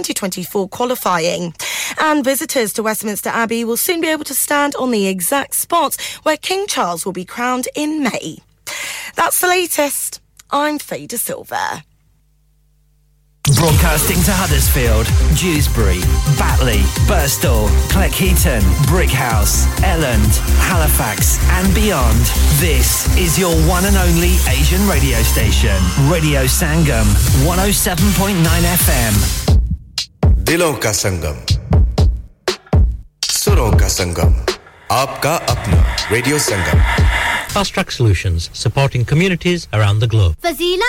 2024 qualifying. And visitors to Westminster Abbey will soon be able to stand on the exact spot where King Charles will be crowned in May. That's the latest. I'm Faye Silva. Broadcasting to Huddersfield, Dewsbury, Batley, Burstall, Cleckheaton, Brickhouse, Elland, Halifax, and beyond. This is your one and only Asian radio station, Radio Sangam, 107.9 FM. دلوں کا سنگم۔ سروں کا سنگم۔ آپ کا اپنا Radio Sangam. Fast track solutions supporting communities around the globe. Fazila,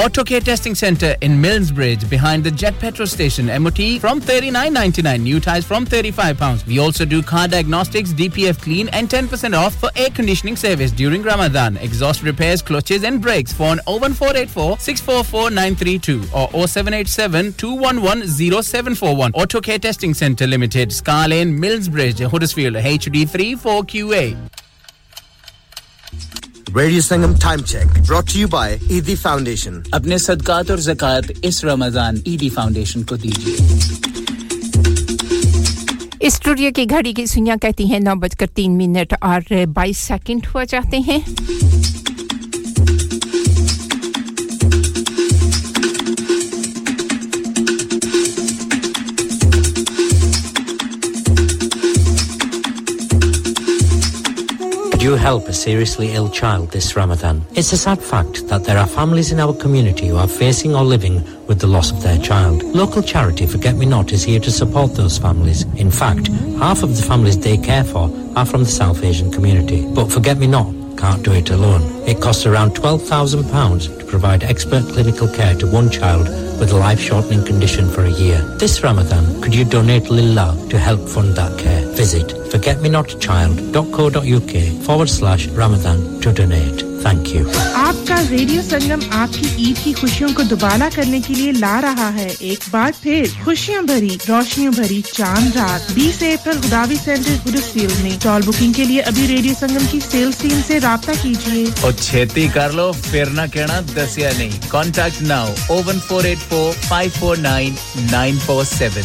Auto Care Testing Center in Millsbridge behind the Jet Petrol Station MOT from 39.99 new tires from 35 pounds. We also do car diagnostics, DPF clean and 10% off for air conditioning service during Ramadan, exhaust repairs, clutches and brakes. Phone 01484 six four four nine three two اور seven eight seven two one one zero seven four one auto کے testing centre limited Scar Lane Milnsbridge Huddersfield H D three four Q A Radio Sangam time check brought you by Edhi Foundation اپنے صدقات اور زکوٰۃ اس رمضان ایدی foundation کو دیجیے studio کی گھڑی کی سنیا کہتی ہیں نو بج کر تین منٹ اور بائیس سیکنڈ ہوا چاہتے ہیں you help a seriously ill child this Ramadan? It's a sad fact that there are families in our community who are facing or living with the loss of their child. Local charity Forget Me Not is here to support those families. In fact, half of the families they care for are from the South Asian community. But Forget Me Not can't do it alone. It costs around £12,000 to provide expert clinical care to one child with a life-shortening condition for a year. This Ramadan, could you donate Lillah to help fund that care? Visit forgetmenotchild.co.uk forward slash Ramadan to donate. Thank you. آپ کا radio سنگم آپ کی عید کی خوشیوں کو دوبالا کرنے کے لیے لا رہا ہے ایک بار پھر خوشیاں بھری روشنیوں بھری چاند رات بیس اپریل خداوی سینٹر گڈسیل میں ٹال بکنگ کے لیے ابھی ریڈیو سنگم کی سیلس ٹیم سے رابطہ کیجیے اور چھیتی کر لو پھر نہ کہنا دس یا نہیں contact now oh one four eight four five four nine nine four seven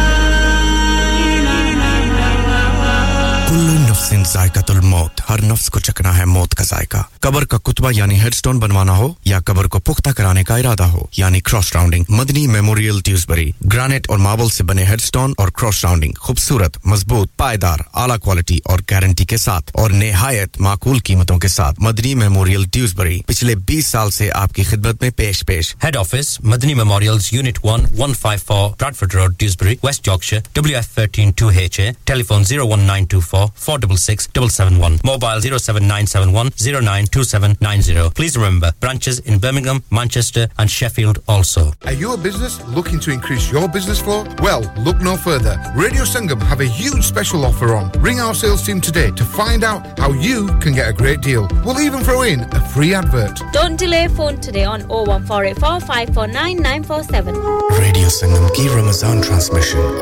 کل نفس ذائقہ الموت۔ ہر نفس کو چکنا ہے موت کا ذائقہ۔ قبر کا کتبہ یعنی ہیڈ سٹون بنوانا ہو یا قبر کو پختہ کرانے کا ارادہ ہو یعنی cross rounding. Madni memorial Dewsbury. Granite اور ماربل سے بنے ہیڈ سٹون اور کراس راؤنڈنگ۔ خوبصورت، مضبوط، پائیدار، اعلیٰ کوالٹی اور گارنٹی کے ساتھ۔ اور نہایت معقول قیمتوں کے ساتھ۔ مدنی میموریل ڈیوزبری پچھلے بیس سال سے آپ کی خدمت میں پیش پیش۔ Head office Madni memorial unit one one road Dewsbury West Yorkshire W F thirteen two H zero one nine 466 Mobile 07971 Please remember, branches in Birmingham, Manchester, and Sheffield also. Are you a business looking to increase your business flow? Well, look no further. Radio Sangam have a huge special offer on. Ring our sales team today to find out how you can get a great deal. We'll even throw in a free advert. Don't delay phone today on 01484 Radio Sangam Ki Ramazan Transmission.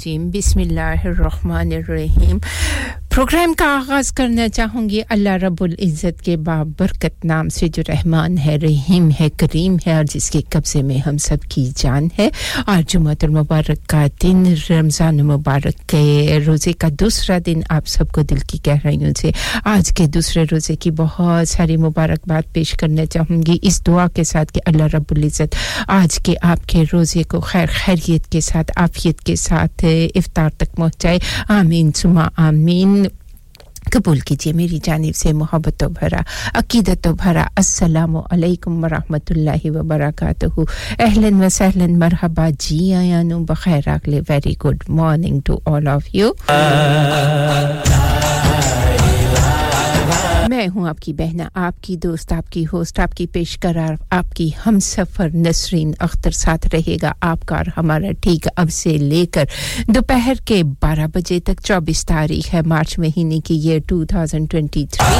Euzubillahimineşşeytanirracim. Bismillahirrahmanirrahim. Programme کا آغاز کرنا چاہوں گی اللہ رب العزت کے بابرکت نام سے جو رحمان ہے، رحیم ہے، کریم ہے اور جس کے قبضے میں ہم سب کی جان ہے۔ اور جمعت المبارک کا دن، رمضان المبارک کے روزے کا دوسرا دن آپ سب کو دل کی گہرائیوں سے۔ آج کے دوسرے روزے کی بہت ساری مبارکباد پیش کرنا چاہوں گی۔ اس دعا کے ساتھ کہ اللہ رب العزت آج کے آپ کے روزے کو خیر، خیریت کے ساتھ، عافیت کے ساتھ افطار تک پہنچائے۔ آمین سما آمین۔ قبول کیجیے میری جانب سے محبت و بھرا عقیدت و بھرا السلام علیکم ورحمۃ اللہ وبرکاتہ اہلن و سہلن مرحبا جی آیا نو بخیر اگلے very good morning to all of you میں ہوں آپ کی بہنا آپ کی دوست، آپ کی ہوسٹ، آپ کی پیش قرار، آپ کی ہم سفر نسرین اختر ساتھ رہے گا، آپ کا اور ہمارا ٹھیک اب سے لے کر دوپہر کے بارہ بجے تک، چوبیس تاریخ ہے مارچ مہینے کی یہ ٹو تھاؤزینڈ ٹوینٹی تھری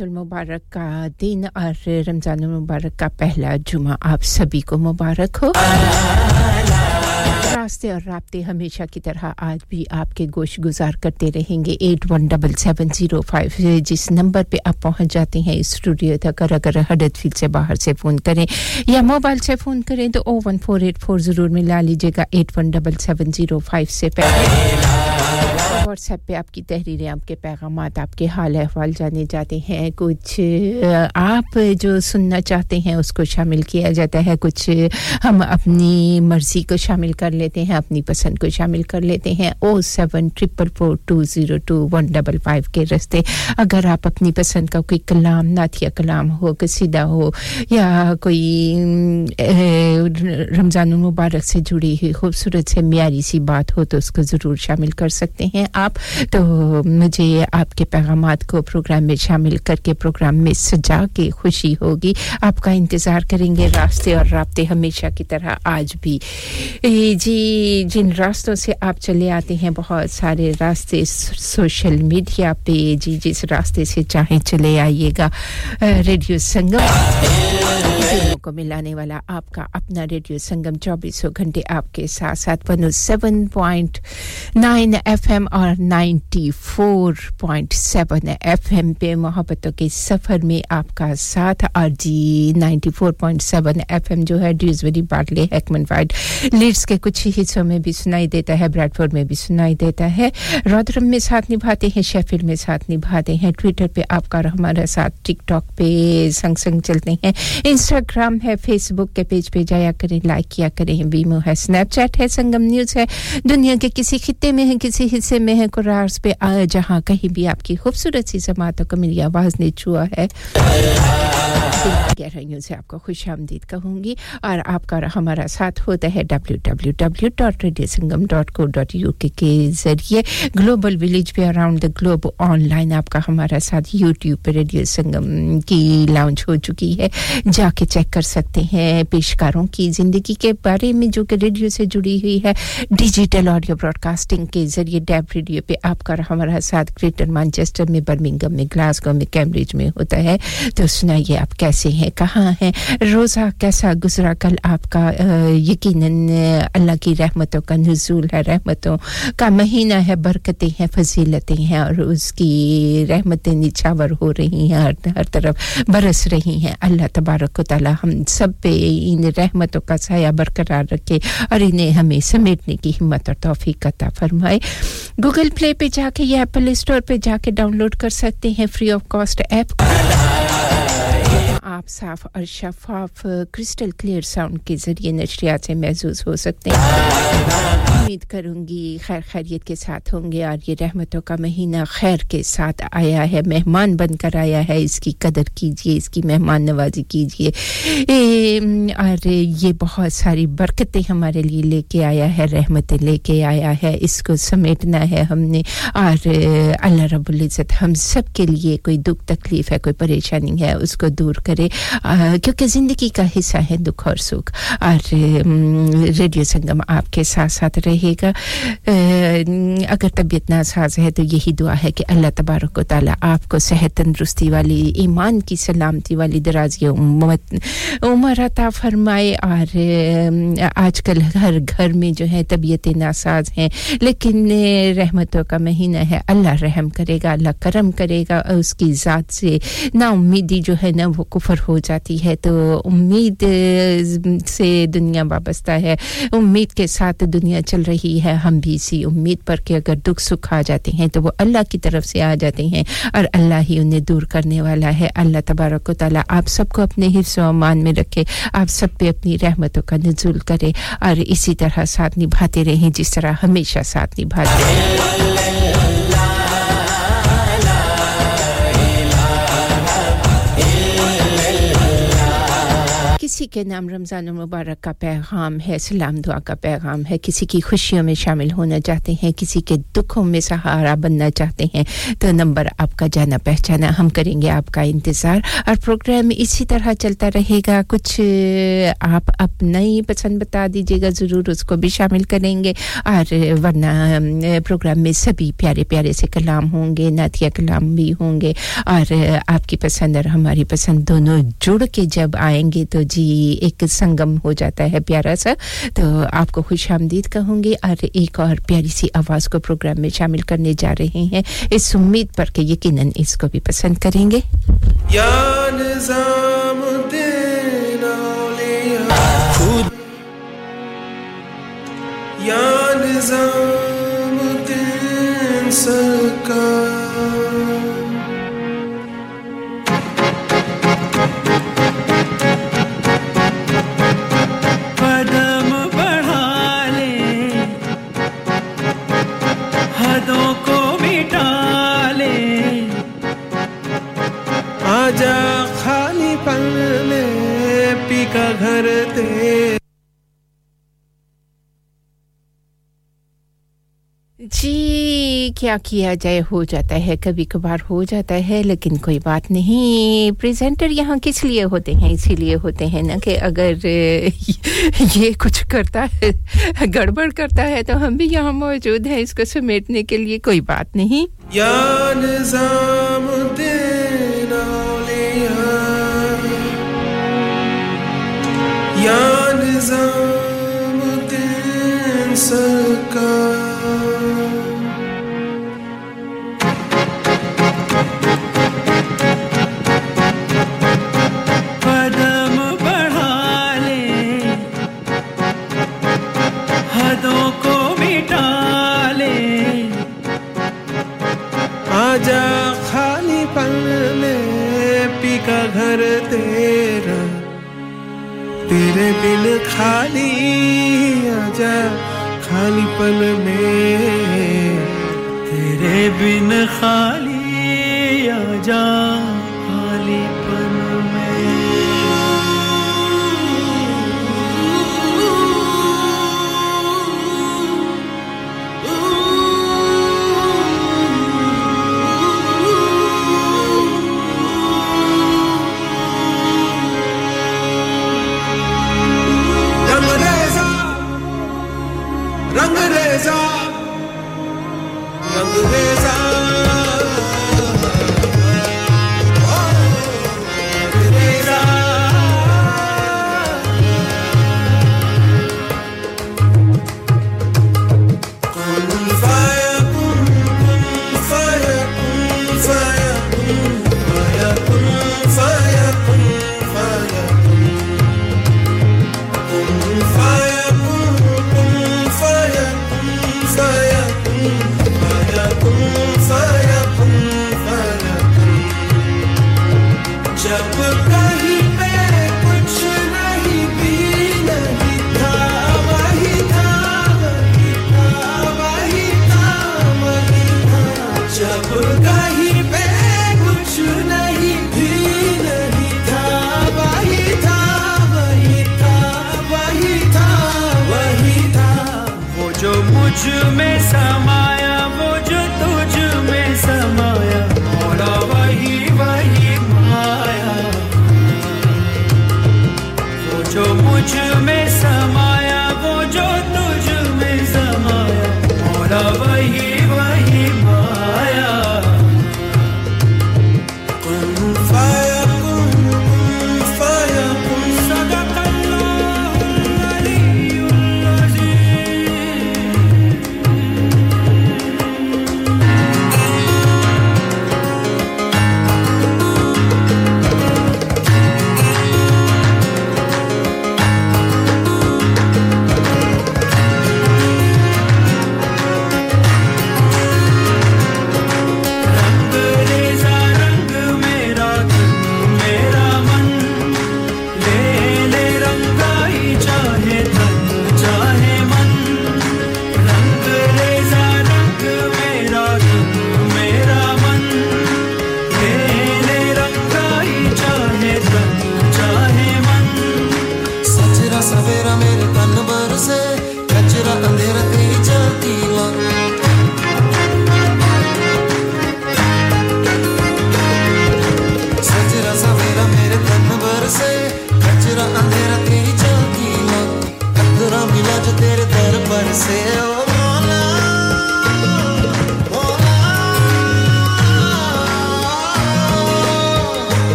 المبارک کا دن اور رمضان المبارک کا پہلا جمعہ، آپ سبھی کو مبارک ہو۔ راستے اور رابطے ہمیشہ کی طرح آج بھی آپ کے گوش گزار کرتے رہیں گے۔ Eight one double seven zero five جس نمبر پہ آپ پہنچ جاتے ہیں اسٹوڈیو تک اور اگر ہڈت فیل سے باہر سے فون کریں یا موبائل سے فون کریں تو O one four eight four ضرور ملا لیجیے گا۔ Eight one double seven zero five سے پہلے۔ واٹس ایپ پہ آپ کی تحریریں، آپ کے پیغامات، آپ کے حال احوال جانے جاتے ہیں۔ کچھ آپ جو سننا چاہتے ہیں، اس کو شامل کیا جاتا ہے۔ کچھ ہم اپنی مرضی کو شامل کر لیتے ہیں، اپنی پسند کو شامل کر لیتے ہیں۔ O seven triple four two zero two one double five کے رستے۔ اگر آپ اپنی پسند کا کوئی کلام، نعتیہ کلام ہو، قصیدہ ہو، یا کوئی رمضان المبارک سے جڑی ہوئی خوبصورت سے معیاری سی بات ہو، تو اس کو ضرور شامل کر سکتے ہیں۔ آپ تو مجھے آپ کے پیغامات کو پروگرام میں شامل کر کے پروگرام میں سجا کے خوشی ہوگی۔ آپ کا انتظار کریں گے راستے اور رابطے ہمیشہ کی طرح آج بھی۔ جی جن راستوں سے آپ چلے آتے ہیں، بہت سارے راستے سوشل میڈیا پہ۔ جی جس راستے سے چاہیں چلے آئیے گا۔ ریڈیو سنگم۔ کو ملانے والا آپ کا اپنا ریڈیو سنگم چوبیسوں گھنٹے آپ کے ساتھ ساتھ۔ One seven point nine F M اور ninety four point seven F M پہ محبتوں کے سفر میں آپ کا ساتھ اور جی ninety four point seven F M جو ہے ڈیوزوری باٹلے ہیکمن وائڈ لیڈس کے کچھ حصوں میں بھی سنائی دیتا ہے براڈ فورڈ میں بھی سنائی دیتا ہے۔ رودرم میں ساتھ نبھاتے ہیں، شیفیلڈ میں ساتھ نبھاتے ہیں۔ ٹویٹر پہ آپ کا ہمارا ساتھ ٹک ٹاک پہ سنگ سنگ چلتے ہیں۔ انسٹاگرام ہے، فیس بک کے پیج پہ جایا کریں، لائک کیا کریں۔ ویمو ہے، سنیپ چیٹ ہے، سنگم نیوز ہے۔ دنیا کے کسی خطے میں ہیں، کسی حصے میں سنے ہیں کرارس پہ آیا جہاں کہیں بھی آپ کی خوبصورت سی سماعتوں کو میری آواز نے چھوا ہے۔ گہرائیوں سے آپ کو خوش آمدید کہوں گی اور آپ کا ہمارا ساتھ ہوتا ہے W W W dot Radio Sangam dot co dot U K کے ذریعے۔ گلوبل ویلیج پہ around the globe online آپ کا ہمارا ساتھ یوٹیوب پہ ریڈیو سنگم کی لانچ ہو چکی ہے۔ جا کے چیک کر سکتے ہیں پیشکاروں کی زندگی کے بارے میں جو کہ ریڈیو سے جڑی ہوئی ہے۔ ڈیجیٹل آڈیو براڈ کاسٹنگ کے ذریعے ڈیب ریڈیو پہ آپ کا ہمارا ساتھ گریٹر مانچسٹر میں برمنگم میں، گلاسگو میں، کیمبرج میں ہوتا ہے۔ تو سنائیے آپ کیسے ہیں، کہاں ہیں؟ روزہ کیسا گزرا کل آپ کا؟ یقیناً اللہ کی رحمتوں کا نزول ہے، رحمتوں کا مہینہ ہے، برکتیں ہیں، فضیلتیں ہیں اور اس کی رحمتیں نچھاور ہو رہی ہیں ہر طرف برس رہی ہیں۔ اللہ تبارک و تعالی ہم سب پہ ان رحمتوں کا سایہ برقرار رکھے اور انہیں ہمیں سمیٹنے کی ہمت اور توفیق عطا فرمائے۔ گوگل پلے پہ جا کے یا ایپل اسٹور پہ جا کے ڈاؤن لوڈ کر سکتے ہیں فری آف کاسٹ ایپ آپ صاف اور شفاف کرسٹل کلیئر ساؤنڈ کے ذریعے نشریات سے محظوظ ہو سکتے ہیں۔ امید کروں گی خیر خیریت کے ساتھ ہوں گے اور یہ رحمتوں کا مہینہ خیر کے ساتھ آیا ہے۔ مہمان بن کر آیا ہے۔ اس کی قدر کیجیے اس کی مہمان نوازی کیجیے اور یہ بہت ساری برکتیں ہمارے لیے لے کے آیا ہے، رحمتیں لے کے آیا ہے۔ اس کو سمیٹنا ہے ہم نے۔ اور اللہ رب العزت ہم سب کے لیے کوئی دکھ تکلیف ہے، کوئی پریشانی ہے، اس کو دور دور کرے کیونکہ زندگی کا حصہ ہے دکھ اور سکھ اور ریڈیو سنگم آپ کے ساتھ ساتھ رہے گا اگر طبیعت ناساز ہے تو یہی دعا ہے کہ اللہ تبارک و تعالیٰ آپ کو صحت تندرستی والی ایمان کی سلامتی والی درازی عمر عطا فرمائے اور آج کل ہر گھر میں جو ہے طبیعت ناساز ہیں لیکن رحمتوں کا مہینہ ہے اللہ رحم کرے گا اللہ کرم کرے گا اس کی ذات سے نا امیدی جو ہے نا وہ کفر ہو جاتی ہے تو امید سے دنیا وابستہ ہے۔ امید کے ساتھ دنیا چل رہی ہے۔ ہم بھی اسی امید پر کہ اگر دکھ سکھ آ جاتے ہیں تو وہ اللہ کی طرف سے آ جاتے ہیں اور اللہ ہی انہیں دور کرنے والا ہے۔ اللہ تبارک و تعالیٰ آپ سب کو اپنے حفظ و امان میں رکھے۔ آپ سب پہ اپنی رحمتوں کا نزول کرے اور اسی طرح ساتھ نبھاتے رہیں جس طرح ہمیشہ ساتھ نبھاتے رہیں۔ کے نام رمضان المبارک کا پیغام ہے، سلام دعا کا پیغام ہے، کسی کی خوشیوں میں شامل ہونا چاہتے ہیں، کسی کے دکھوں میں سہارا بننا چاہتے ہیں۔ تو نمبر آپ کا جانا پہچانا، ہم کریں گے آپ کا انتظار۔ اور پروگرام اسی طرح چلتا رہے گا۔ کچھ آپ اپنا ہی پسند بتا دیجیے گا، ضرور اس کو بھی شامل کریں گے۔ اور ورنہ پروگرام میں سبھی پیارے پیارے سے کلام ہوں گے ناتیہ کلام بھی ہوں گے۔ اور آپ کی پسند اور ہماری پسند دونوں جڑ کے جب آئیں گے تو جی ایک سنگم ہو جاتا ہے پیارا سا۔ تو آپ کو خوش آمدید کہوں گی اور ایک اور پیاری سی آواز کو پروگرام میں شامل کرنے جا رہے ہیں۔ اس امید پر کہ یقیناً اس کو بھی پسند کریں گے۔ یا نظام یا نظام دین سرکار۔ جی کیا کیا جائے ہو جاتا ہے کبھی کبھار ہو جاتا ہے لیکن کوئی بات نہیں پریزنٹر یہاں کس لیے ہوتے ہیں اسی لیے ہوتے ہیں نا کہ اگر یہ کچھ کرتا ہے گڑبڑ کرتا ہے تو ہم بھی یہاں موجود ہیں اس کو سمیٹنے کے لیے کوئی بات نہیں یا نظام یا نظام سرکار آجا خالی پل میں پی کا گھر تیرا، تیرے بن خالی آجا خالی پل میں، تیرے بن خالی آجا۔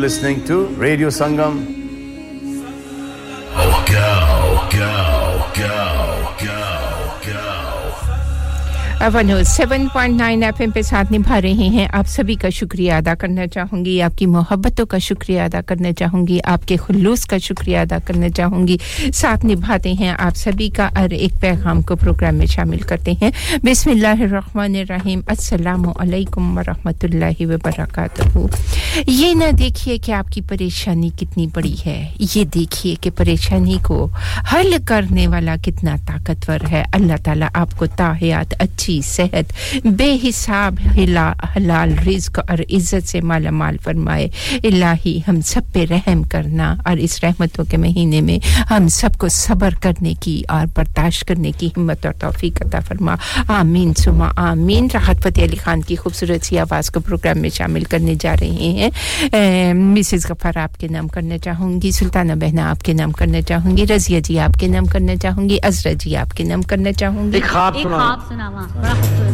Listening to Radio Sangam. One seven point nine F M پہ ساتھ نبھا رہے ہیں۔ آپ سبھی کا شکریہ ادا کرنا چاہوں گی۔ آپ کی محبتوں کا شکریہ ادا کرنا چاہوں گی۔ آپ کے خلوص کا شکریہ ادا کرنا چاہوں گی۔ ساتھ نبھاتے ہیں آپ سبھی کا۔ ہر ایک پیغام کو پروگرام میں شامل کرتے ہیں۔ بسم اللہ الرحمن الرحیم۔ السلام علیکم ورحمۃ اللہ وبرکاتہ۔ یہ نہ دیکھیے کہ آپ کی پریشانی کتنی بڑی ہے۔ یہ دیکھیے کہ پریشانی کو حل کرنے والا کتنا طاقتور ہے۔ اللہ تعالیٰ آپ کو تاحیات، اچھی صحت بے حساب حلال رزق اور عزت سے مالا مال فرمائے۔ الہی، ہم سب پہ رحم کرنا اور اس رحمتوں کے مہینے میں ہم سب کو صبر کرنے کی اور برداشت کرنے کی ہمت اور توفیق عطا فرما۔ آمین۔ سما آمین۔ راحت فتح علی خان کی خوبصورت سی آواز کو پروگرام میں شامل کرنے جا رہے ہیں۔ مسز غفار آپ کے نام کرنا چاہوں گی، سلطانہ بہنا آپ کے نام کرنا چاہوں گی، رضیہ جی آپ کے نام کرنا چاہوں گی عزرہ جی آپ کے نام کرنا چاہوں گی؟ ایک خواب سناواں بڑا خوبصورت۔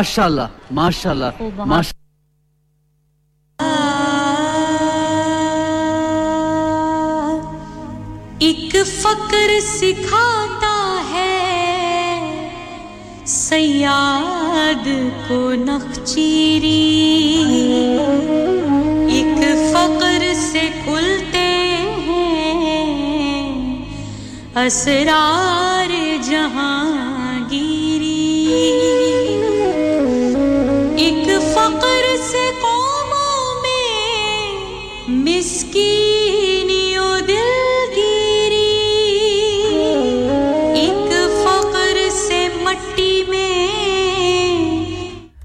ماشاءاللہ اللہ ماشاء اللہ ماشاء ایک فقر سکھاتا ہے سیاد کو نخچیری۔ ایک فقر سے کھلتے ہیں اسرار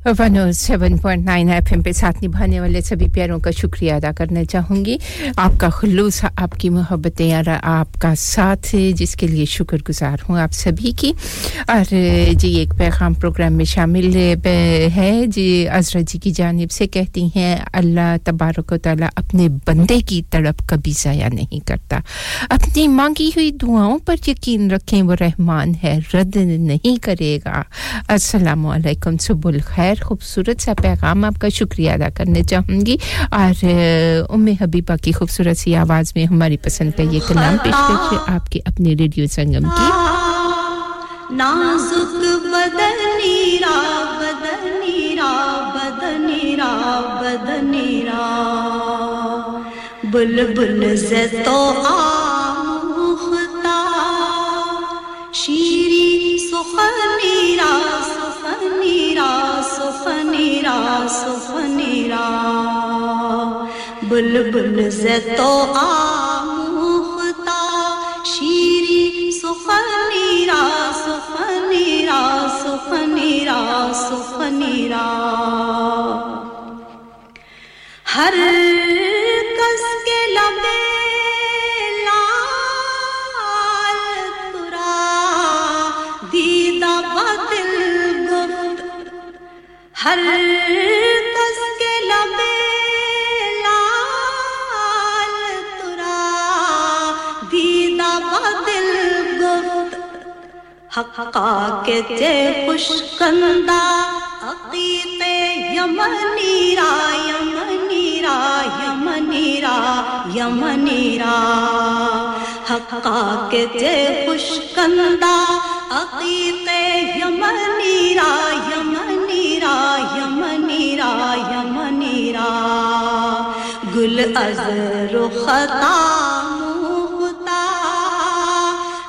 one O seven point nine F M پہ ساتھ نبھانے والے سبھی پیاروں کا شکریہ ادا کرنا چاہوں گی۔ آپ کا خلوص، آپ کی محبتیں اور آپ کا ساتھ جس کے لیے شکر گزار ہوں آپ سبھی کی۔ اور جی ایک پیغام پروگرام میں شامل ہے۔ جی عزرا جی کی جانب سے کہتی ہیں، اللہ تبارک و تعالیٰ اپنے بندے کی تڑپ کبھی ضائع نہیں کرتا۔ اپنی مانگی ہوئی دعاؤں پر یقین رکھیں، وہ رحمان ہے، رد نہیں کرے گا۔ السلام علیکم صبح الخیر۔ بغیر خوبصورت سا پیغام آپ کا شکریہ ادا کرنے چاہوں گی۔ اور ام حبیبہ کی خوبصورت سی آواز میں ہماری پسند کا یہ کلام پیش کرتے آپ کے اپنے ریڈیو سنگم کی۔ نازک بدنی را بدنی را بدنی را بدنی را۔ بلبل سے تو آمختہ شیری سخنی را سفنیرا سفنیرا بلبل سے تو آموختا شیری سفنیرا سفنیرا سفنیرا سفنیرا ہر ہر کس کے لبے لال ترا، دیدہ بدل گفت حقا کے تے خوشکندہ عقیقے یمنی را یمنی را یمنی را یمنی را۔ حقا کے تے خوشکندہ عقیقے یمنی را الازر خطا مختا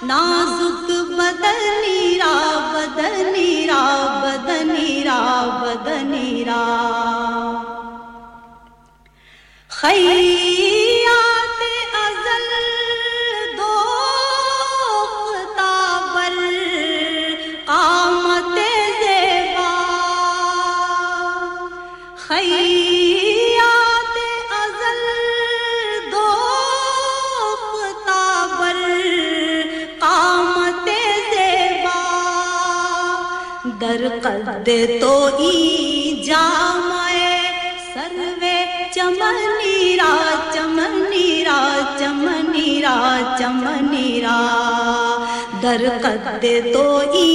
نازک بدنی را بدنی را بدنی را بدنی را۔ خیر قد تو ای جامے سروے چمنی را چمنی را چمنی را چمنی را۔ در قد تو ای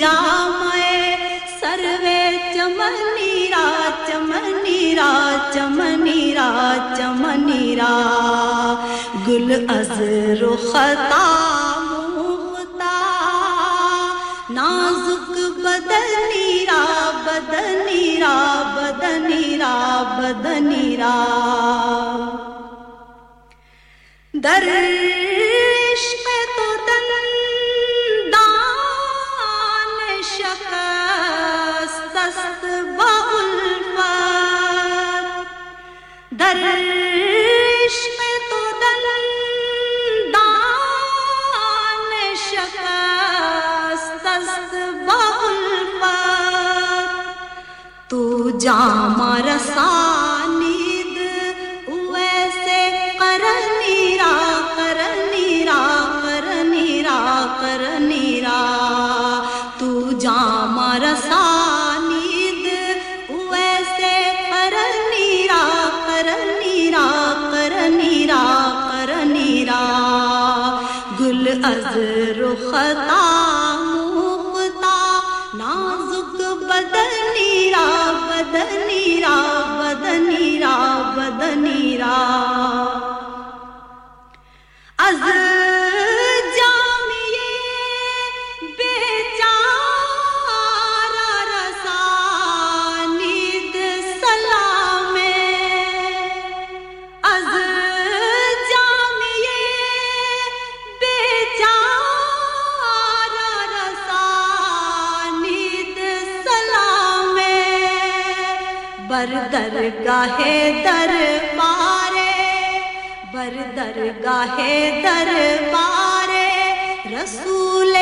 جامے سروے چمنی را چمنی را چمنی را چمنی را۔ گل از رخ تا نازک بدنی را بدنی را بدنی را بدنی را. در عشق تو دن جام رسانید ویسے کر نیرا کر نیرا کر نیرا کر نیرا۔ تو جام رسانید ویسے کر نیرا کر نیرا کر نیرا کر نیرا۔ گل از رختا گاہے در پارے بر در گاہے در پارے رسول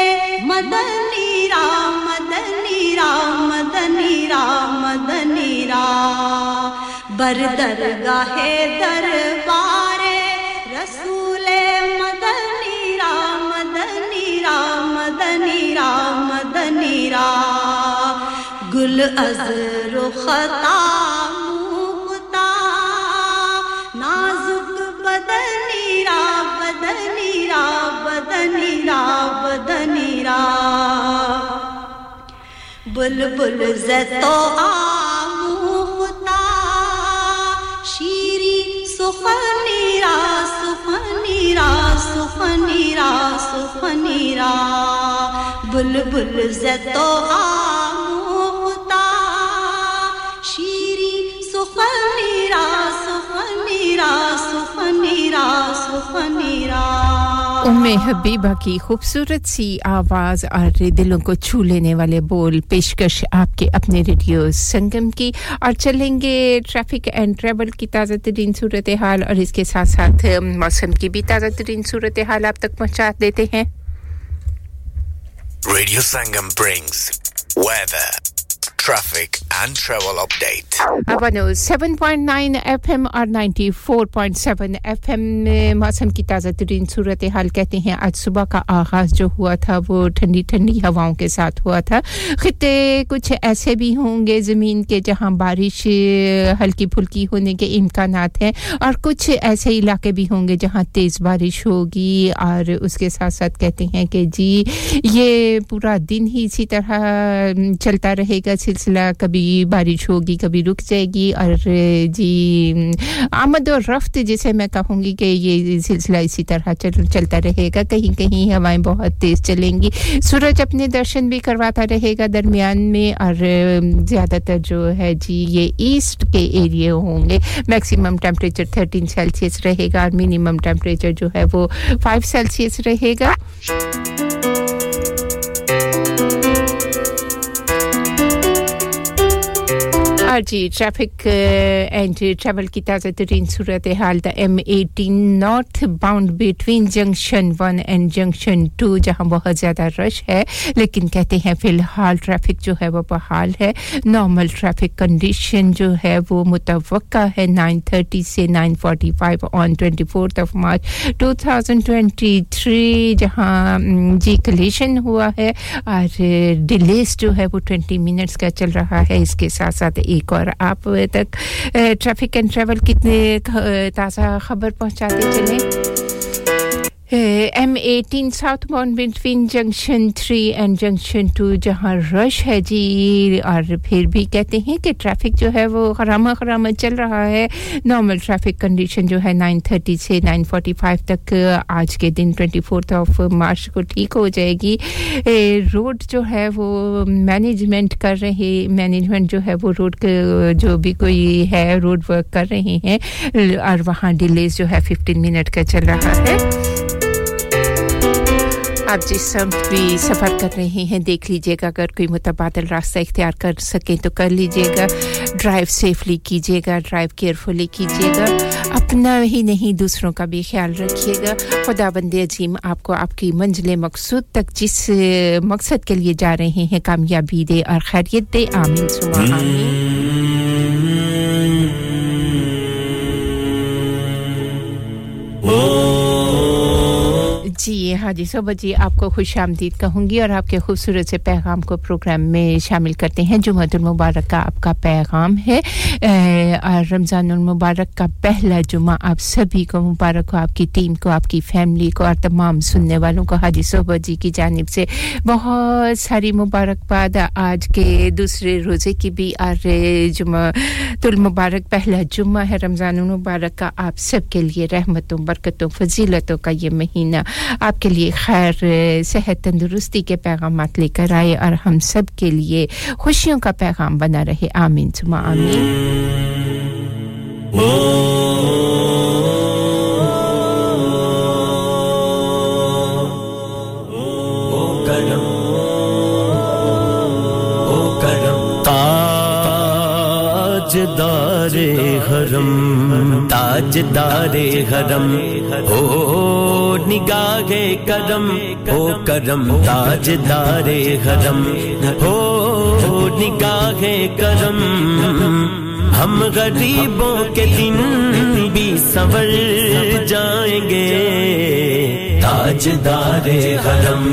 مدنی رام مدنی رام مدنی رام مدنی رام۔ بر در گاہے در پارے رسول مدنی رام مدنی رام مدنی رام مدنی رام۔ گل از رخ بدنیرا بدنیرا بلبل زتو آموختا شیری سخنیرا سخنیرا سخنیرا سخنیرا بلبل زتو آموختا شیری سخنیرا سخنیرا سخنیرا سخنیرا ام حبیبہ کی خوبصورت سی آواز اور دلوں کو چھو لینے والے بول پیشکش آپ کے اپنے ریڈیو سنگم کی۔ اور چلیں گے ٹریفک اینڈ ٹریول کی تازہ ترین صورتحال اور اس کے ساتھ ساتھ موسم کی بھی تازہ ترین صورتحال آپ تک پہنچا دیتے ہیں۔ Radio Sangam brings weather traffic and travel update. 7.9 F M اور 94.7 ایف ایم میں موسم کی تازہ ترین صورتحال کہتے ہیں آج صبح کا آغاز جو ہوا تھا وہ ٹھنڈی ٹھنڈی ہواؤں کے ساتھ ہوا تھا خطے کچھ ایسے بھی ہوں گے زمین کے جہاں بارش eh، ہلکی پھلکی ہونے کے امکانات ہیں اور کچھ ایسے علاقے بھی ہوں گے جہاں تیز بارش ہوگی اور اس کے ساتھ ساتھ کہتے ہیں کہ جی یہ پورا دن ہی اسی طرح چلتا رہے گا سلسلہ کبھی بارش ہوگی، کبھی رک جائے گی۔ اور جی آمد اور رفت جسے میں کہوں گی کہ یہ سلسلہ اسی طرح چل، چلتا رہے گا۔ کہیں کہیں ہوائیں بہت تیز چلیں گی۔ سورج اپنے درشن بھی کرواتا رہے گا درمیان میں۔ اور زیادہ تر جو ہے جی یہ ایسٹ کے ایریے ہوں گے۔ میکسیمم ٹیمپریچر تھرٹین سیلسیس رہے گا۔ اور منیمم ٹیمپریچر جو ہے وہ فائیو سیلسیس رہے گا۔ ہاں جی ٹریفک اینڈ ٹریول کی تازہ ترین صورتحال the M eighteen northbound between junction one and junction two جہاں بہت زیادہ رش ہے لیکن کہتے ہیں فی الحال ٹریفک جو ہے وہ بحال ہے نارمل ٹریفک کنڈیشن جو ہے وہ متوقع ہے نائن تھرٹی سے nine forty five on twenty fourth of March two thousand twenty three جہاں جی کلیشن ہوا ہے اور ڈیلیز جو ہے وہ ٹوینٹی منٹس کا چل رہا ہے اس کے ساتھ ساتھ ایک ٹھیک اور آپ تک ٹریفک اینڈ ٹریول کتنے تازہ خبر پہنچاتے چلیں۔ M eighteen southbound between junction three and junction two جہاں رش ہے جی اور پھر بھی کہتے ہیں کہ ٹریفک جو ہے وہ خرامہ خرامہ چل رہا ہے نارمل ٹریفک کنڈیشن جو ہے نائن تھرٹی سے نائن فورٹی فائیو تک آج کے دن ٹوینٹی فورتھ آف مارچ کو ٹھیک ہو جائے گی روڈ جو ہے وہ مینجمنٹ کر رہے مینجمنٹ جو ہے وہ روڈ جو بھی کوئی ہے روڈ ورک کر رہے ہیں اور وہاں ڈیلیز جو ہے ففٹین منٹ کا چل رہا ہے آپ جس سمت بھی سفر کر رہے ہیں، دیکھ لیجیے گا۔ اگر کوئی متبادل راستہ اختیار کر سکیں تو کر لیجیے گا۔ ڈرائیو سیفلی کیجیے گا ڈرائیو کیئرفلی کیجیے گا۔ اپنا ہی نہیں، دوسروں کا بھی خیال رکھیے گا۔ خدا بند عظیم، آپ کو آپ کی منزل مقصود تک جس مقصد کے لیے جا رہے ہیں، کامیابی دے اور خیریت دے۔ آمین۔ سما آمین Oh جی ہاں حاجی صوبہ جی آپ کو خوش آمدید کہوں گی اور آپ کے خوبصورت سے پیغام کو پروگرام میں شامل کرتے ہیں۔ جمعہ المبارک کا آپ کا پیغام ہے۔ اور رمضان المبارک کا پہلا جمعہ آپ سبھی کو مبارک ہو، آپ کی ٹیم کو، آپ کی فیملی کو اور تمام سننے والوں کو۔ ہاں حاجی صوبہ جی کی جانب سے بہت ساری مبارکباد آج کے دوسرے روزے کی بھی اور جمعہ المبارک پہلا جمعہ ہے۔ رمضان المبارک کا آپ سب کے لیے رحمتوں، برکتوں، فضیلتوں کا یہ مہینہ آپ کے لیے خیر صحت تندرستی کے پیغامات لے کر آئے اور ہم سب کے لیے خوشیوں کا پیغام بنا رہے۔ آمین سما آمین۔ تاج حرم۔ تاجدار حرم ہو نگاہ کرم ہو کرم تاجدار حرم ہو نگاہ کرم۔ ہم غریبوں کے دن بھی سور جائیں گے۔ تاجدار حرم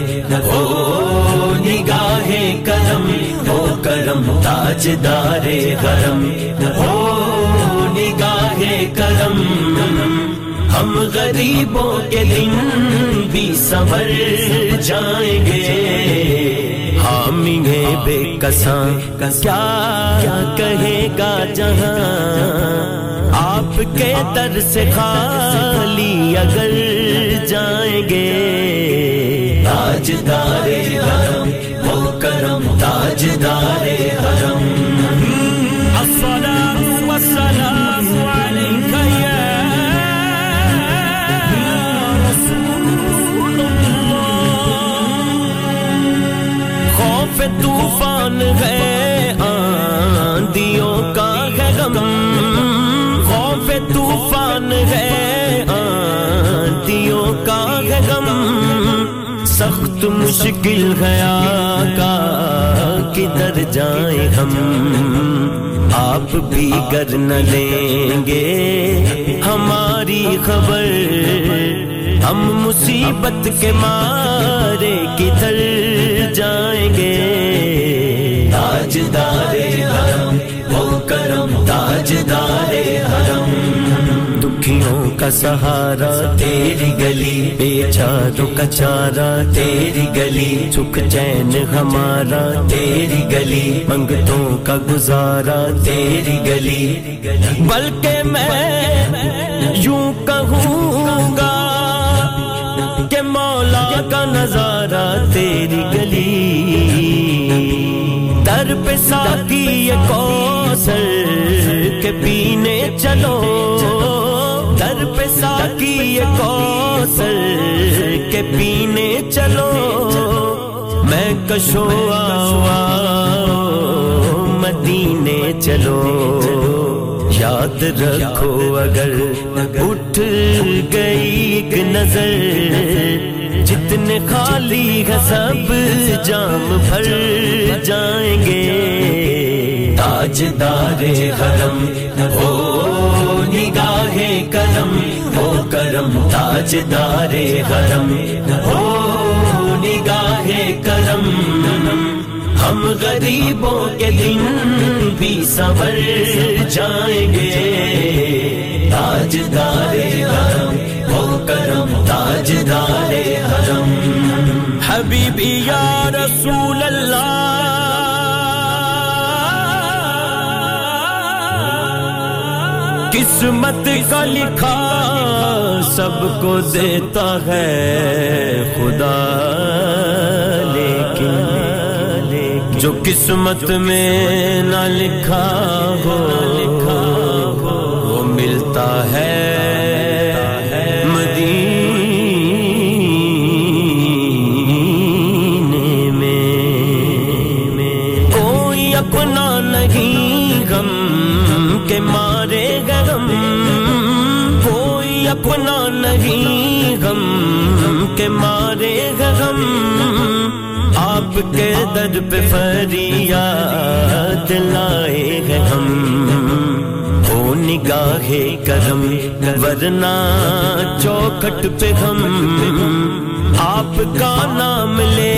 ہو نگاہ کرم ہو کرم تاجدار حرم ہو کرم ہم غریبوں کے دن بھی سبر جائیں گے حامی بے کساں کیا کہے گا جہاں آپ کے در سے خالی اگر جائیں گے تاج دارے حرم وہ کرم تاج دارے حرم طوفان ہے، آندھیوں کا ہے غم خوف طوفان ہے، آندھیوں کا ہے غم سخت مشکل ہے آقا، کدھر جائیں ہم؟ آپ بھی گر نہ لیں گے۔ ہماری خبر ہم مصیبت کے مارے کدھر جائیں گے۔ تاج دارے حرم وہ کرم تاج دارے حرم۔ دکھیوں کا سہارا تیری گلی بے چاروں کا چارہ تیری گلی۔ سکھ چین ہمارا تیری گلی، منگتوں کا گزارا تیری گلی۔ بلکہ میں یوں کہوں نظارہ تیری گلی۔ در پہ ساتھی یہ کوسر کے پینے چلو۔ در پہ ساتھی یہ کوسر کے پینے چلو۔ میں کشو مدینے چلو۔ یاد رکھو، اگر اٹھ گئی ایک نظر دن خالی ہے سب جام بھر جائیں گے۔ تاج دار حرم، وہ نگاہ کرم، وہ کرم تاج دار حرم، وہ نگاہ کرم۔ ہم غریبوں کے دن بھی سنور جائیں گے۔ تاج دارے حرم وہ کرم تاج دارے حرم۔ حبیبی یا رسول اللہ۔ قسمت کا لکھا سب کو دیتا ہے خدا، لیکن جو قسمت میں نہ لکھا ہو، وہ ملتا ہے مدینے میں۔ کوئی اپنا نہیں غم کے مارے گرم، کوئی اپنا کے در پہ فریاد لائے ہیں ہم۔ ہو نگاہ کرم، ورنہ چوکھٹ پہ ہم۔ آپ کا نام لے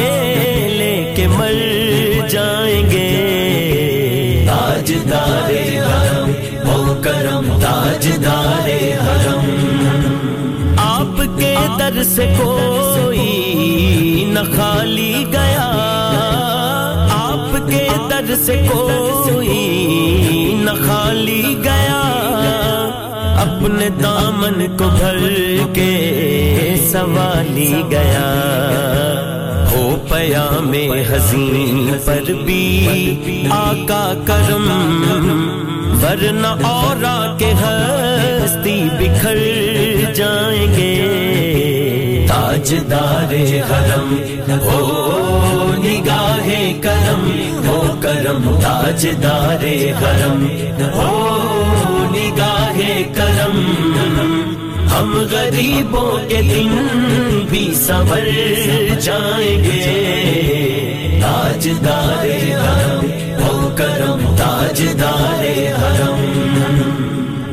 لے کے مر جائیں گے۔ تاج دارے حرم کرم تاج دارے حرم۔ آپ کے در سے کوئی نہ خالی گیا۔ آپ کے در سے کوئی نہ خالی گیا۔ اپنے دامن کو بھر کے سوالی گیا۔ ہو پیا میں حسین پر بھی آقا کرم، ورنہ اورا کے ہر ہستی بکھر جائیں گے۔ تاجدار حرم ہو نگاہ کرم ہو کرم۔ تاجدار حرم ہو نگاہ کرم۔ ہم غریبوں کے دن بھی سنور جائیں گے۔ تاج دار حرم ہو کرم۔ تاج دار حرم۔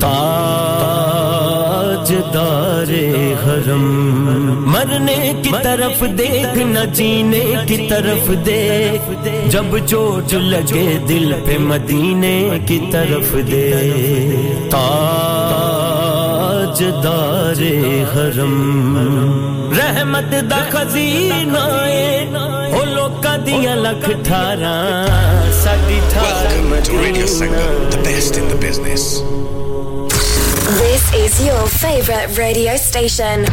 تاج دار حرم۔ مرنے کی طرف دیکھ نہ جینے کی طرف دیکھ۔ جب چوٹ لگے دل پہ مدینے کی طرف دے تاج دار حرم۔ رحمت دا خزینہ ہولو کا دیا لکھ ٹھارا ساڈی ٹھار مدینہ۔ This is your favorite radio station.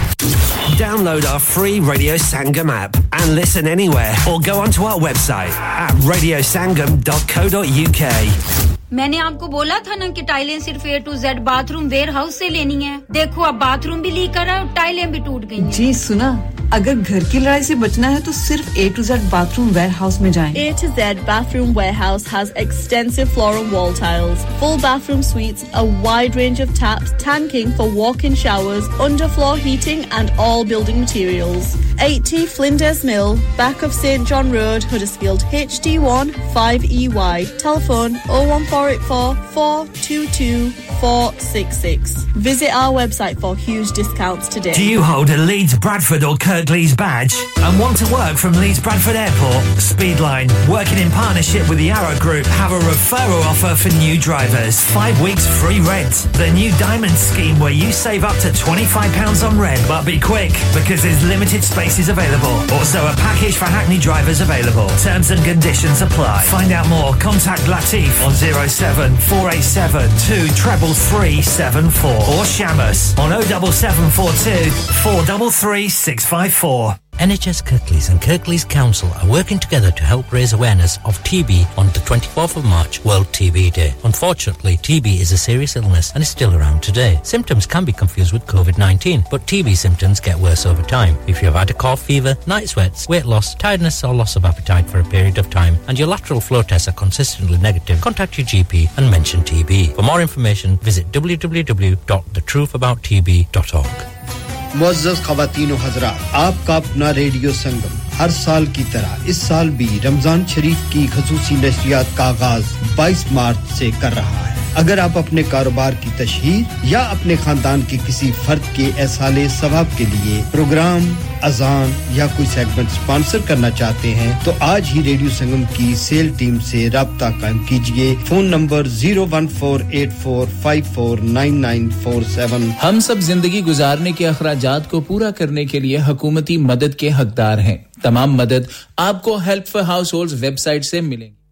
Download our free Radio Sangam app and listen anywhere or go onto our website at radiosangam.co.uk. میں نے آپ کو بولا تھا نا کہ ٹائلیں صرف A to Z bathroom warehouse سے لینی ہے دیکھو اب باتھ روم بھی لیک کرا اور ٹائلیں بھی ٹوٹ گئی جی سنا۔ اگر گھر کی لڑائی سے بچنا ہے تو صرف A to Z bathroom warehouse میں جائیں۔ A to Z bathroom warehouse has extensive floral wall tiles full bathroom suites a wide range of taps tanking for walk in showers under floor heating and all building materials 80 Flinders Mill, back of St John Road, Huddersfield, HD1 5EY. Telephone 014 01484 422 466. Visit our website for huge discounts today. Do you hold a Leeds Bradford or Kirklees badge and want to work from Leeds Bradford Airport? Speedline, working in partnership with the Arrow Group, have a referral offer for new drivers. Five weeks free rent. The new Diamond scheme where you save up to £25 on rent, but be quick because there's limited spaces available. Also, a package for Hackney drivers available. Terms and conditions apply. Find out more. Contact Latif on 077 487 three seven four or Shamus on 07742 433654. NHS Kirklees and Kirklees Council are working together to help raise awareness of TB on the 24th of March, World TB Day. Unfortunately, TB is a serious illness and is still around today. Symptoms can be confused with COVID-19, but TB symptoms get worse over time. If you have had a cough, fever, night sweats, weight loss, tiredness or loss of appetite for a period of time, and your lateral flow tests are consistently negative, contact your GP and mention TB. For more information, visit www.thetruthabouttb.org. معزز خواتین و حضرات آپ کا اپنا Radio سنگم ہر سال کی طرح اس سال بھی رمضان شریف کی خصوصی نشریات کا آغاز بائیس مارچ سے کر رہا ہے۔ اگر آپ اپنے کاروبار کی تشہیر یا اپنے خاندان کے کسی فرد کے احسال ثواب کے لیے پروگرام، اذان یا کوئی سیگمنٹ سپانسر کرنا چاہتے ہیں، تو آج ہی ریڈیو سنگم کی سیل ٹیم سے رابطہ قائم کیجیے phone number zero one four eight four five four nine nine four seven. ہم سب زندگی گزارنے کے اخراجات کو پورا کرنے کے لیے حکومتی مدد کے حقدار ہیں۔ تمام مدد آپ کو help for household website سے ملیں گی۔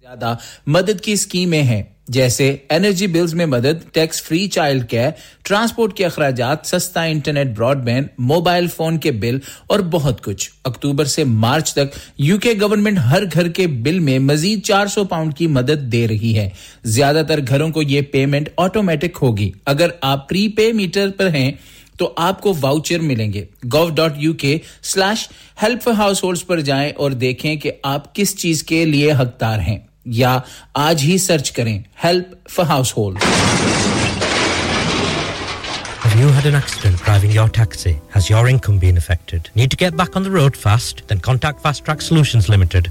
زیادہ مدد کی اسکیمیں ہیں، جیسے انرجی بلز میں مدد tax free childcare transport کے اخراجات، سستا internet broadband mobile phone کے بل اور بہت کچھ۔ اکتوبر سے مارچ تک یو کے گورنمنٹ ہر گھر کے بل میں مزید چار سو پاؤنڈ کی مدد دے رہی ہے۔ زیادہ تر گھروں کو یہ پیمنٹ آٹومیٹک ہوگی۔ اگر آپ پری پے میٹر پر ہیں تو آپ کو واؤچر ملیں گے go dot U K slash help household پر جائیں اور دیکھیں کہ آپ کس چیز کے لیے حقدار ہیں یا آج ہی سرچ کریں help for household you had an accident driving your taxi? Has your income been affected? Need to get back on the road fast? Then contact Fast Track Solutions Limited,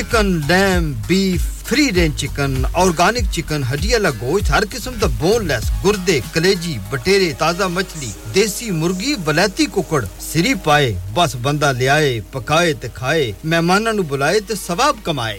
Chicken lamb beef free range chicken organic chicken ہڈی والا گوشت ہر قسم کا bone لیس گردے کلیجی بٹیرے تازہ مچھلی دیسی مرغی بلیتی ککڑ سری پائے بس بندہ لیا پکائے تے کھائے مہمانوں نو بلائے تے ثواب کمائے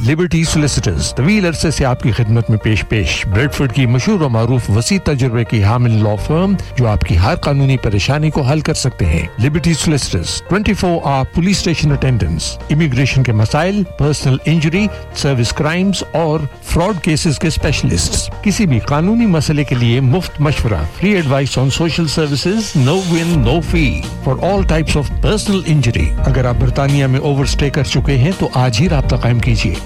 liberty solicitors طویل عرصے سے آپ کی خدمت میں پیش پیش بریڈفورڈ کی مشہور و معروف وسیع تجربے کی حامل لا فرم جو آپ کی ہر قانونی پریشانی کو حل کر سکتے ہیں liberty solicitors 24 hour police station attendance immigration کے مسائل پرسنل انجری سروس کرائمز اور فراڈ کیسز کے اسپیشلسٹ کسی بھی قانونی مسئلے کے لیے مفت مشورہ free advice on social services no win no fee for all types of personal injury اگر آپ برطانیہ میں اوور اسٹے کر چکے ہیں تو آج ہی رابطہ قائم کیجیے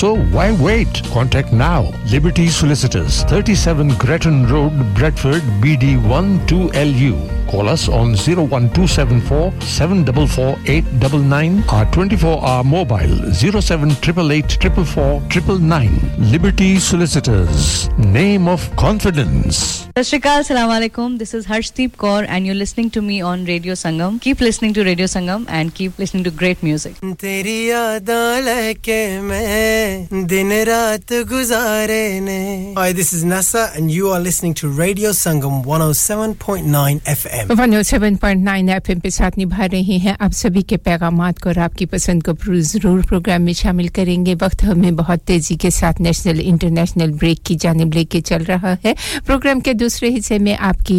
so why wait contact now liberty solicitors 37 Grattan Road, Bradford BD1 2LU. Call us on 01274 744 or 24 hour mobile 07888 Liberty Solicitors, name of confidence. Sashrikal, Alaikum. This is Harshdeep Kaur, and you're listening to me on Radio Sangam. Keep listening to Radio Sangam. Sangam and keep listening to great music تیری یاداں لے کے میں دن رات گزارے نے Hi, this is Nasa and you are listening to Radio Sangam 107.9 FM 107.9 FM پہ ساتھ نبھا رہے ہیں آپ سبھی کے پیغامات کو اور آپ کی پسند کو ضرور پروگرام میں شامل کریں گے وقت ہمیں بہت تیزی کے ساتھ نیشنل انٹرنیشنل بریک کی جانب لے کے چل رہا ہے پروگرام کے دوسرے حصے میں آپ کی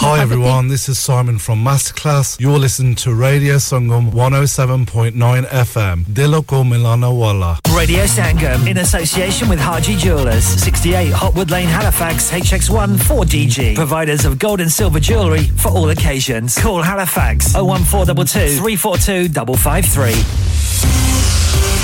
Hi everyone, this is Simon from Masterclass. You're listening to Radio Sangam 107.9 FM. Diloko Milana Wala. Radio Sangam in association with Haji Jewelers, 68 Hotwood Lane, Halifax, HX1 4DG. Providers of gold and silver jewellery for all occasions. Call Halifax 01422 342 553.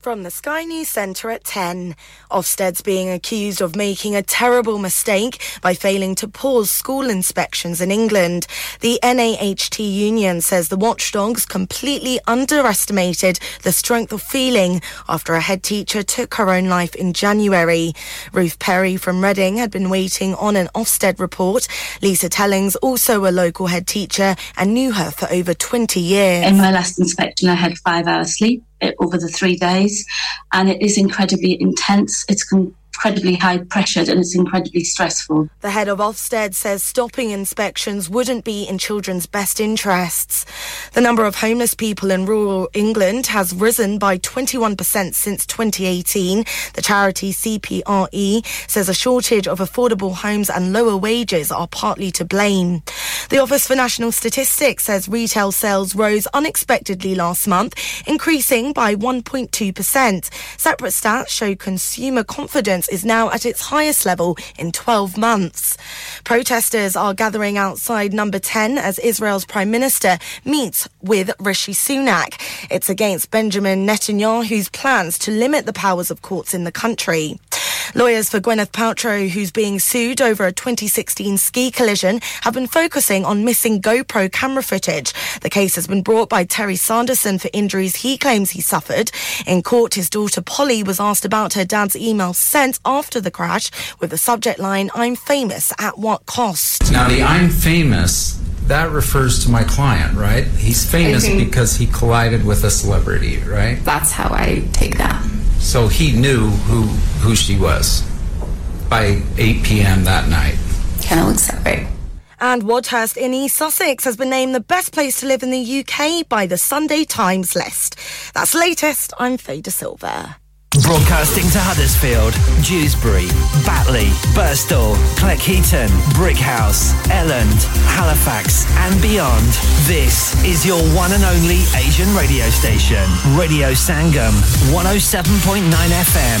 From the Sky News Centre at 10. Ofsted's being accused of making a terrible mistake by failing to pause school inspections in England. The NAHT union says the watchdogs completely underestimated the strength of feeling after a head teacher took her own life in January. Ruth Perry from Reading had been waiting on an Ofsted report. Lisa Tellings, also a local head teacher, and knew her for over 20 years. In my last inspection, I had five hours sleep over the three days, and it is incredibly intense. It's con- incredibly high pressured and it's incredibly stressful. The head of Ofsted says stopping inspections wouldn't be in children's best interests. The number of homeless people in rural England has risen by 21% since 2018. The charity CPRE says a shortage of affordable homes and lower wages are partly to blame. The Office for National Statistics says retail sales rose unexpectedly last month, increasing by 1.2%. Separate stats show consumer confidence is now at its highest level in 12 months. Protesters are gathering outside number 10 as Israel's Prime Minister meets with Rishi Sunak. It's against Benjamin Netanyahu's plans to limit the powers of courts in the country. Lawyers for Gwyneth Paltrow, who's being sued over a 2016 ski collision, have been focusing on missing GoPro camera footage. The case has been brought by Terry Sanderson for injuries he claims he suffered. In court, his daughter Polly was asked about her dad's email sent after the crash with the subject line, I'm famous at what cost? Now, the I'm famous, that refers to my client, right? He's famous because he collided with a celebrity, right? That's how I take that. So he knew who, who she was by 8 p.m. that night. Kind of looks that way. And Wadhurst in East Sussex has been named the best place to live in the UK by the Sunday Times list. That's latest. I'm Faye De Silva. Broadcasting to Huddersfield, Dewsbury, Batley, Burstall, Cleckheaton, Brickhouse, Elland, Halifax, and beyond. This is your one and only Asian radio station, Radio Sangam, 107.9 FM.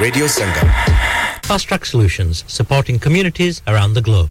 Radio Sangam. Fast Track Solutions supporting communities around the globe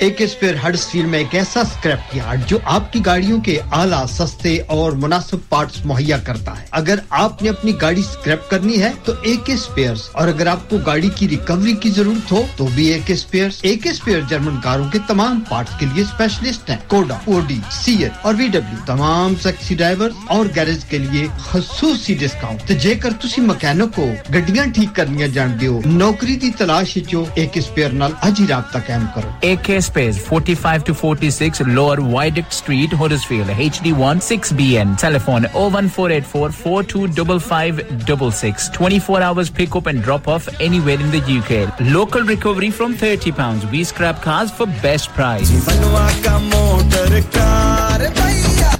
ایک spare ہڈس فیل میں ایک ایسا scrape yard جو آپ کی گاڑیوں کے اعلیٰ، سستے اور مناسب پارٹس مہیا کرتا ہے۔ اگر آپ نے اپنی گاڑی اسکریپ کرنی ہے تو ایک اسپیئر اور اگر آپ کو گاڑی کی ریکوری کی ضرورت ہو تو بھی ایک اسپیئر ایک اسپیئر جرمن کاروں کے تمام پارٹس کے لیے اسپیشلسٹ ہیں۔ کوڈا اوڈی سی ایل اور وی ڈبلو تمام سیکسی ڈرائیور اور گیرج کے لیے خصوصی ڈسکاؤنٹ تو جے کر تسی مکینک کو گڈیاں ٹھیک کرنی جان دیو، نوکری تلاش چو ایک اسپیئر نال اج ہی رابطہ قائم کرو۔ ایک Space 45 to 46 Lower Viaduct Street, Huddersfield, HD1 6BN. Telephone 01484 425566. 24 hours pick up and drop off anywhere in the UK. Local recovery from £30. We scrap cars for best price.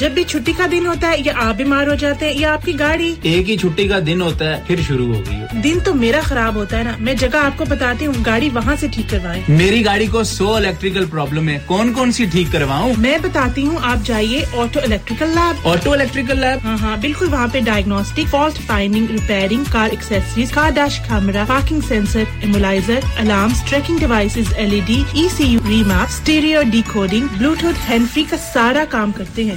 جب بھی چھٹی کا دن ہوتا ہے یا آپ بیمار ہو جاتے ہیں یا آپ کی گاڑی۔ ایک ہی چھٹی کا دن ہوتا ہے پھر شروع ہو گئی دن تو میرا خراب ہوتا ہے نا۔ میں جگہ آپ کو بتاتی ہوں گاڑی وہاں سے ٹھیک کروائیں۔ میری گاڑی کو سو الیکٹریکل پرابلم ہے۔ کون کون سی ٹھیک کرواؤں؟ میں بتاتی ہوں آپ جائیے auto electrical lab auto electrical lab ہاں ہاں بالکل وہاں پہ diagnostic fault finding repairing car accessories car dash camera parking sensor immobiliser alarm tracking devices L E D E C U remap stereo decoding bluetooth hand free کا سارا کام کرتے ہیں۔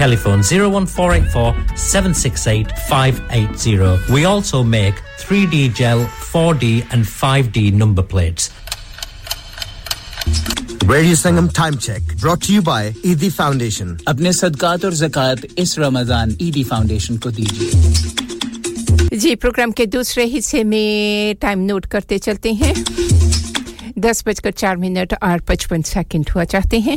telephone 01484768580 We also make 3D gel, 4D and 5D number plates. Radio Sangam Time Check brought to you by ED Foundation. Abne Sadkat aur Zakat is Ramadan ED Foundation ko dijiye. جی programme کے دوسرے حصے میں time note کرتے چلتے ہیں۔ دس بج کر چار منٹ اور پچپن سیکنڈ ہوا، چاہتے ہیں۔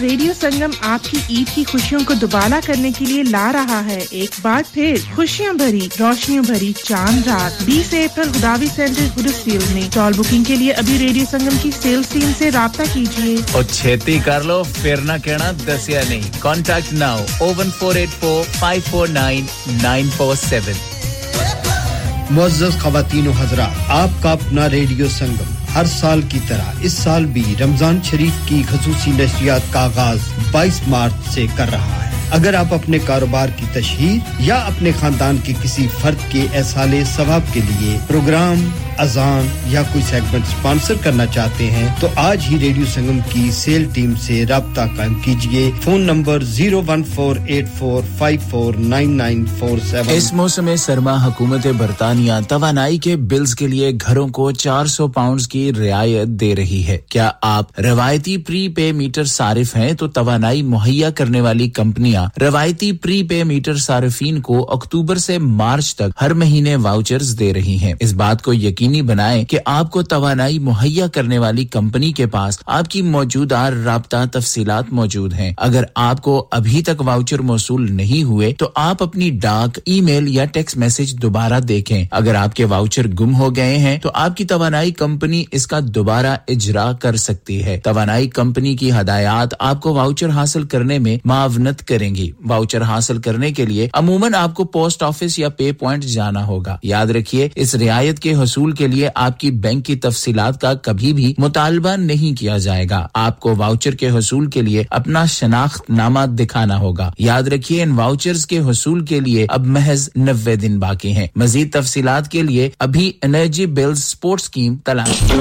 ریڈیو سنگم آپ کی عید کی خوشیوں کو دوبالا کرنے کے لیے لا رہا ہے۔ ایک بار پھر خوشیاں بھری روشنیوں بھری چاند رات۔ بیس اپریل خداوی سینٹر گرسفیلڈ میں۔ ٹال بکنگ کے لیے ابھی ریڈیو سنگم کی سیلز ٹیم سے رابطہ کیجیے۔ اور چھیتی کر لو پھر نہ کہنا دسیا نہیں۔ Contact now O one four eight four five four nine nine four seven معزز خواتین و حضرات آپ کا اپنا ریڈیو سنگم۔ ہر سال کی طرح اس سال بھی رمضان شریف کی خصوصی نشریات کا آغاز بائیس مارچ سے کر رہا ہے۔ اگر آپ اپنے کاروبار کی تشہیر یا اپنے خاندان کے کسی فرد کے احسال ثواب کے لیے پروگرام اذان یا کوئی سیگمنٹ سپانسر کرنا چاہتے ہیں، تو آج ہی ریڈیو سنگم کی سیل ٹیم سے رابطہ قائم کیجیے phone number zero one four eight four five four nine nine four seven. اس موسم سرما حکومت برطانیہ توانائی کے بلز کے لیے گھروں کو چار سو پاؤنڈ کی رعایت دے رہی ہے۔ کیا آپ روایتی پری پے میٹر صارف ہیں؟ تو توانائی مہیا کرنے والی کمپنیاں روایتی پری پے میٹر صارفین کو اکتوبر سے مارچ تک ہر مہینے واؤچرز دے رہی ہیں۔ اس بات کو یقین یقینی بنائیں کہ آپ کو توانائی مہیا کرنے والی کمپنی کے پاس آپ کی موجودہ رابطہ تفصیلات موجود ہیں۔ اگر آپ کو ابھی تک واؤچر موصول نہیں ہوئے تو آپ اپنی ڈاک، ای میل یا ٹیکسٹ میسج دوبارہ دیکھیں۔ اگر آپ کے واؤچر گم ہو گئے ہیں تو آپ کی توانائی کمپنی اس کا دوبارہ اجرا کر سکتی ہے۔ توانائی کمپنی کی ہدایات آپ کو واؤچر حاصل کرنے میں معاونت کریں گی۔ واؤچر حاصل کرنے کے لیے عموماً آپ کو پوسٹ آفس یا پے پوائنٹ جانا ہوگا۔ یاد رکھیے، اس رعایت کے حصول کے لیے آپ کی بینک کی تفصیلات کا کبھی بھی مطالبہ نہیں کیا جائے گا۔ آپ کو واؤچر کے حصول کے لیے اپنا شناخت نامہ دکھانا ہوگا۔ یاد رکھیے، ان واؤچرز کے حصول کے لیے اب محض نوے دن باقی ہیں۔ مزید تفصیلات کے لیے ابھی انرجی بل سپورٹ سکیم تلاش۔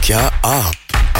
کیا آپ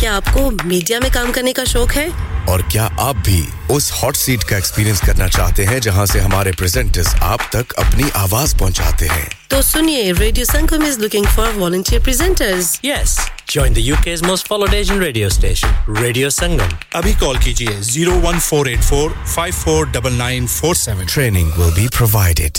کیا آپ کو میڈیا میں کام کرنے کا شوق ہے؟ اور کیا آپ بھی اس ہاٹ سیٹ کا ایکسپیرئنس کرنا چاہتے ہیں جہاں سے ہمارے پریزنٹرز آپ تک اپنی آواز پہنچاتے ہیں؟ تو سنیے radio Sangam is looking for volunteer presenters yes join the U K most followed Asian radio station radio Sangam ابھی کال کیجیے 01484549947. Training will be provided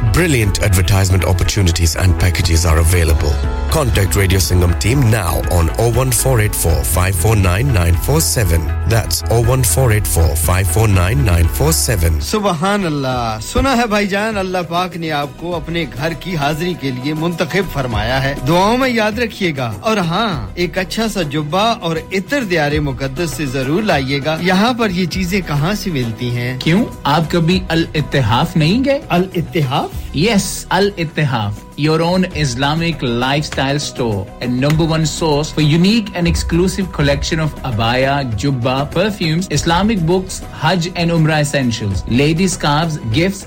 Brilliant advertisement opportunities and packages are available. Contact Radio Singham team now on 01484 549 947. That's 01484 549 947. سبحان اللہ سنا ہے بھائی جان اللہ پاک نے آپ کو اپنے گھر کی حاضری کے لیے منتخب فرمایا ہے دعاؤں میں یاد رکھیے گا اور ہاں ایک اچھا سا جبا اور عطر دیار مقدس سے ضرور لائیے گا یہاں پر یہ چیزیں کہاں سے ملتی ہیں کیوں آپ کبھی الاتحاف نہیں گئے الاتحاف Yes, Al Ittihaf, your own Islamic lifestyle store and number one source for unique and exclusive collection of abaya, jubba, perfumes, Islamic books, Hajj and Umrah essentials, ladies' scarves, gifts,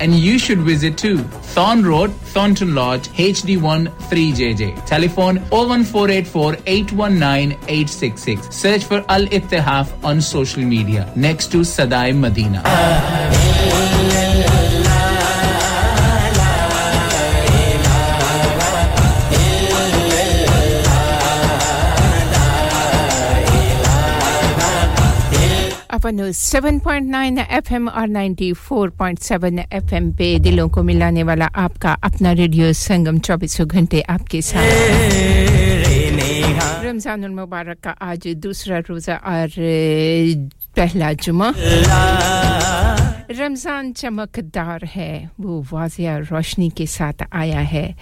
and you should visit too. Thorn Road, Thornton Lodge, HD1 3JJ. Telephone 01484 819 866. Search for Al Ittihaf on social media next to Sadai Madina. عنها seven point nine F M اور ninety four point seven F M پہ دلوں کو ملانے والا آپ کا اپنا ریڈیو سنگم چوبیسوں گھنٹے آپ کے ساتھ رمضان المبارک کا آج دوسرا روزہ اور پہلا جمعہ۔ رمضان چمکدار ہے۔ وہ واضح روشنی کے ساتھ آیا ہے۔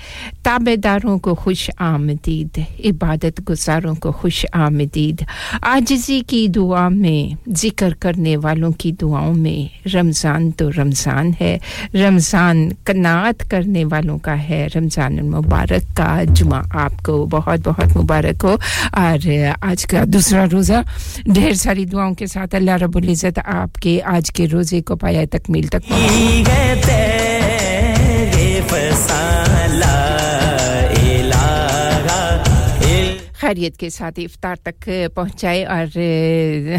تابے داروں کو خوش آمدید عبادت گزاروں کو خوش آمدید۔ آجزی کی دعا میں ذکر کرنے والوں کی دعاؤں میں۔ رمضان تو رمضان ہے۔ رمضان کنات کرنے والوں کا ہے۔ رمضان المبارک کا جمعہ آپ کو بہت بہت مبارک ہو۔ اور آج کا دوسرا روزہ ڈھیر ساری دعاؤں کے ساتھ اللہ رب العزت آپ کے آج کے روزے کو پایا تکمیل تک خیریت کے ساتھ افطار تک پہنچائے اور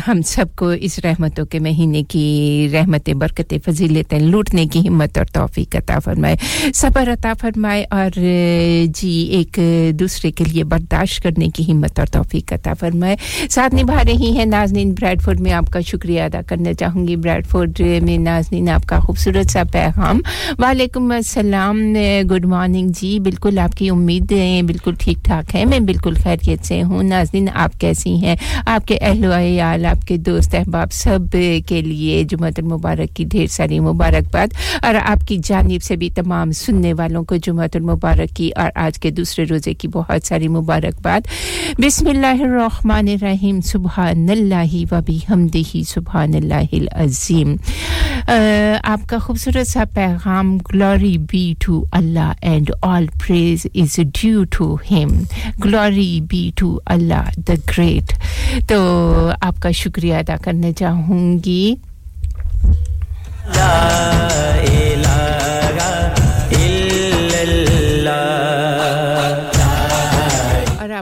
ہم سب کو اس رحمتوں کے مہینے کی رحمتیں، برکتیں، فضیلتیں لوٹنے کی ہمت اور توفیق عطا فرمائے۔ صبر عطا فرمائے اور جی ایک دوسرے کے لیے برداشت کرنے کی ہمت اور توفیق عطا فرمائے۔ ساتھ نبھا رہی ہیں ناظرین بریڈ فورڈ میں آپ کا شکریہ ادا کرنا چاہوں گی۔ بریڈ فورڈ میں ناظرین آپ کا خوبصورت سا پیغام۔ وعلیکم السلام، گڈ مارننگ جی۔ بالکل آپ کی امیدیں بالکل ٹھیک ٹھاک ہیں میں بالکل خیر خیریت سے ہوں۔ ناظرین، آپ کیسی ہیں؟ آپ کے اہل و عیال آپ کے دوست احباب، سب کے لیے جمعۃ المبارک کی ڈھیر ساری مبارکباد۔ اور آپ کی جانب سے بھی تمام سننے والوں کو جمعۃ المبارک کی اور آج کے دوسرے روزے کی بہت ساری مبارکباد۔ بسم اللہ الرحمن الرحیم۔ سبحان اللہ وبی حمدہی سبحان اللہ العظیم۔ آپ کا خوبصورت سا پیغام glory be to Allah and all praise is due to him glory be be to Allah the great تو آپ کا شکریہ ادا کرنا چاہوں گی۔ لا الہ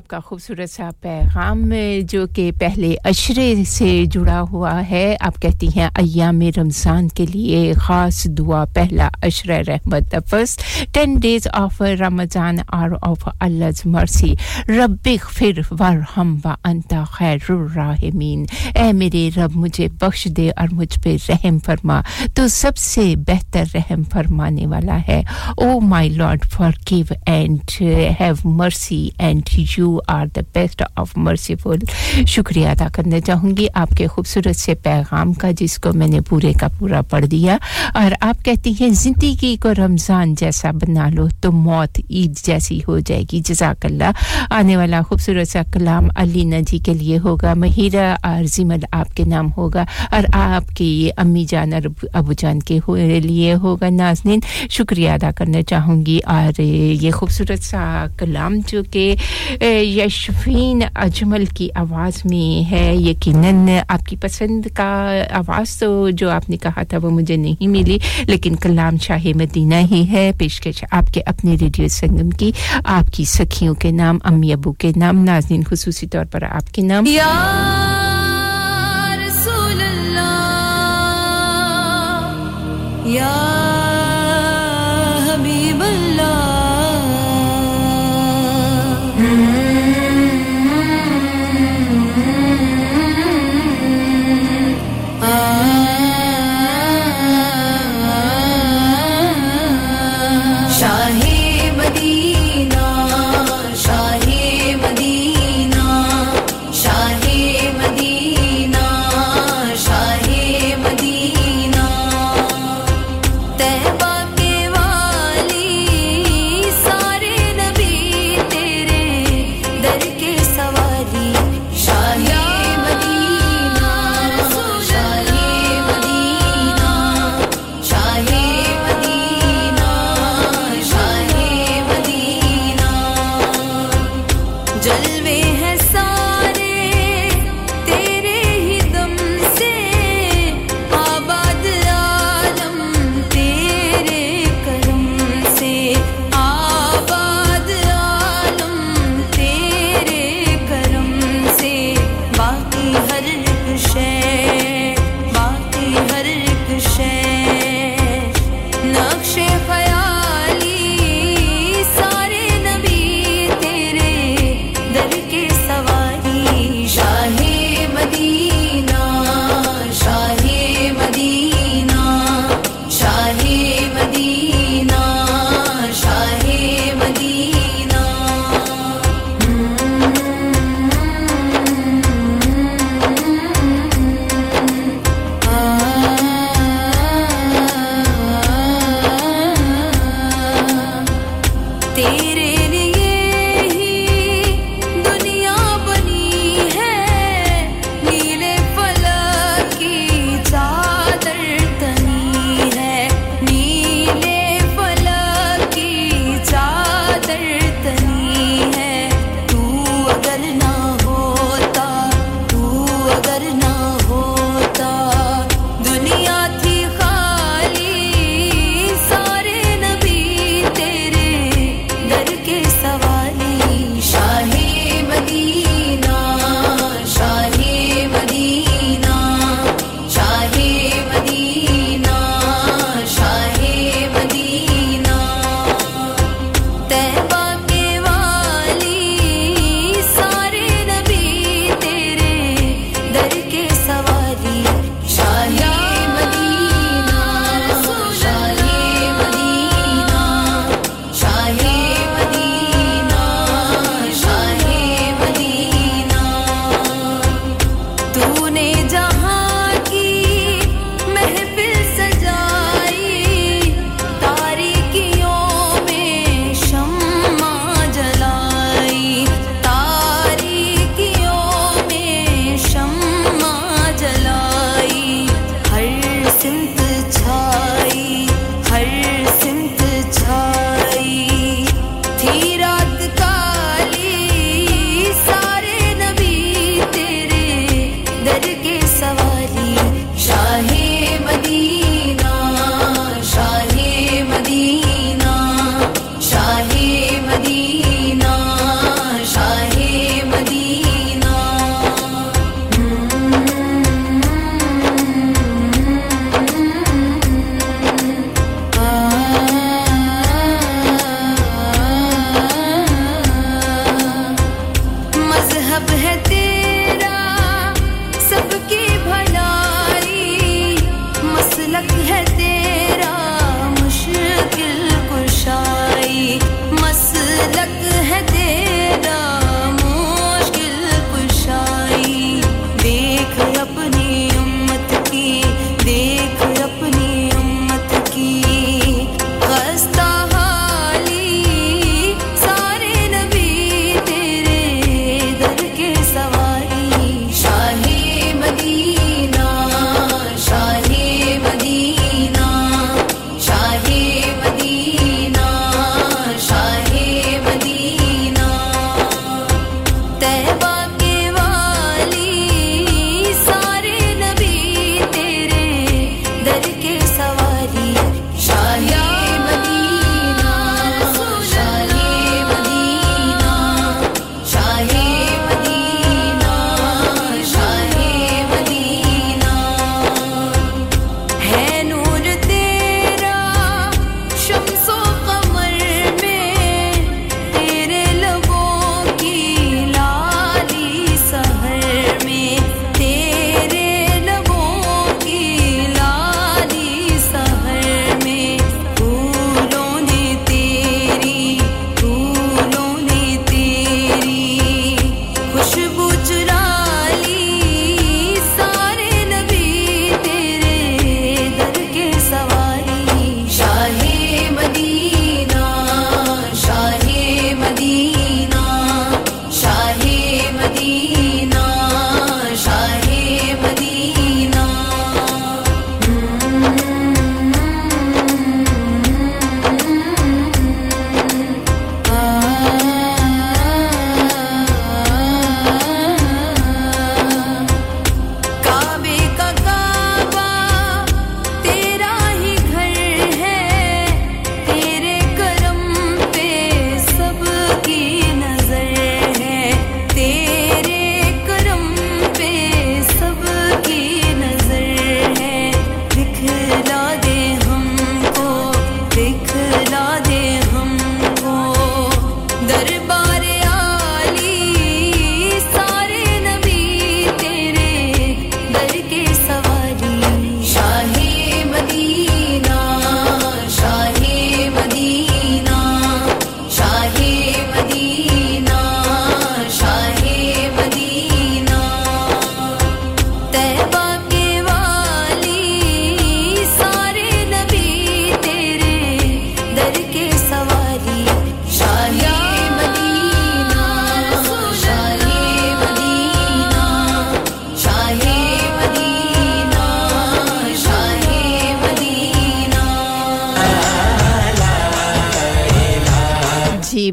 کا خوبصورت سا پیغام جو کہ پہلے عشرے سے جڑا ہوا ہے۔ آپ کہتی ہیں، ایام رمضان کے لیے خاص دعا، پہلا عشرہ رحمت first ten days of Ramadan are of Allah mercy رب فر ورحم و انتا خیر الراحمین۔ اے میرے رب، مجھے بخش دے اور مجھ پہ رحم فرما۔ تو سب سے بہتر رحم فرمانے والا ہے۔ O my lord forgive and have mercy and you are the best of merciful شکریہ ادا کرنا چاہوں گی آپ کے خوبصورت سے پیغام کا جس کو میں نے پورے کا پورا پڑھ دیا۔ اور آپ کہتی ہیں زندگی کو رمضان جیسا بنا لو تو موت عید جیسی ہو جائے گی۔ جزاک اللہ۔ آنے والا خوبصورت سا کلام علی جی کے لیے ہوگا۔ مہیرہ اور زمل آپ کے نام ہوگا۔ اور آپ کی امی جان اور ابو جان کے لیے ہوگا نازنین۔ شکریہ ادا کرنا چاہوں گی۔ اور یہ خوبصورت سا کلام جو کہ یشفین اجمل کی آواز میں ہے، یقیناً آپ کی پسند کا آواز تو جو آپ نے کہا تھا وہ مجھے نہیں ملی، لیکن کلام شاہ مدینہ ہی ہے پیشکش آپ کے اپنے ریڈیو سنگم کی، آپ کی سکھیوں کے نام، امی ابو کے نام، ناظرین خصوصی طور پر آپ کے نام۔ یا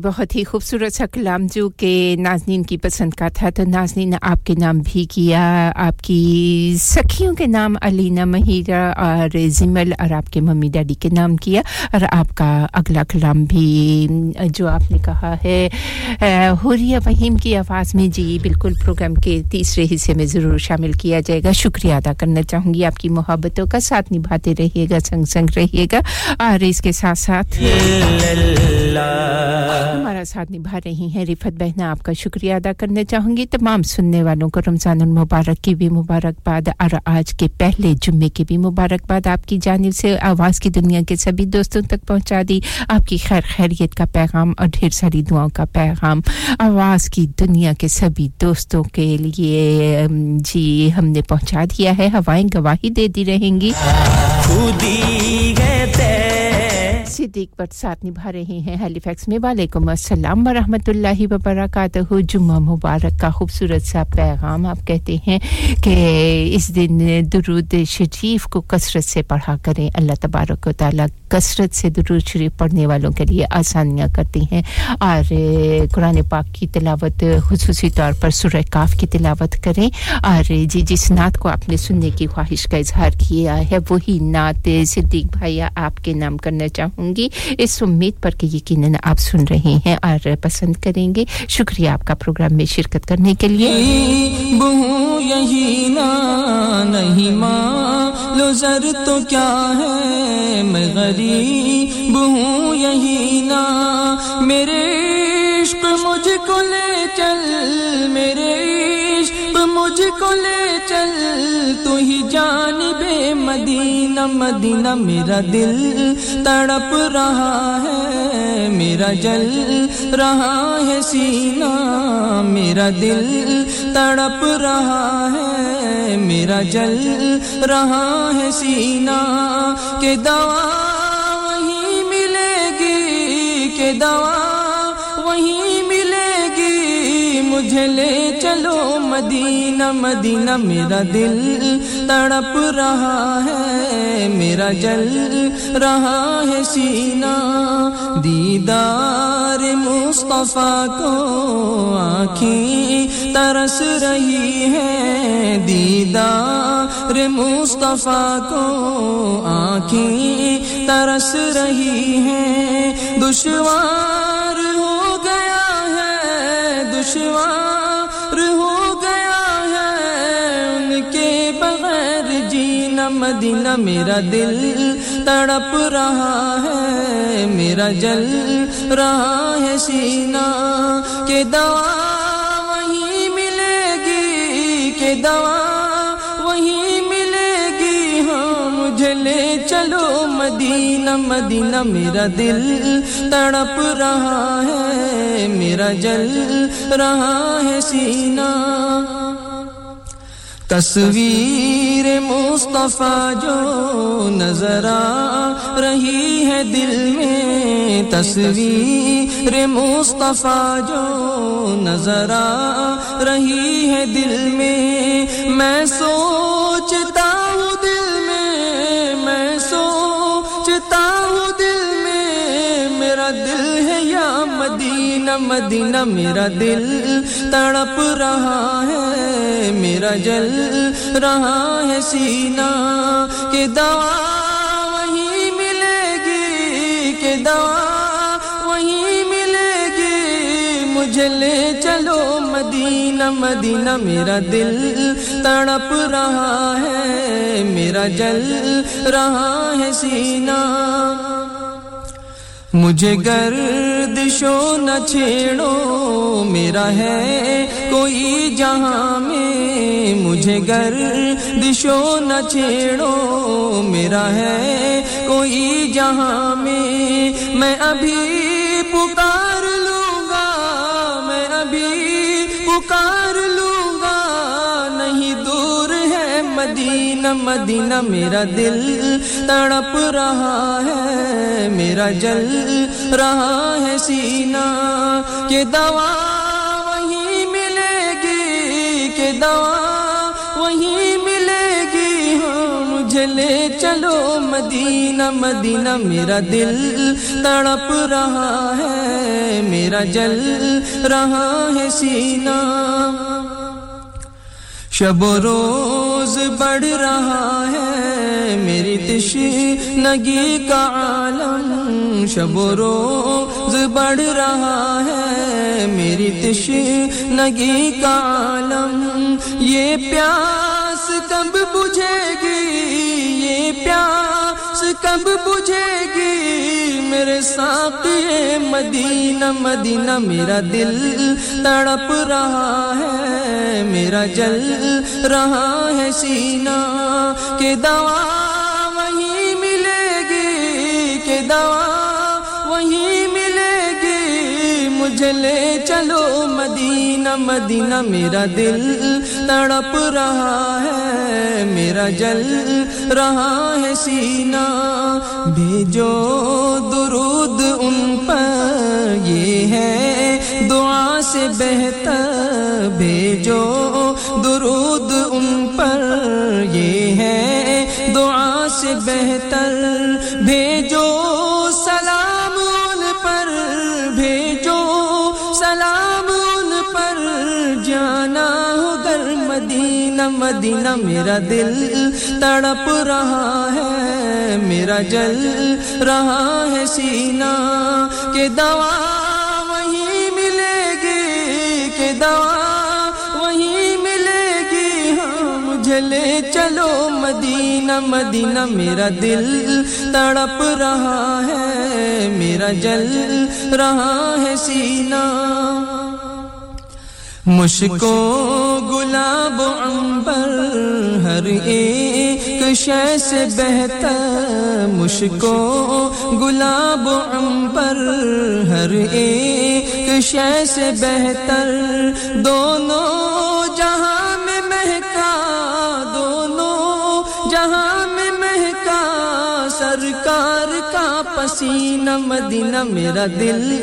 بہت ہی خوبصورت سا کلام جو کہ ناظرین کی پسند کا تھا تو ناظرین آپ کے نام بھی کیا، آپ کی سکھیوں کے نام علینا مہیرہ اور زمل اور آپ کے ممی ڈیڈی کے نام کیا اور آپ کا اگلا کلام بھی جو آپ نے کہا ہے حوریہ وحیم کی آواز میں جی بالکل پروگرام کے تیسرے حصے میں ضرور شامل کیا جائے گا شکریہ ادا کرنا چاہوں گی آپ کی محبتوں کا ساتھ نبھاتے رہیے گا، سنگ سنگ رہیے گا اور اس کے ساتھ ساتھ Yeah. ہمارا ساتھ نبھا رہی ہیں۔ رفت بہنا آپ کا شکریہ ادا کرنا چاہوں گی۔ تمام سننے والوں کو رمضان المبارک کی بھی مبارکباد اور آج کے پہلے جمعے کی بھی مبارکباد آپ کی جانب سے آواز کی دنیا کے سبھی دوستوں تک پہنچا دی۔ آپ کی خیر خیریت کا پیغام اور ڈھیر ساری دعاؤں کا پیغام۔ آواز کی دنیا کے سبھی دوستوں کے لیے جی ہم نے پہنچا دیا ہے۔ ہوائیں گواہی دے دی رہیں گی۔ صدیق بٹ ساتھ نبھا رہے ہیں۔ ہیلی فیکس میں وعلیکم السلام ورحمۃ اللہ وبرکاتہ۔ جمعہ مبارک کا خوبصورت سا پیغام آپ کہتے ہیں کہ اس دن درود شریف کو کثرت سے پڑھا کریں۔ اللہ تبارک و تعالیٰ کثرت سے درود شریف پڑھنے والوں کے لیے آسانیاں کرتی ہیں۔ اور قرآن پاک کی تلاوت خصوصی طور پر سورہ کاف کی تلاوت کریں۔ اور جی جس نعت کو آپ نے سننے کی خواہش کا اظہار کیا ہے، وہی نعت صدیق بھائی آپ کے نام کرنا چاہوں گی اس امید پر کہ یقیناً آپ سن رہے ہیں اور پسند کریں گے۔ شکریہ آپ کا پروگرام میں شرکت کرنے کے لیے۔ یہی نہیں ماں۔ لو زر تو کیا ہے میں غریب۔ ہوں یہی نا۔ میرے عشق مجھ کو لے چل۔ میرے کو لے چل تو ہی جانب مدینہ مدینہ میرا دل تڑپ رہا ہے، میرا جل رہا ہے سینہ، میرا دل تڑپ رہا ہے، میرا جل رہا ہے سینہ۔ کہ دوا وہیں ملے گی، کہ دوا وہیں مجھے لے چلو مدینہ مدینہ میرا دل تڑپ رہا ہے، میرا جل رہا ہے سینہ۔ دیدار مصطفیٰ کو آنکھیں ترس رہی ہے۔ دیدار مصطفیٰ کو آنکھیں ترس رہی ہے۔ دشوار دشوار ہو گیا ہے ان کے بغیر جینا مدینہ میرا دل تڑپ رہا ہے، میرا جل رہا ہے سینہ کہ دوا وہیں ملے گی، کہ دوا مدینہ مدینہ میرا دل تڑپ رہا ہے، میرا جل رہا ہے سینہ۔ تصویر مصطفیٰ جو نظر آ رہی ہے دل میں، تصویر مصطفیٰ جو نظر آ رہی ہے دل میں۔ میں سو مدینہ مدینہ میرا دل تڑپ رہا ہے، میرا جل رہا ہے سینہ، کہ دوا وہی ملے گی، کہ دوا وہی ملے گی، مجھے لے چلو مدینہ مدینہ میرا دل تڑپ رہا ہے، میرا جل رہا ہے سینہ۔ مجھے گردشو نہ چھیڑو میرا ہے کوئی جہاں میں۔ مجھے گردشو نہ چھیڑو میرا ہے کوئی جہاں میں۔ میں ابھی پکار لوں گا، میں ابھی پکار مدینہ مدینہ میرا دل تڑپ رہا ہے، میرا جل رہا ہے سینہ۔ کہ دوا وہی ملے گی، کہ دوا وہی ملے گی۔ ہاں مجھے لے چلو مدینہ مدینہ میرا دل تڑپ رہا ہے، میرا جل رہا ہے سینہ۔ شب و روز بڑھ رہا ہے، میری تشنگی کا عالم شب و روز بڑھ رہا ہے، میری تشنگی کا عالم، یہ پیاس کب بجھے گی؟ یہ پیاس کب بجھے گی میرے ساتھ مدینہ مدینہ میرا دل تڑپ رہا ہے، میرا جل رہا ہے سینہ کہ دوا چلے لے چلو مدینہ مدینہ میرا دل تڑپ رہا ہے، میرا جل رہا ہے سینہ۔ بھیجو درود ان پر، یہ ہے دعا سے بہتر۔ بھیجو درود ان پر، یہ ہے دعا سے بہتر۔ مدینہ مدینہ میرا دل تڑپ رہا ہے، میرا جل رہا ہے سینہ۔ کہ دوا وہیں ملے گی، کہ دوا لے چلو مدینہ مدینہ میرا دل تڑپ رہا ہے، میرا جل رہا ہے سینہ۔ مشکو گلاب عنبر، ہر ایک شے سے بہتر۔ مشکو گلاب عنبر، ہر ایک شے سے بہتر۔ دونوں جہاں پسینہ مدینہ میرا دل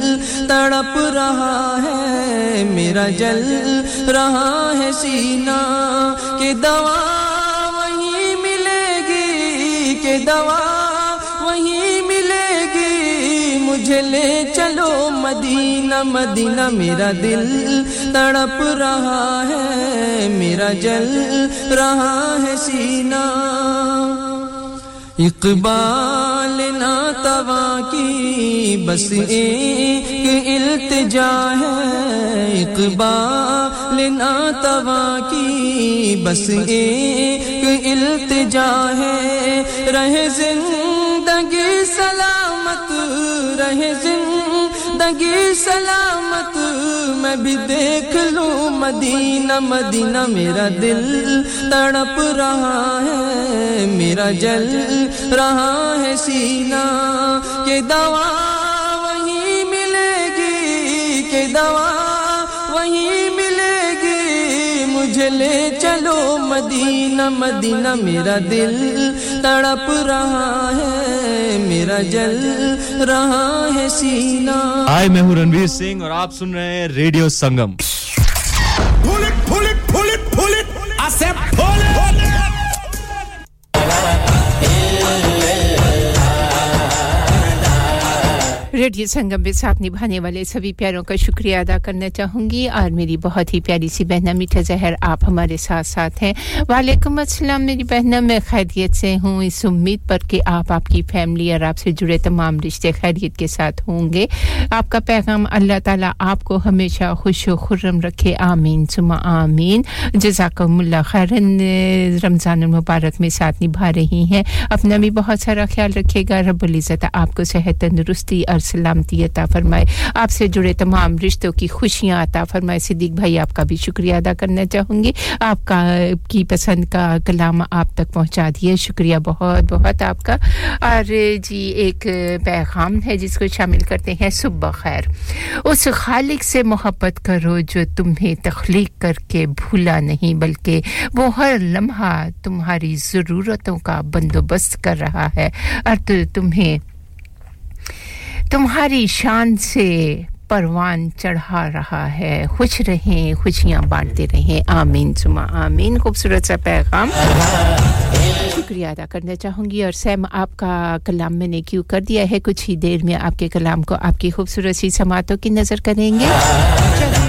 تڑپ رہا ہے، میرا جل رہا ہے سینہ۔ کہ دوا وہیں ملے گی، کہ دوا وہیں ملے گی۔ مجھے لے چلو مدینہ مدینہ میرا دل تڑپ رہا ہے، میرا جل رہا ہے سینہ۔ اقبال ناتوا کی بس ایک التجا ہے۔ اقبال ناتوا کی بس ایک التجا ہے۔ رہ زندگی سلامت، رہ زندگی زندگی سلامت میں بھی دیکھ لوں۔ مدینہ مدینہ میرا دل تڑپ رہا ہے۔ میرا جل رہا ہے سینہ کہ دوا وہی ملے گی، کہ دوا چلے لے چلو مدینہ مدینہ میرا دل تڑپ رہا ہے میرا جل رہا ہے سینہ۔ آئے میں ہوں رنویر سنگھ اور آپ سن رہے ہیں ریڈیو سنگم۔ ریڈیو سنگم میں ساتھ نبھانے والے سبھی پیاروں کا شکریہ ادا کرنا چاہوں گی۔ اور میری بہت ہی پیاری سی بہنا میٹھا زہر آپ ہمارے ساتھ ساتھ ہیں۔ وعلیکم السلام، میری بہنا میں خیریت سے ہوں۔ اس امید پر کہ آپ آپ کی فیملی اور آپ سے جڑے تمام رشتے خیریت کے ساتھ ہوں گے۔ آپ کا پیغام اللہ تعالیٰ آپ کو ہمیشہ خوش و خرم رکھے۔ آمین سما آمین۔ جزاکم اللہ خیر رمضان المبارک میں ساتھ نبھا رہی ہیں۔ اپنا بھی بہت سارا خیال رکھے گا۔ رب العزت آپ کو صحت تندرستی اور سلامتی عطا فرمائے۔ آپ سے جڑے تمام رشتوں کی خوشیاں عطا فرمائے۔ صدیق بھائی، آپ کا بھی شکریہ ادا کرنا چاہوں گی۔ آپ کا کی پسند کا کلام آپ تک پہنچا دیا شکریہ بہت بہت آپ کا۔ اور جی ایک پیغام ہے جس کو شامل کرتے ہیں۔ صبح خیر۔ اس خالق سے محبت کرو جو تمہیں تخلیق کر کے بھولا نہیں، بلکہ وہ ہر لمحہ تمہاری ضرورتوں کا بندوبست کر رہا ہے۔ اور تمہیں تمہاری شان سے پروان چڑھا رہا ہے۔ خوش رہیں، خوشیاں بانٹتے رہیں۔ آمین سما آمین۔ خوبصورت سا پیغام۔ شکریہ ادا کرنا چاہوں گی اور سیم آپ کا کلام میں نے کیوں کر دیا ہے، کچھ ہی دیر میں آپ کے کلام کو آپ کی خوبصورت سی سماعتوں کی نظر کریں گے۔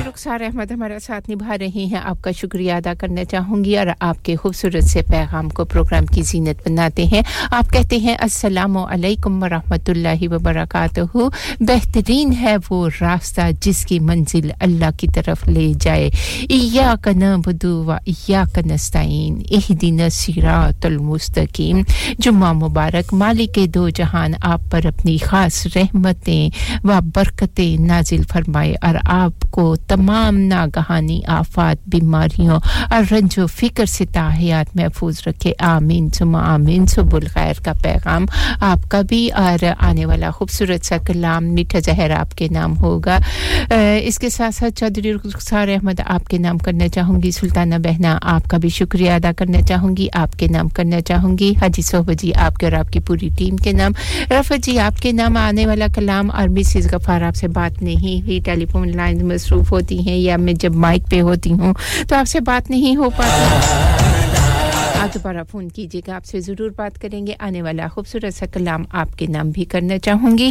رخسار احمد ہمارا ساتھ نبھا رہی ہیں، آپ کا شکریہ ادا کرنا چاہوں گی اور آپ کے خوبصورت سے پیغام کو پروگرام کی زینت بناتے ہیں۔ آپ کہتے ہیں، السلام علیکم ورحمۃ اللہ وبرکاتہ۔ بہترین ہے وہ رات۔ راستہ جس کی منزل اللہ کی طرف لے جائے۔ یا کن نبدو و ایا کا نستعین۔ اہ دن سیرات المستقیم۔ جمعہ مبارک۔ مالک دو جہان، آپ پر اپنی خاص رحمتیں و برکتیں نازل فرمائے۔ اور آپ کو تمام ناگہانی، آفات، بیماریوں اور رنج و فکر سے تاحیات محفوظ رکھے۔ آمین۔ ثم آمین۔ سب الخیر کا پیغام آپ کا بھی اور آنے والا خوبصورت سا کلام، میٹھا زہر آپ کے نام ہوگا ہوگا۔ اس کے ساتھ ساتھ چودھری رخسار احمد، آپ کے نام کرنا چاہوں گی۔ سلطانہ بہنا، آپ کا بھی شکریہ ادا کرنا چاہوں گی۔ آپ کے نام کرنا چاہوں گی۔ حاجی صوبہ جی آپ کے اور آپ کی پوری ٹیم کے نام۔ رفت جی آپ کے نام آنے والا کلام اور مسز غفار آپ سے بات نہیں ہوئی۔ ٹیلی فون لائن مصروف ہوتی ہیں یا میں جب مائک پہ ہوتی ہوں تو آپ سے بات نہیں ہو پاتی۔ آپ دوبارہ فون کیجیے گا، آپ سے ضرور بات کریں گے۔ آنے والا خوبصورت سا کلام آپ کے نام بھی کرنا چاہوں گی۔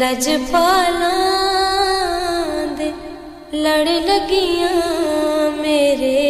لج پالا لڑ لگیاں میرے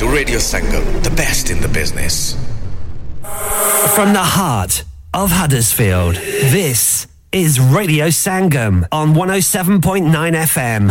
to Radio Sangam, the best in the business. From the heart of Huddersfield, this is Radio Sangam on 107.9 FM.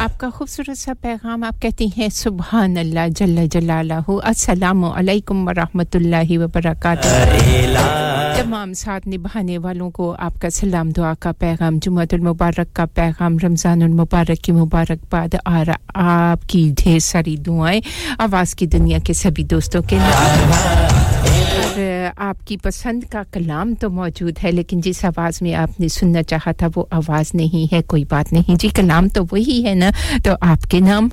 آپ کا خوبصورت سا پیغام آپ کہتی ہیں، سبحان اللہ، جل جلالہ۔ السلام علیکم ورحمۃ اللہ وبرکاتہ۔ تمام ساتھ نبھانے والوں کو آپ کا سلام دعا کا پیغام، جمعۃ المبارک کا پیغام، رمضان المبارک کی مبارک بعد آر آپ کی ڈھیر ساری دعائیں، آواز کی دنیا کے سبھی دوستوں کے لیے آپ کی پسند کا کلام تو موجود ہے، لیکن جس آواز میں آپ نے سننا چاہا تھا، وہ آواز نہیں ہے، کوئی بات نہیں۔ جی کلام تو وہی ہے نا۔ تو آپ کے نام؟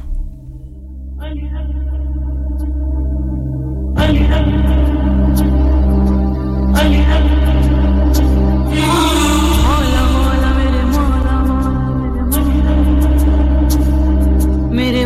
میرے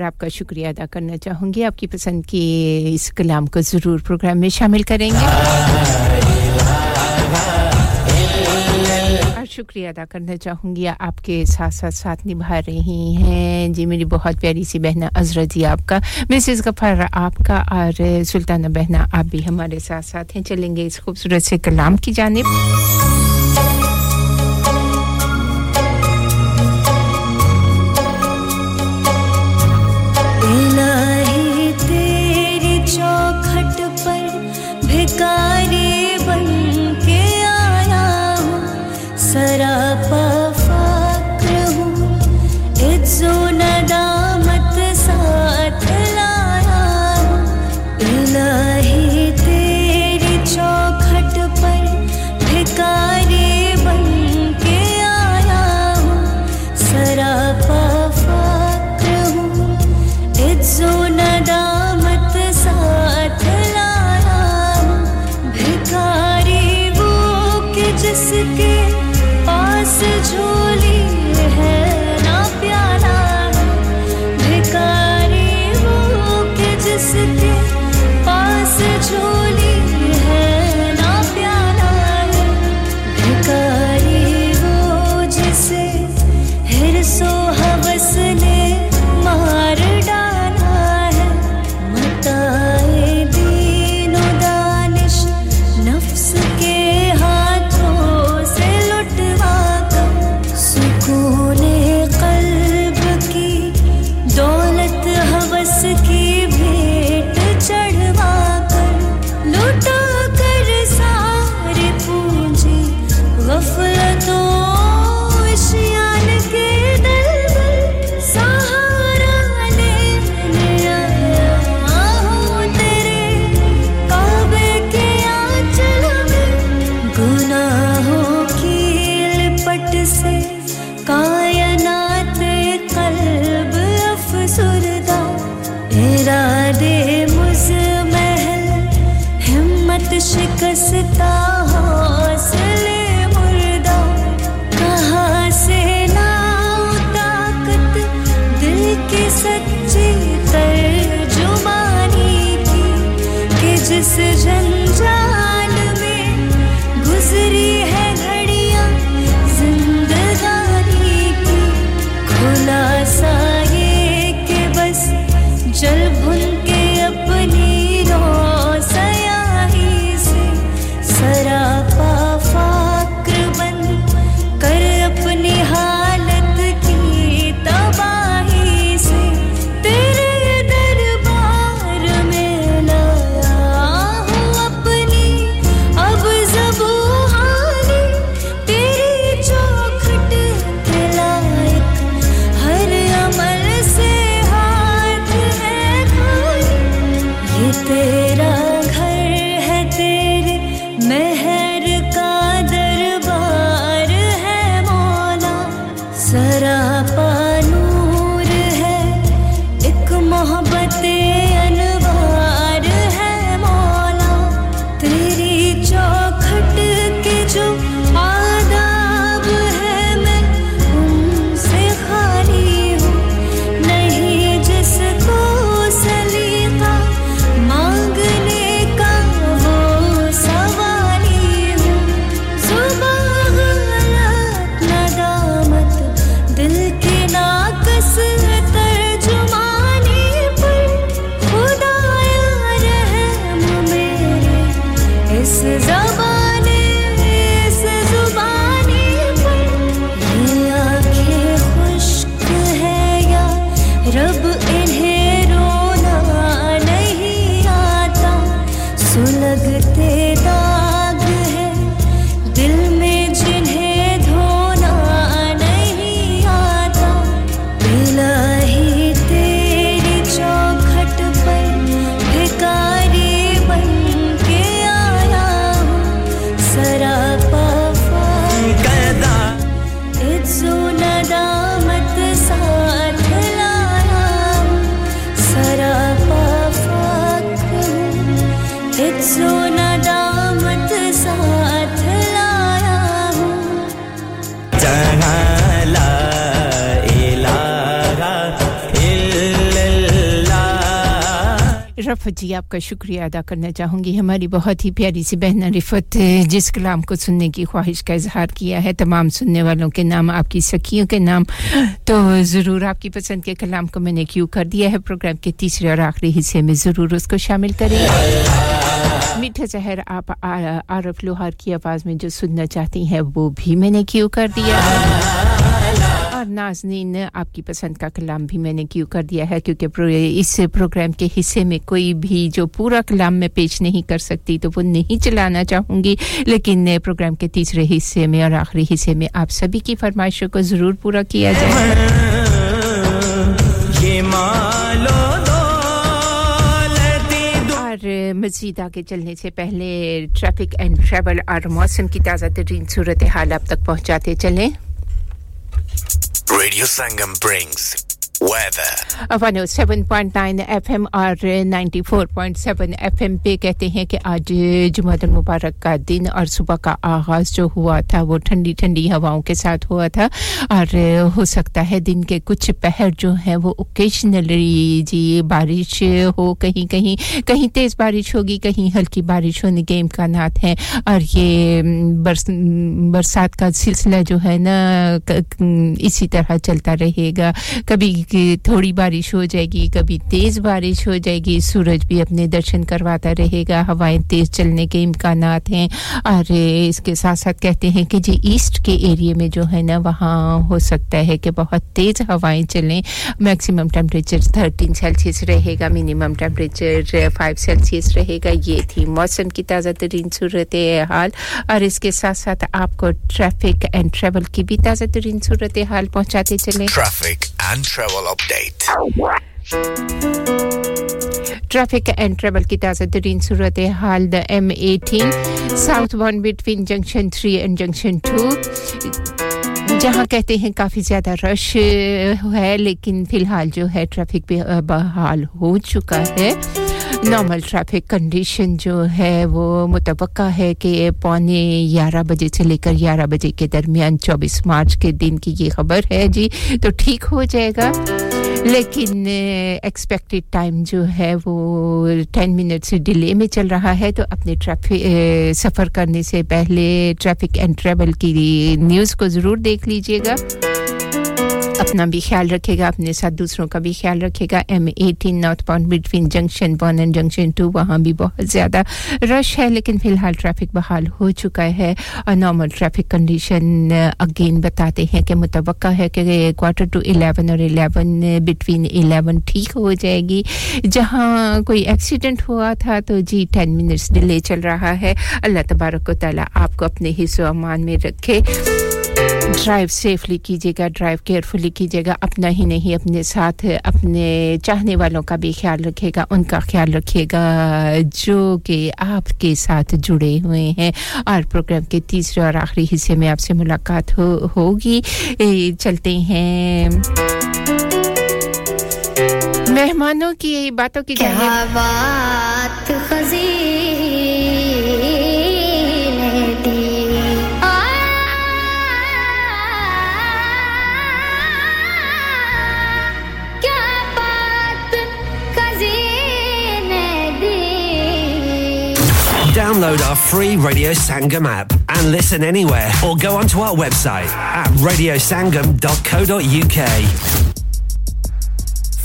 سر آپ کا شکریہ ادا کرنا چاہوں گی۔ آپ کی پسند کی اس کلام کو ضرور پروگرام میں شامل کریں گے۔ شکریہ ادا کرنا چاہوں گی۔ آپ کے ساتھ ساتھ ساتھ نبھا رہی ہیں۔ جی میری بہت پیاری سی بہنا عزرہ جی آپ کا، مسز غفار آپ کا، اور سلطانہ بہنا آپ بھی ہمارے ساتھ ساتھ ہیں۔ چلیں گے اس خوبصورت سے کلام کی جانب۔ رفت جی آپ کا شکریہ ادا کرنا چاہوں گی۔ ہماری بہت ہی پیاری سی بہن رفت جس کلام کو سننے کی خواہش کا اظہار کیا ہے۔ تمام سننے والوں کے نام، آپ کی سکھیوں کے نام۔ تو ضرور آپ کی پسند کے کلام کو میں نے کیوں کر دیا ہے؟ پروگرام کے تیسرے اور آخری حصے میں ضرور اس کو شامل کریں۔ میٹھا زہر، آپ عارف لوہار کی آواز میں جو سننا چاہتی ہیں، وہ بھی میں نے کیوں کر دیا؟ اور ناظرین آپ کی پسند کا کلام بھی میں نے کیوں کر دیا ہے؟ کیونکہ اس پروگرام کے حصے میں کوئی بھی جو پورا کلام میں پیش نہیں کر سکتی تو وہ نہیں چلانا چاہوں گی۔ لیکن پروگرام کے تیسرے حصے میں اور آخری حصے میں آپ سبھی کی فرمائشوں کو ضرور پورا کیا جائے۔ مزید آگے چلنے سے پہلے ٹریفک اینڈ ٹریول اور موسم کی تازہ ترین صورتحال آپ تک پہنچاتے چلیں۔ Radio Sangam brings seven point nine F M اور ninety four point seven F M پہ کہتے ہیں کہ آج جمعہ المبارک کا دن اور صبح کا آغاز جو ہوا تھا وہ ٹھنڈی ٹھنڈی ہواؤں کے ساتھ ہوا تھا اور ہو سکتا ہے دن کے کچھ پہر جو ہیں وہ اوکیشنلی جی بارش ہو، کہیں کہیں کہیں تیز بارش ہوگی، کہیں ہلکی بارش ہونے کے امکانات ہیں اور یہ برس، برسات کا سلسلہ جو ہے نا اسی طرح چلتا رہے گا۔ کبھی کہ تھوڑی بارش ہو جائے گی، کبھی تیز بارش ہو جائے گی، سورج بھی اپنے درشن کرواتا رہے گا، ہوائیں تیز چلنے کے امکانات ہیں۔ اور اس کے ساتھ ساتھ کہتے ہیں کہ جی ایسٹ کے ایریے میں جو ہے نا، وہاں ہو سکتا ہے کہ بہت تیز ہوائیں چلیں۔ میکسیمم ٹیمپریچر تھرٹین سیلسیس رہے گا منیمم ٹیمپریچر فائیو سیلسیس رہے گا۔ یہ تھی موسم کی تازہ ترین صورت حال۔ اور اس کے ساتھ ساتھ آپ کو ٹریفک اینڈ ٹریول کی بھی تازہ ترین صورت حال پہنچاتے چلیں۔ Traffic and travel Travel Update. Traffic and travel کی تازہ ترین صورت حال the M eighteen southbound between junction three and junction two جہاں کہتے ہیں کافی زیادہ رش ہے لیکن فی الحال جو ہے ٹریفک بحال ہو چکا ہے نارمل ٹریفک کنڈیشن جو ہے وہ متوقع ہے کہ پونے گیارہ بجے سے لے کر گیارہ بجے کے درمیان چوبیس مارچ کے دن کی یہ خبر ہے جی تو ٹھیک ہو جائے گا۔ لیکن ایکسپیکٹڈ ٹائم جو ہے وہ ٹین منٹ سے ڈیلے میں چل رہا ہے۔ تو اپنے ٹریفک سفر کرنے سے پہلے ٹریفک اینڈ ٹریول کی نیوز کو ضرور دیکھ لیجیے گا۔ اپنا بھی خیال رکھے گا اپنے ساتھ دوسروں کا بھی خیال رکھے گا M eighteen northbound between junction one and junction two وہاں بھی بہت زیادہ رش ہے، لیکن فی الحال ٹریفک بحال ہو چکا ہے۔ اور نارمل ٹریفک کنڈیشن اگین بتاتے ہیں کہ متوقع ہے کہ کوارٹر ٹو الیون اور الیون بٹوین الیون ٹھیک ہو جائے گی۔ جہاں کوئی ایکسیڈنٹ ہوا تھا تو جی ٹین منٹس ڈیلے چل رہا ہے۔ اللہ تبارک و تعالیٰ آپ کو اپنے حصہ امان میں رکھے۔ ڈرائیو سیفلی کیجیے گا ڈرائیو کیئرفلی کیجیے گا اپنا ہی نہیں اپنے ساتھ اپنے چاہنے والوں کا بھی خیال رکھے گا ان کا خیال رکھے گا جو کہ آپ کے ساتھ جڑے ہوئے ہیں اور پروگرام کے تیسرے اور آخری حصے میں آپ سے ملاقات ہو ہوگی چلتے ہیں مہمانوں کی باتوں کی بات Download our free Radio Sangam app and listen anywhere or go onto our website at radiosangam.co.uk.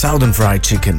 southern fried chicken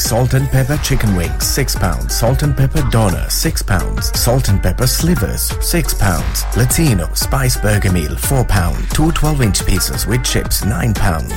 salt and pepper chicken wings six pound salt and pepper doner six pound salt and pepper slivers six pound Latino spice burger meal four pound to twelve inch pieces with chips nine pound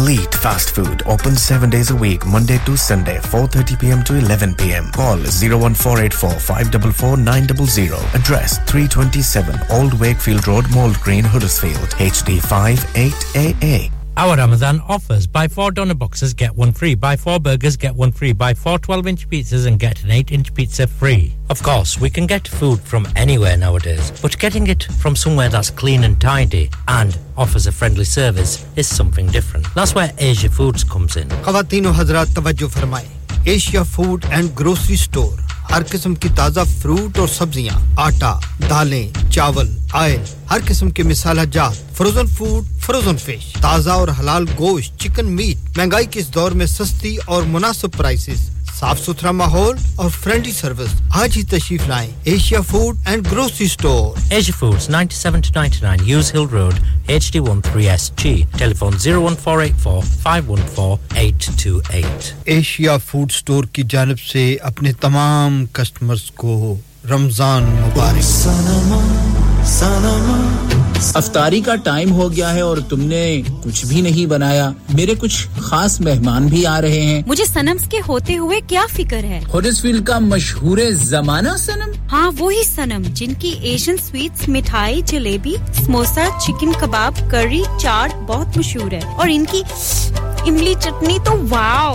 elite fast food open seven days a week Monday to Sunday four thirty to eleven P M call 01484 544900. Address 327 Old Wakefield Road, Mold Green, Huddersfield, HD58AA. Our Ramadan offers buy four donor boxes, get one free, buy four burgers, get one free, buy four 12 inch pizzas, and get an 8 inch pizza free. Of course, we can get food from anywhere nowadays, but getting it from somewhere that's clean and tidy and offers a friendly service is something different. That's where Asia Foods comes in. Asia food and grocery store ہر قسم کی تازہ fruit اور سبزیاں، آٹا، دالیں، چاول، oil, ہر قسم کے مسالہ جات فروزن فوڈ فروزن فش تازہ اور حلال گوشت چکن میٹ مہنگائی کے اس دور میں سستی اور مناسب پرائسز صاف ستھرا ماحول اور فرینڈلی سروس. آج ہی تشریف لائیں Asia food and grocery store Asia foods 97 hill road H D one three S G telephone zero one four eight four five one four eight two eight Asia food store کی جانب سے اپنے تمام customers کو رمضان مبارک. سنما سنما افطاری کا time ہو گیا ہے اور تم نے کچھ بھی نہیں بنایا۔ میرے کچھ خاص مہمان بھی آ رہے ہیں۔ مجھے سنمز کے ہوتے ہوئے کیا فکر ہے؟ ہڈسفیلڈ کا مشہور زمانہ سنم ہاں وہی سنم جن کی ایشین سویٹس مٹھائی جلیبی سموسا چکن کباب کری چاٹ بہت مشہور ہے۔ اور ان کی املی چٹنی تو واؤ!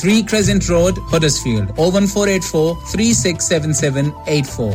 three crescent road Huddersfield O one four eight four three six seven seven eight four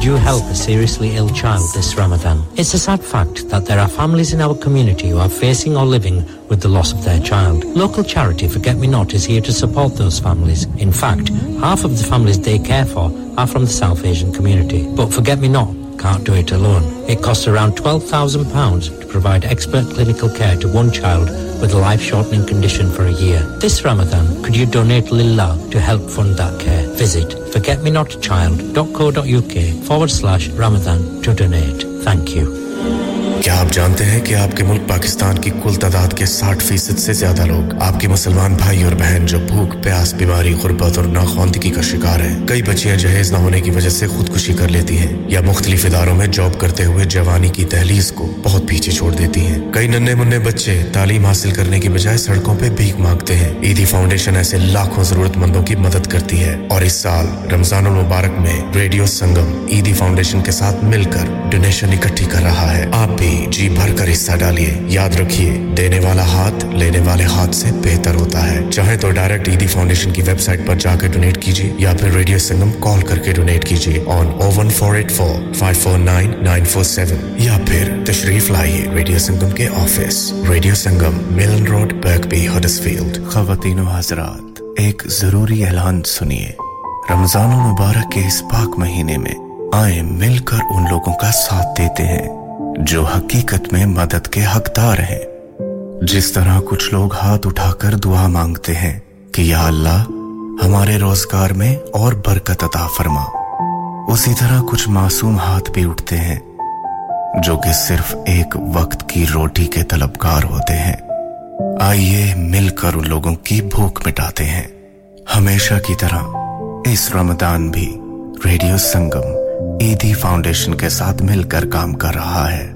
Do you help a seriously ill child this Ramadan? It's a sad fact that there are families in our community who are facing or living with the loss of their child. Local charity Forget Me Not is here to support those families. In fact, half of the families they care for are from the South Asian community. But Forget Me Not can't do it alone. It costs around £12,000 to provide expert clinical care to one child with a life-shortening condition for a year. This Ramadan, could you donate Lillah to help fund that care? Visit forgetmenotchild.co.uk forward slash Ramadan to donate. Thank you. کیا آپ جانتے ہیں کہ آپ کے ملک پاکستان کی کل تعداد کے ساٹھ فیصد سے زیادہ لوگ، آپ کے مسلمان بھائی اور بہن جو بھوک، پیاس، بیماری، غربت اور ناخواندگی کا شکار ہیں، کئی بچیاں جہیز نہ ہونے کی وجہ سے خودکشی کر لیتی ہیں یا مختلف اداروں میں جاب کرتے ہوئے جوانی کی تحلیز کو بہت پیچھے چھوڑ دیتی ہیں۔ کئی ننے منے بچے تعلیم حاصل کرنے کی بجائے سڑکوں پہ بھیک مانگتے ہیں۔ عیدی فاؤنڈیشن ایسے لاکھوں ضرورت مندوں کی مدد کرتی ہے۔ اور اس سال رمضان المبارک میں ریڈیو سنگم عیدی فاؤنڈیشن کے ساتھ مل کر ڈونیشن اکٹھی کر رہا ہے۔ آپ بھی جی بھر کر حصہ ڈالیے۔ یاد رکھیے، دینے والا ہاتھ لینے والے ہاتھ سے بہتر ہوتا ہے۔ چاہے تو ڈائریکٹ ایدی فاؤنڈیشن کی ویب سائٹ پر جا کے ڈونیٹ کیجیے یا پھر ریڈیو سنگم کال کر کے ڈونیٹ کیجیے on O one four eight four five four nine nine four seven یا پھر تشریف لائیے ریڈیو سنگم کے آفس۔ ریڈیو سنگم، ملن روڈ، برکبی، ہڈسفیلڈ۔ خواتین و حضرات، ایک ضروری اعلان سنیے۔ رمضان المبارک کے اس پاک مہینے میں آئیں مل کر ان لوگوں کا ساتھ دیتے ہیں۔ جو حقیقت میں مدد کے حقدار ہیں۔ جس طرح کچھ لوگ ہاتھ اٹھا کر دعا مانگتے ہیں کہ یا اللہ، ہمارے روزگار میں اور برکت عطا فرما۔ اسی طرح کچھ معصوم ہاتھ بھی اٹھتے ہیں، جو کہ صرف ایک وقت کی روٹی کے طلبگار ہوتے ہیں۔ آئیے مل کر ان لوگوں کی بھوک مٹاتے ہیں۔ ہمیشہ کی طرح اس رمضان بھی ریڈیو سنگم۔ ایدھی فاؤنڈیشن کے ساتھ مل کر کام کر رہا ہے۔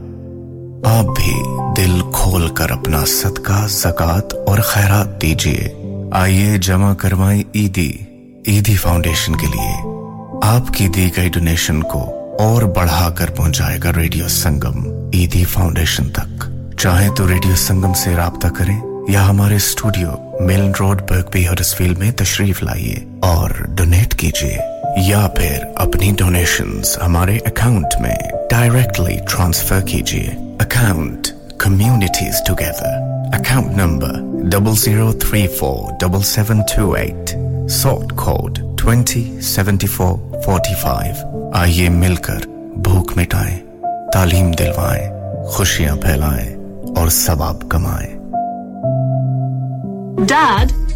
آپ بھی دل کھول کر اپنا صدقہ زکات اور خیرات دیجیے آئیے جمع کروائیں ایدی۔ ایدھی فاؤنڈیشن کے لیے آپ کی دی گئی ڈونیشن کو اور بڑھا کر پہنچائے گا ریڈیو سنگم ایدھی فاؤنڈیشن تک۔ چاہیں تو ریڈیو سنگم سے رابطہ کریں یا ہمارے اسٹوڈیو ملن روڈ برگ بھی ہرسفیل میں تشریف لائیے اور ڈونیٹ کیجیے یا پھر اپنی ڈونیشنز ہمارے اکاؤنٹ میں ڈائریکٹلی ٹرانسفر کیجیے. Account communities together account number double zero three four double seven two eight sort code twenty seventy four forty five آئیے مل کر بھوک مٹائیں، تعلیم دلوائیں، خوشیاں پھیلائیں اور ثواب کمائیں۔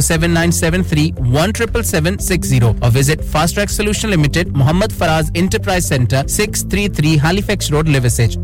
07973 17760 or visit Fast Track Solution Limited, Muhammad Faraz Enterprise Center, 633 Halifax Road, Liversedge,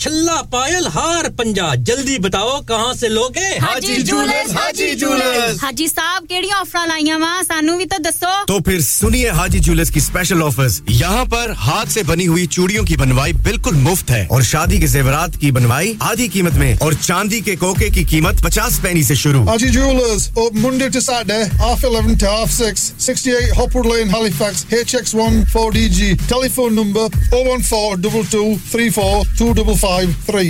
چھلا pile ہار پنجا۔ جلدی بتاؤ کہاں سے لوگ ہیں؟ حاجی جولر حاجی جولر۔ حاجی صاحب کیڑی آفر لائیاں وا سانو بھی تو دسو۔ تو پھر سنیے حاجی جولر کی اسپیشل آفرز یہاں پر ہاتھ سے بنی ہوئی چوڑیوں کی بنوائی بالکل مفت ہے۔ اور شادی کے زیورات کی بنوائی آدھی قیمت میں اور چاندی کے کوکے کی قیمت پچاس پینی سے شروع۔ Haji jewellers open Monday to Saturday half 11 to half 6 68 Hopwood Lane Halifax HX1 4DG telephone number 014 22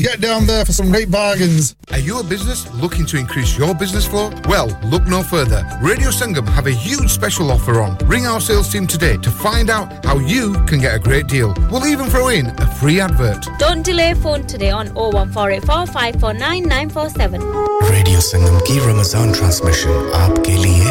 Get down there for some great bargains. Are you a business looking to increase your business flow? Well, look no further. Radio Sangam have a huge special offer on. Ring our sales team today to find out how you can get a great deal. We'll even throw in a free advert. Don't delay phone today on 01484549947. 549 947. ki Ramazan transmission Ramzan liye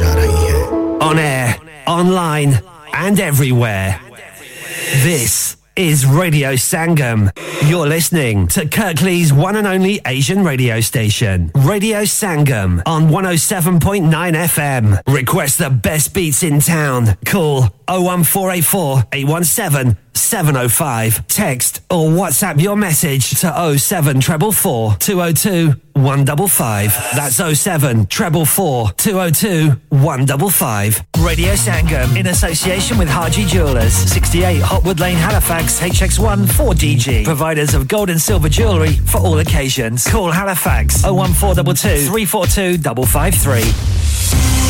ja rahi hai. On air, online and everywhere. This is Radio Sangam. You're listening to Kirkley's one and only Asian radio station, Radio Sangam on 107.9 FM. Request the best beats in town. Call 01484 817 705. Text or WhatsApp your message to 07444 202 155. That's 07 444 202 155. Radio Sangam in association with Haji Jewelers, 68 Hotwood Lane, Halifax, HX1 4DG. Providers of gold and silver jewellery for all occasions. Call Halifax 01422 342 553.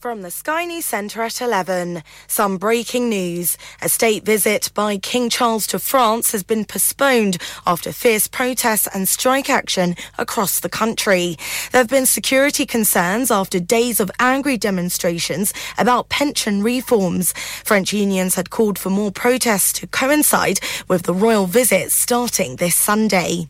From the Sky News Centre at 11, some breaking news. A state visit by King Charles to France has been postponed after fierce protests and strike action across the country. There have been security concerns after days of angry demonstrations about pension reforms. French unions had called for more protests to coincide with the royal visit starting this Sunday.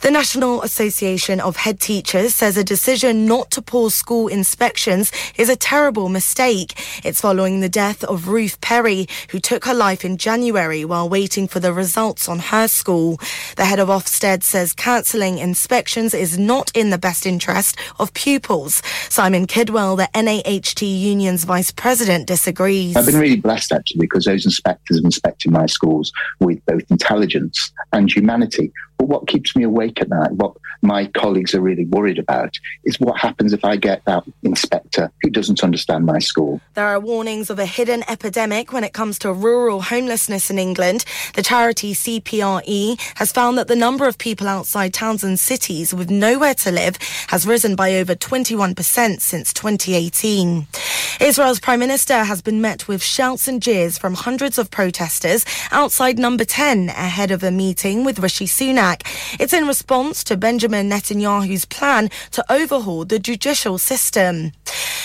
The National Association of Head Teachers says a decision not to pause school inspections is a terrible mistake. It's following the death of Ruth Perry, who took her life in January while waiting for the results on her school. The head of Ofsted says cancelling inspections is not in the best interest of pupils. Simon Kidwell, the NAHT union's vice president, disagrees. I've been really blessed actually because those inspectors have inspected my schools with both intelligence and humanity. But what keeps me awake at night, what my colleagues are really worried about, is what happens if I get that inspector who doesn't understand my school. There are warnings of a hidden epidemic when it comes to rural homelessness in England. The charity CPRE has found that the number of people outside towns and cities with nowhere to live has risen by over 21% since 2018. Israel's Prime Minister has been met with shouts and jeers from hundreds of protesters outside number 10 ahead of a meeting with Rishi Sunak. It's in response to Benjamin Netanyahu's plan to overhaul the judicial system.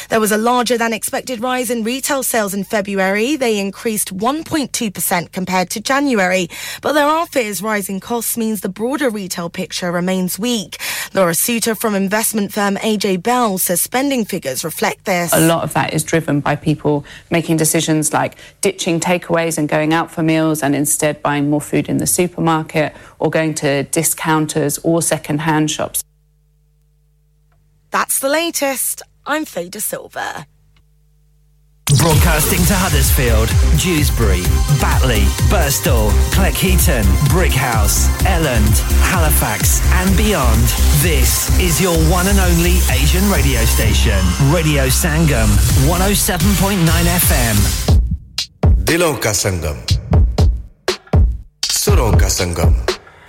There was a larger than expected rise in retail sales in February. They increased 1.2% compared to January. But there are fears rising costs means the broader retail picture remains weak. Laura Suter from investment firm AJ Bell says spending figures reflect this. A lot of that is driven by people making decisions like ditching takeaways and going out for meals and instead buying more food in the supermarket or going to discounters or second-hand shops. That's the latest. I'm Fader Silver. Broadcasting to Huddersfield, Dewsbury, Batley, Burstall, Cleckheaton, Brickhouse, Elland, Halifax, and beyond. This is your one and only Asian radio station, Radio Sangam, 107.9 FM. Diloka Sangam, Suroka Sangam.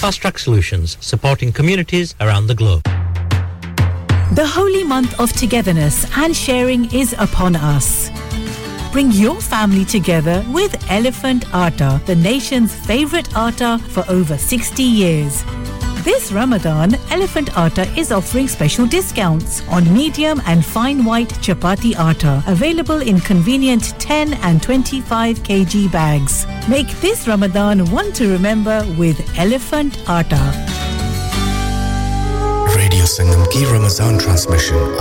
Fast Track Solutions, supporting communities around the globe. The holy month of togetherness and sharing is upon us. Bring your family together with Elephant Arta, the nation's favorite arta for over 60 years. This Ramadan, Elephant Atta is offering special discounts on medium and fine white chapati atta, available in convenient 10 and 25 kg bags. Make this Ramadan one to remember with Elephant Atta. Radio Sangam ki Ramadan transmission,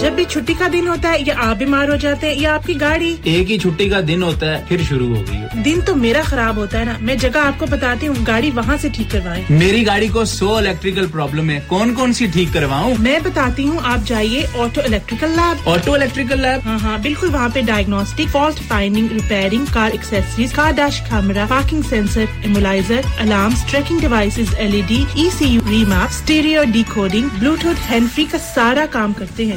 جب بھی چھٹی کا دن ہوتا ہے یا آپ بیمار ہو جاتے ہیں یا آپ کی گاڑی ایک ہی چھٹی کا دن ہوتا ہے پھر شروع ہو گئی دن تو میرا خراب ہوتا ہے نا۔ میں جگہ آپ کو بتاتی ہوں گاڑی وہاں سے ٹھیک کروائیں۔ میری گاڑی کو سو الیکٹریکل پرابلم ہے۔ کون کون سی ٹھیک کرواؤں؟ میں بتاتی ہوں آپ جائیے auto electrical lab auto electrical lab ہاں ہاں بالکل وہاں پہ diagnostic fault finding repairing car accessories car dash camera parking sensor immobiliser alarm tracking devices L E D E C U remap stereo decoding bluetooth hand free کا سارا کام کرتے ہیں۔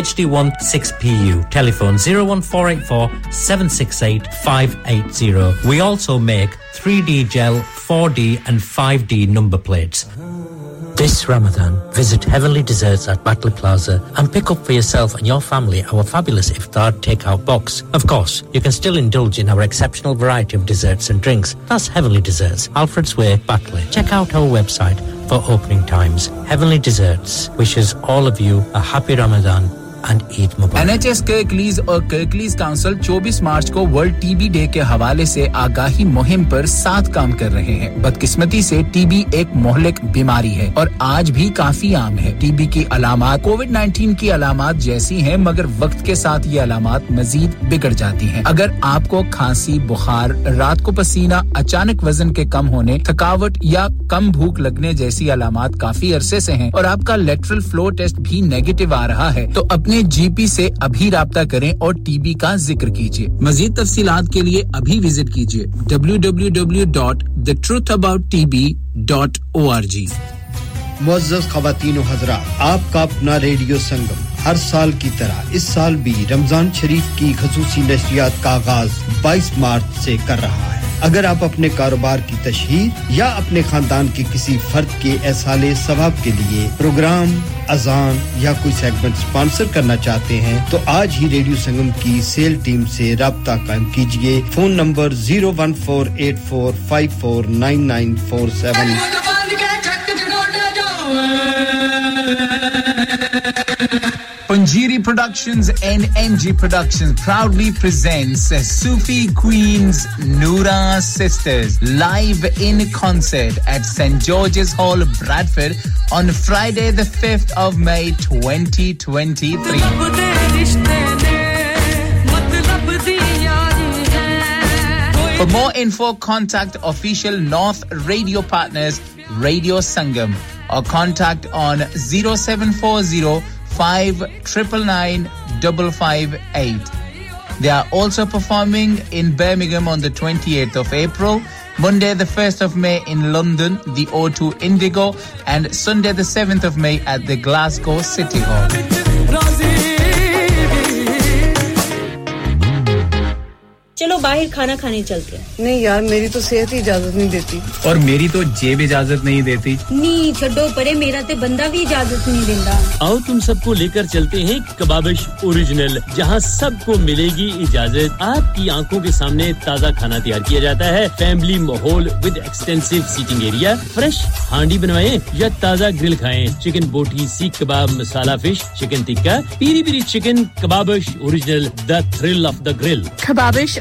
HD1 6PU telephone 01484 768 580 we also make 3D gel, 4D and 5D number plates. This Ramadan, visit Heavenly Desserts at Batley Plaza and pick up for yourself and your family our fabulous iftar takeout box. Of course, you can still indulge in our exceptional variety of desserts and drinks. That's Heavenly Desserts, Alfred's Way, Batley. Check out our website for opening times. Heavenly Desserts wishes all of you a happy Ramadan and Eid Mubarak N H S Kirklees اور Kirklees council چوبیس مارچ کو world T B کے حوالے سے آگاہی مہم پر ساتھ کام کر رہے ہیں۔ بدقسمتی سے ٹی بی ایک مہلک بیماری ہے اور آج بھی کافی عام ہے۔ ٹی بی کی علامات کووڈ نائنٹین کی علامات جیسی ہیں، مگر وقت کے ساتھ یہ علامات مزید بگڑ جاتی ہیں۔ اگر آپ کو کھانسی، بخار، رات کو پسینہ، اچانک وزن کے کم ہونے، تھکاوٹ یا کم بھوک لگنے جیسی علامات کافی عرصے سے ہیں اور آپ کا لیٹرل فلو ٹیسٹ بھی نیگیٹو آ رہا ہے، تو اپنے اپنے جی پی سے ابھی رابطہ کریں اور ٹی بی کا ذکر کیجیے مزید تفصیلات کے لیے ابھی وزٹ کیجیے W W W dot the truth about T B dot O R G معزز خواتین و حضرات، آپ کا اپنا ریڈیو سنگم ہر سال کی طرح، اس سال بھی رمضان شریف کی خصوصی نشریات کا آغاز بائیس مارچ سے کر رہا ہے۔ اگر آپ اپنے کاروبار کی تشہیر یا اپنے خاندان کے کسی فرد کے احسال ثواب کے لیے پروگرام اذان یا کوئی سیگمنٹ سپانسر کرنا چاہتے ہیں تو آج ہی ریڈیو سنگم کی سیل ٹیم سے رابطہ قائم کیجیے phone number zero one four eight four five four nine nine four seven Punjiri Productions and NG Productions proudly presents Sufi Queens Noora Sisters live in concert at St. George's Hall, Bradford on Friday the 5th of May 2023. For more info, contact official North radio partners Radio Sangam or contact on 0740 5999 558. They are also performing in Birmingham on the 28th of April, Monday the 1st of May in London, the O2 Indigo, and Sunday the 7th of May at the Glasgow City Hall. چلو باہر کھانا کھانے چلتے ہیں۔ نہیں یار میری تو صحت ہی اجازت نہیں دیتی۔ اور میری تو جیب اجازت نہیں دیتی۔ نی چھڈو پرے میرا تے بندہ بھی اجازت نہیں دیندا۔ آؤ تم سب کو لے کر چلتے ہیں کبابش اوریجنل جہاں سب کو ملے گی اجازت۔ آپ کی آنکھوں کے سامنے تازہ کھانا تیار کیا جاتا ہے۔ فیملی ماحول with extensive seating area fresh handi بنوائے یا تازہ گرل کھائیں۔ Chicken boti seekh kebab masala fish chicken tikka peri peri chicken Kababish original the thrill of the grill Kababish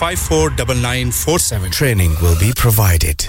549947 Training will be provided.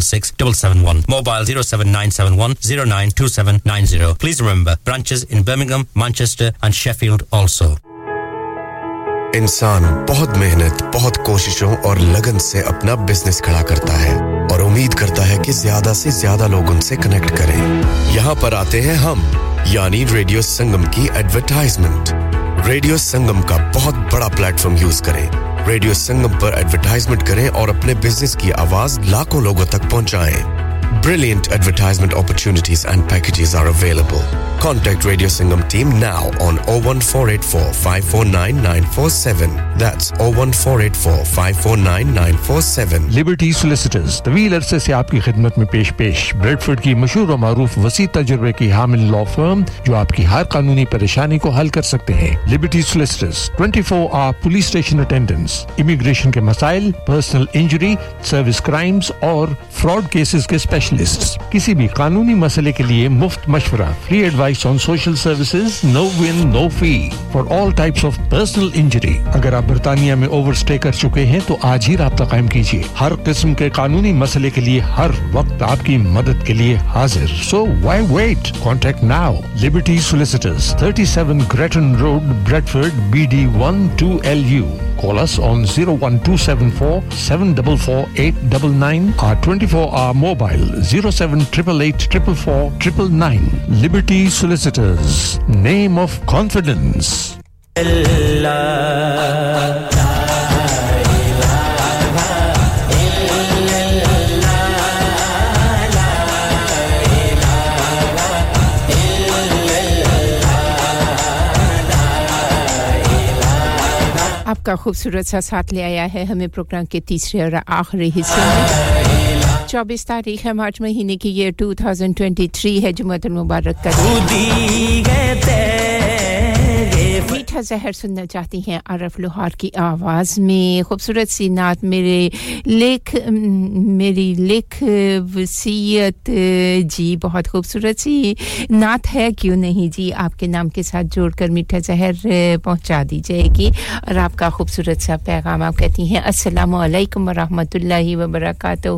766 771. Mobile 07971 092790. Please remember, branches in Birmingham, Manchester and Sheffield also. انسان بہت محنت بہت کوششوں اور لگن سے اپنا business کھڑا کرتا ہے اور امید کرتا ہے کہ زیادہ سے زیادہ لوگ ان سے کنیکٹ کریں یہاں پر آتے ہیں ہم یعنی ریڈیو سنگم کی ایڈورٹائزمنٹ ریڈیو سنگم کا بہت بڑا پلیٹ فارم یوز کریں ریڈیو سنگم پر ایڈورٹائزمنٹ کریں اور اپنے بزنس کی آواز لاکھوں لوگوں تک پہنچائیں۔ Brilliant advertisement opportunities and packages are available. Contact Radio Singham team now on 01484 549947. That's 01484 549947. Liberty Solicitors, the Wheeler se se aapki khidmat mein pesh pesh. Bradford ki mashhoor aur maroof wasi tajurbe ki hamil law firm jo aapki har kanuni pareshani ko hal kar sakte hain. Liberty Solicitors, 24 hour police station attendance. Immigration ke masail, personal injury, service crimes or fraud cases ke special specialist کسی بھی قانونی مسئلے کے لیے مفت مشورہ free advice on social services no win no fee for all types of personal injury اگر آپ برطانیہ میں اوور سٹے کر چکے ہیں تو آج ہی رابطہ قائم کیجیے ہر قسم کے قانونی مسئلے کے لیے ہر وقت آپ کی مدد کے لیے حاضر so why wait contact now liberty solicitors thirty seven Grattan road Bradford B D 12LU call us on 01274 744 899 our 24 hour mobile. Zero seven triple eight triple four triple nine liberty solicitors name of confidence آپ کا خوبصورت سا ساتھ لے آیا ہے ہمیں programme کے تیسرے اور آخری حصے میں۔ چوبیس تاریخ ہے مارچ مہینے کی یہ 2023 ہے جمعیت المبارک کا کا زہر سننا چاہتی ہیں عرف لوہار کی آواز میں۔ خوبصورت سی نعت میرے لکھ، میری لکھ وسیعت جی بہت خوبصورت سی نعت ہے۔ کیوں نہیں؟ جی آپ کے نام کے ساتھ جوڑ کر میٹھا زہر پہنچا دی جائے گی۔ اور آپ کا خوبصورت سا پیغام آپ کہتی ہیں، السلام علیکم ورحمۃ اللہ وبرکاتہ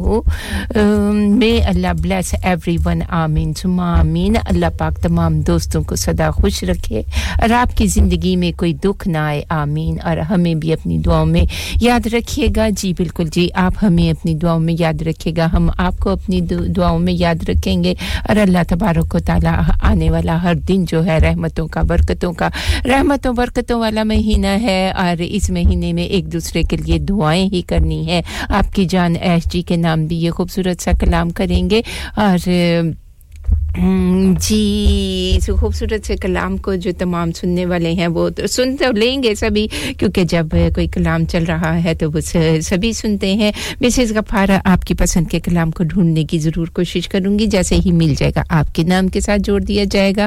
میں اللہ بلیس ایوری ون آمین سما آمین۔ اللہ پاک تمام دوستوں کو سدا خوش رکھے۔ اور آپ کی زندگی میں کوئی دکھ نہ آئے، آمین۔ اور ہمیں بھی اپنی دعاؤں میں یاد رکھیے گا۔ جی بالکل جی آپ ہمیں اپنی دعاؤں میں یاد رکھیے گا۔ ہم آپ کو اپنی دعاؤں میں یاد رکھیں گے۔ اور اللہ تبارک و تعالیٰ آنے والا ہر دن جو ہے رحمتوں کا، برکتوں کا، رحمتوں، برکتوں والا مہینہ ہے۔ اور اس مہینے میں ایک دوسرے کے لیے دعائیں ہی کرنی ہیں۔ آپ کی جان ایش جی کے نام بھی یہ خوبصورت سا کلام کریں گے۔ اور جی سو خوبصورت سے کلام کو جو تمام سننے والے ہیں، وہ سن تو لیں گے سبھی، کیونکہ جب کوئی کلام چل رہا ہے تو وہ سبھی سنتے ہیں۔ مسز غفار آپ کی پسند کے کلام کو ڈھونڈنے کی ضرور کوشش کروں گی، جیسے ہی مل جائے گا، آپ کے نام کے ساتھ جوڑ دیا جائے گا۔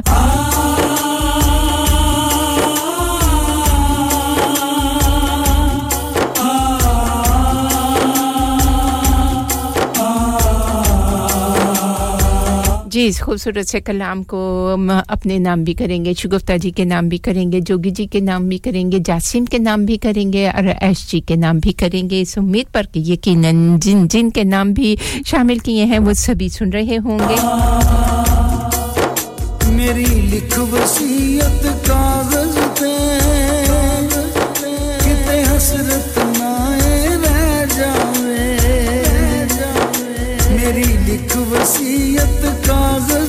جی اس خوبصورت سے کلام کو اپنے نام بھی کریں گے، شگفتہ جی کے نام بھی کریں گے، جوگی جی کے نام بھی کریں گے، جاسم کے نام بھی کریں گے اور ایش جی کے نام بھی کریں گے۔ اس امید پر کہ یقیناً جن جن کے نام بھی شامل کیے ہیں، وہ سبھی سن رہے ہوں گے۔ میری لکھ وسیعت کا வசியத்துக்காக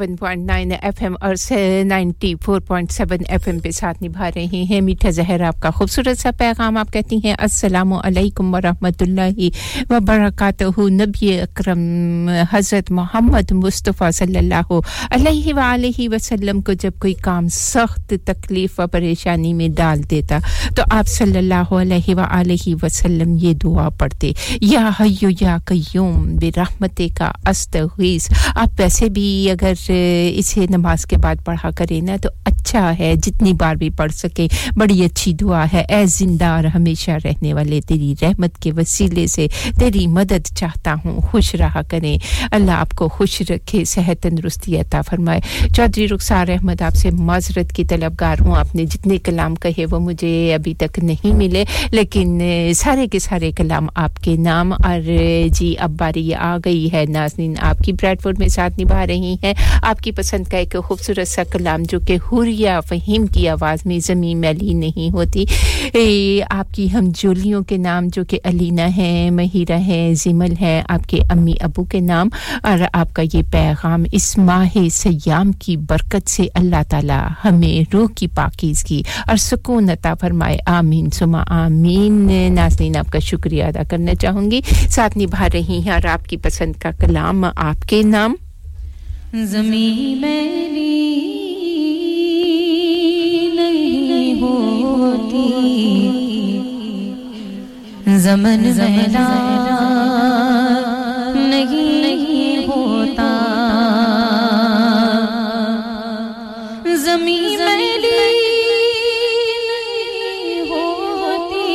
этого پوائنٹ نائن ایف ایم اور ninety four point seven F M پہ ساتھ نبھا رہے ہیں۔ میٹھا زہر آپ کا خوبصورت سا پیغام آپ کہتی ہیں، السلام علیکم ورحمۃ اللہ وبرکاتہ۔ نبی اکرم حضرت محمد مصطفیٰ صلی اللہ علیہ وآلہ وسلم کو جب کوئی کام سخت، تکلیف و پریشانی میں ڈال دیتا، تو آپ صلی اللہ علیہ وآلہ وسلم یہ دعا پڑھتے، یا حیو یا قیوم برحمت کا استغیث۔ آپ ویسے بھی اگر اسے نماز کے بعد پڑھا کرے نا تو اچھا ہے، جتنی بار بھی پڑھ سکے، بڑی اچھی دعا ہے۔ اے زندہ اور ہمیشہ رہنے والے، تیری رحمت کے وسیلے سے تیری مدد چاہتا ہوں۔ خوش رہا کریں۔ اللہ آپ کو خوش رکھے، صحت تندرستی عطا فرمائے۔ چودھری رخسار احمد آپ سے معذرت کی طلبگار ہوں۔ آپ نے جتنے کلام کہے وہ مجھے ابھی تک نہیں ملے، لیکن سارے کے سارے کلام آپ کے نام۔ اور جی اب باری آ گئی ہے۔ ناظرین آپ کی بریڈ فورڈ میں ساتھ نبھا رہی ہیں۔ آپ آپ کی پسند کا ایک خوبصورت سا کلام جو کہ حریہ فہیم کی آواز میں زمیں میلی نہیں ہوتی۔ آپ کی ہم جولیوں کے نام جو کہ علینا ہیں مہیرہ ہیں زمل ہے، آپ کے امی ابو کے نام۔ اور آپ کا یہ پیغام اس ماہ سیام کی برکت سے اللہ تعالی ہمیں روح کی پاکیزگی اور سکون عطا فرمائے۔ آمین۔ سما آمین۔ ناظرین، آپ کا شکریہ ادا کرنا چاہوں گی۔ ساتھ نبھا رہی ہیں اور آپ کی پسند کا کلام، آپ کے نام۔ زمین میری نہیں ہوتی زمن میرا نہیں ہوتا زمین میری نہیں ہوتی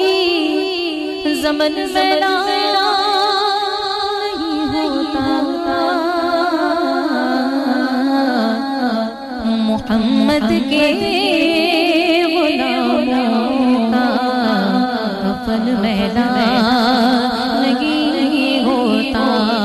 زمن میرا محمد کے غلاموں کا کفن میدان نہیں ہوتا۔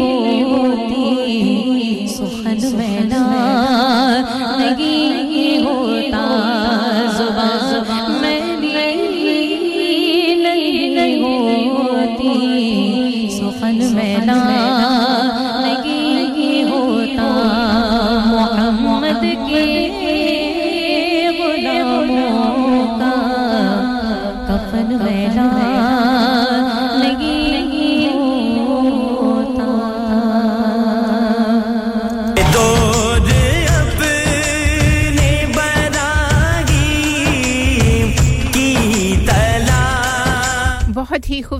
ہوتی سخن میں نہیں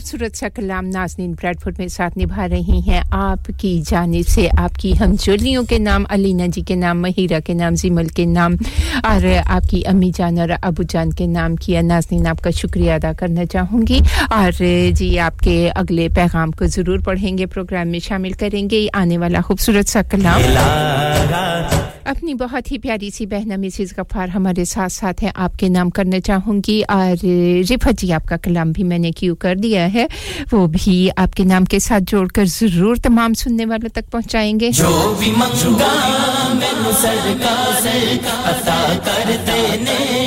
خوبصورت سا کلام ناظرین بریڈ فوڈ میں ساتھ نبھا رہی ہیں۔ آپ کی جانب سے آپ کی ہم جولیوں کے نام، علینا جی کے نام، مہیرہ کے نام، زیمل کے نام، اور آپ کی امی جان اور ابو جان کے نام کیا۔ ناظرین، آپ کا شکریہ ادا کرنا چاہوں گی۔ اور جی آپ کے اگلے پیغام کو ضرور پڑھیں گے، پروگرام میں شامل کریں گے۔ آنے والا خوبصورت سا کلام۔ اپنی بہت ہی پیاری سی بہن مسز غفار ہمارے ساتھ ساتھ ہیں۔ آپ کے نام کرنا چاہوں گی اور رفت جی آپ کا کلام بھی میں نے کیوں کر دیا ہے، وہ بھی آپ کے نام کے ساتھ جوڑ کر ضرور تمام سننے والوں تک پہنچائیں گے۔ جو بھی منگا میں عطا کر دینے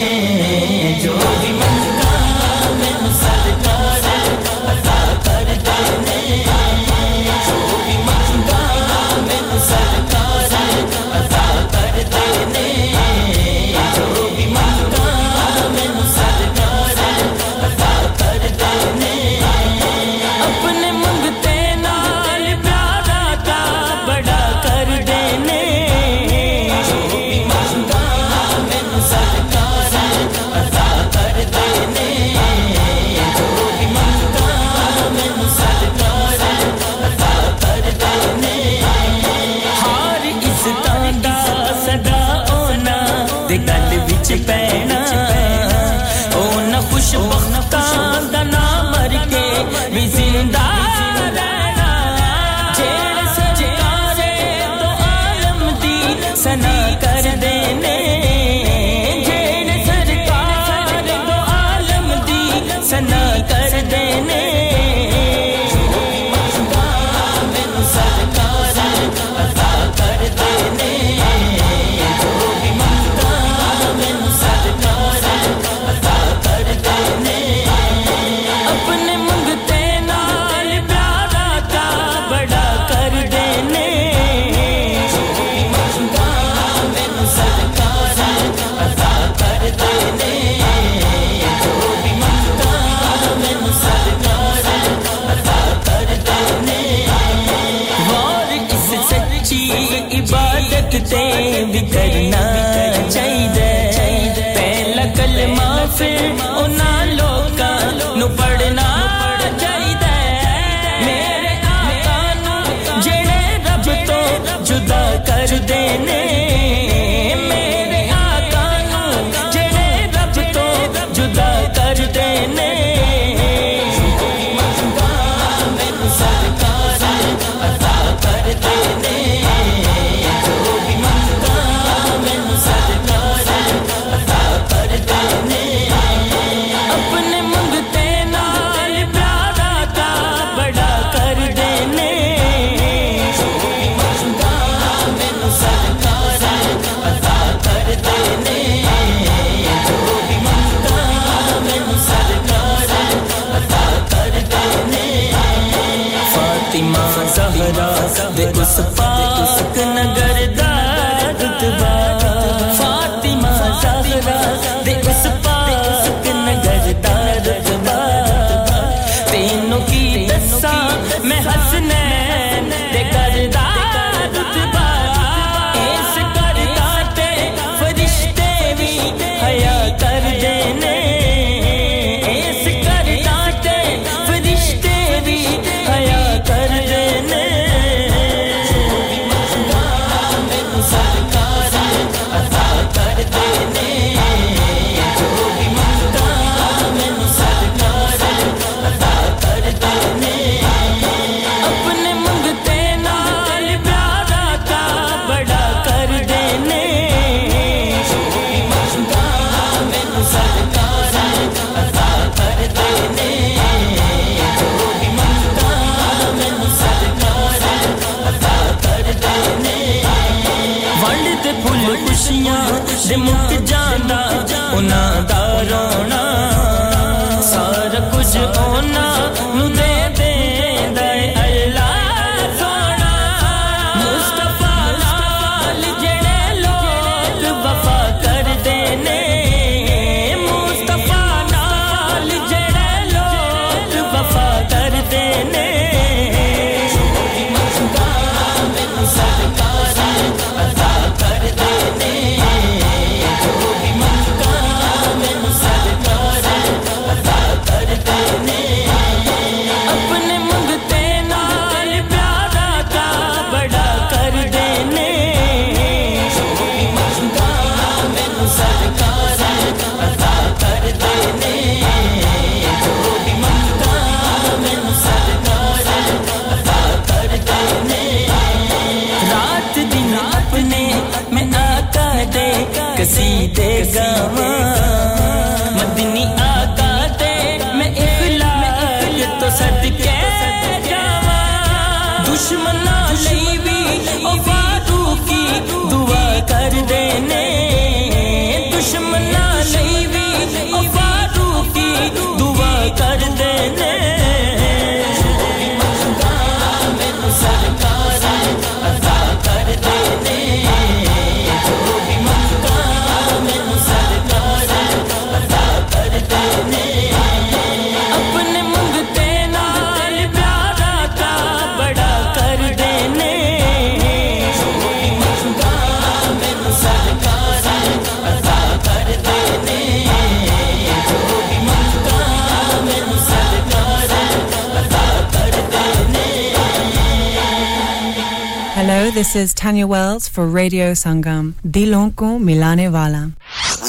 This is Tanya Wells for Radio Sangam. Dilonko Milane Wala.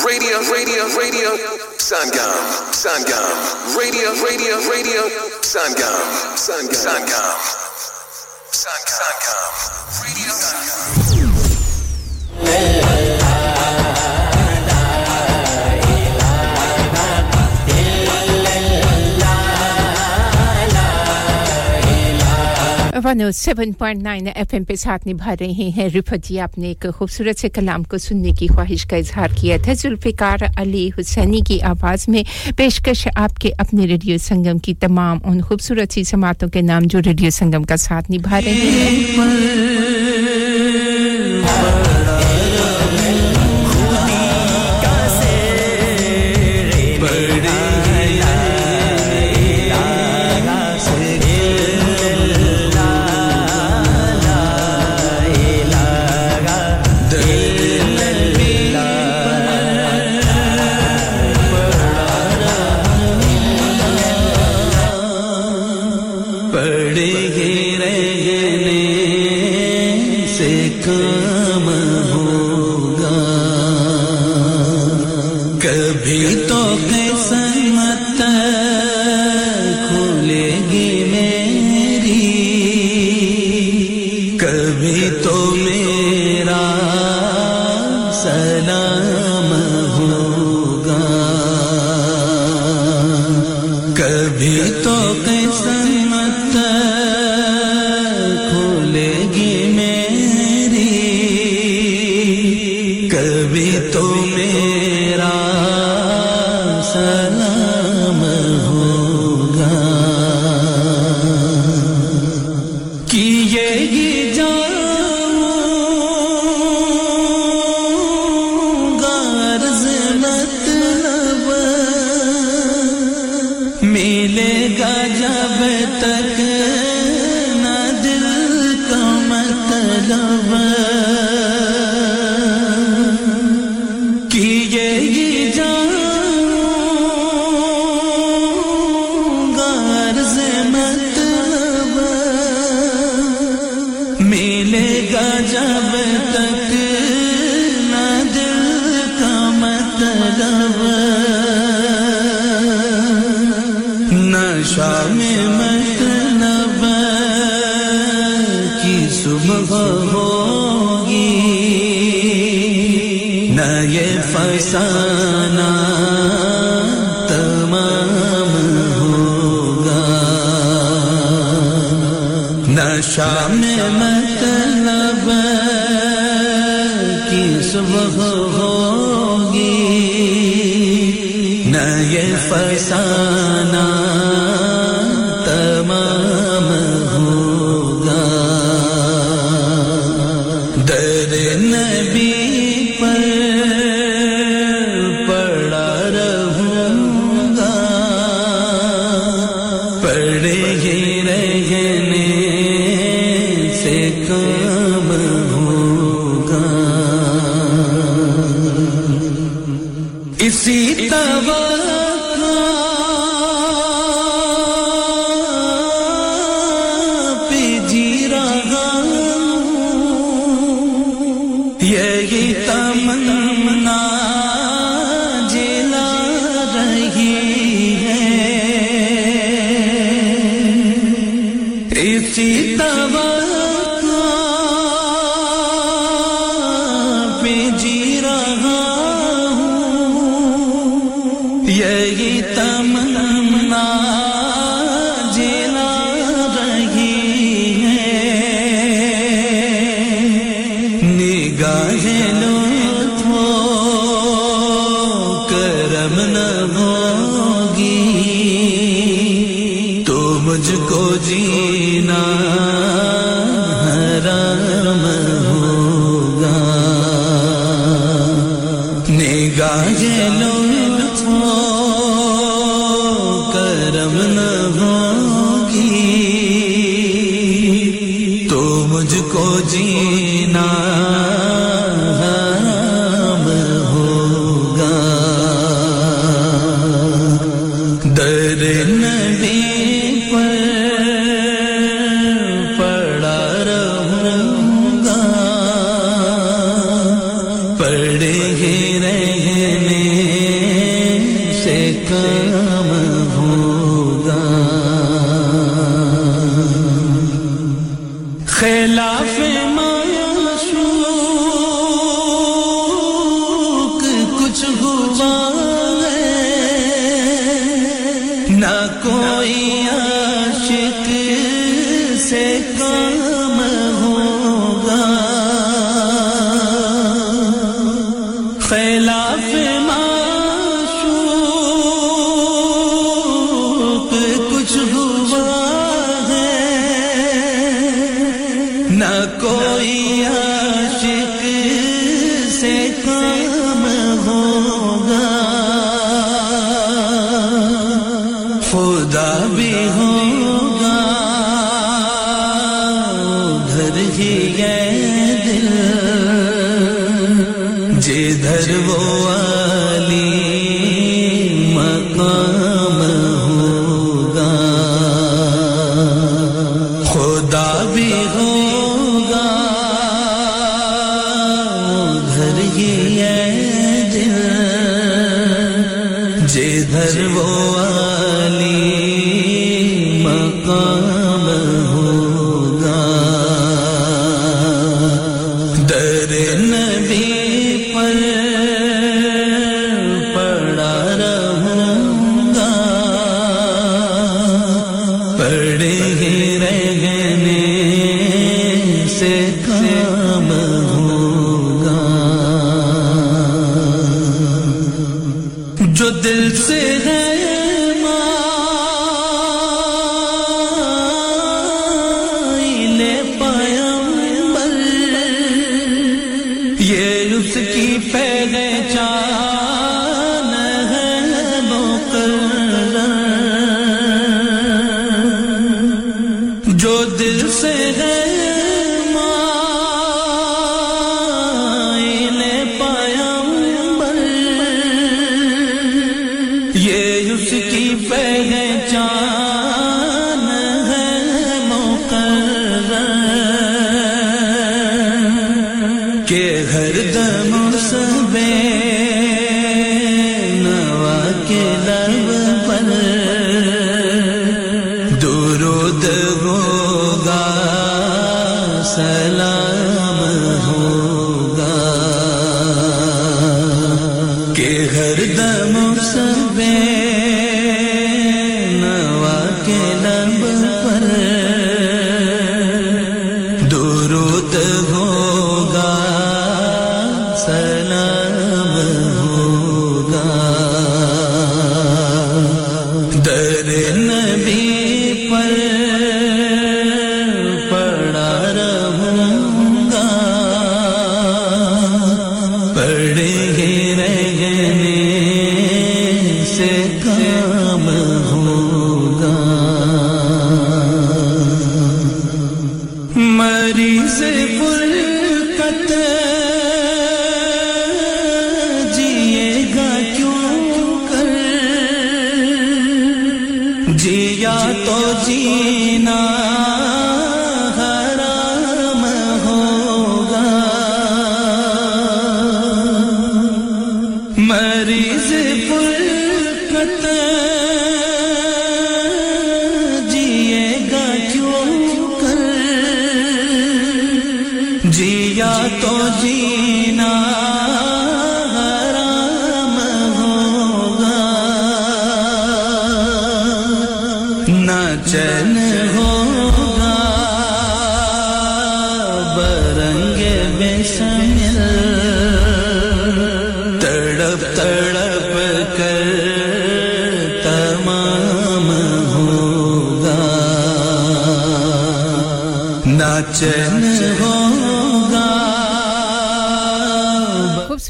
Radio, radio, radio. Sangam, Sangam. Radio, radio, radio. Sangam, Sangam, Sangam. Sangam, Sangam. Radio. Seven point nine F M پہ ساتھ نبھا رہے ہیں۔ رفت جی آپ نے ایک خوبصورت سے کلام کو سننے کی خواہش کا اظہار کیا۔ تھا ذوالفقار علی حسینی کی آواز میں پیشکش آپ کے اپنے ریڈیو سنگم کی تمام ان خوبصورت سی سماعتوں کے نام جو ریڈیو سنگم کا ساتھ نبھا رہے ہیں۔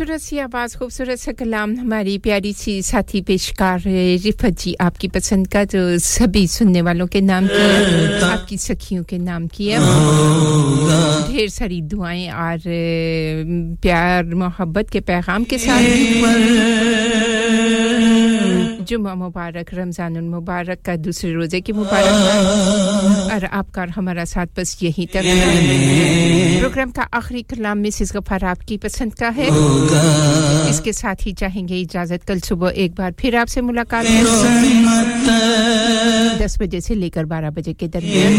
خوبصورت سی آواز، خوبصورت سا کلام ہماری پیاری سی ساتھی پیشکار رفت جی, جی آپ کی پسند کا جو سبھی سننے والوں کے نام کیا آپ کی سکھیوں کے نام کی ہے۔ ڈھیر ساری دعائیں اور، پیار، محبت کے پیغام کے ساتھ۔ جمعہ مبارک رمضان المبارک کا دوسرے روزے کی مبارک۔ اور آپ کا ہمارا ساتھ بس یہیں تک۔ پروگرام کا آخری کلام مسز غفار آپ کی پسند کا ہے۔ اس کے ساتھ ہی چاہیں گے اجازت کل صبح ایک بار پھر آپ سے ملاقات۔ دس بجے سے لے کر بارہ بجے کے درمیان۔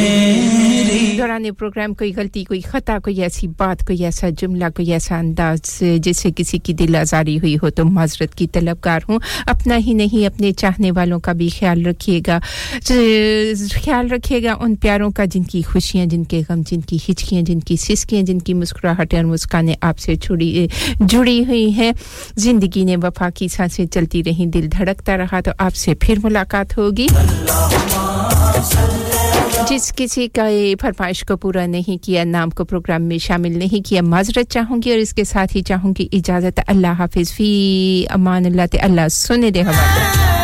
دوران پروگرام کوئی غلطی کوئی خطا کوئی ایسی بات کوئی ایسا جملہ کوئی ایسا انداز جس سے کسی کی دل آزاری ہوئی ہو تو معذرت کی طلبگار ہوں۔ اپنا ہی نہیں اپنے چاہنے والوں کا بھی خیال رکھیے گا۔ خیال رکھیے گا ان پیاروں کا جن کی خوشیاں، جن کے غم، جن کی ہچکیاں، جن کی سسکیاں، جن کی مسکراہٹیں اور مسکانیں آپ سے جڑی ہوئی ہیں۔ زندگی نے وفا کی سانسیں چلتی رہیں، دل دھڑکتا رہا تو آپ سے پھر ملاقات ہوگی۔ جس کسی کا یہ فرمائش کو پورا نہیں کیا، نام کو پروگرام میں شامل نہیں کیا، معذرت چاہوں گی اور اس کے ساتھ ہی چاہوں گی اجازت۔ اللہ حافظ، فی امان اللہ، تے اللہ سنے دے ہمارے۔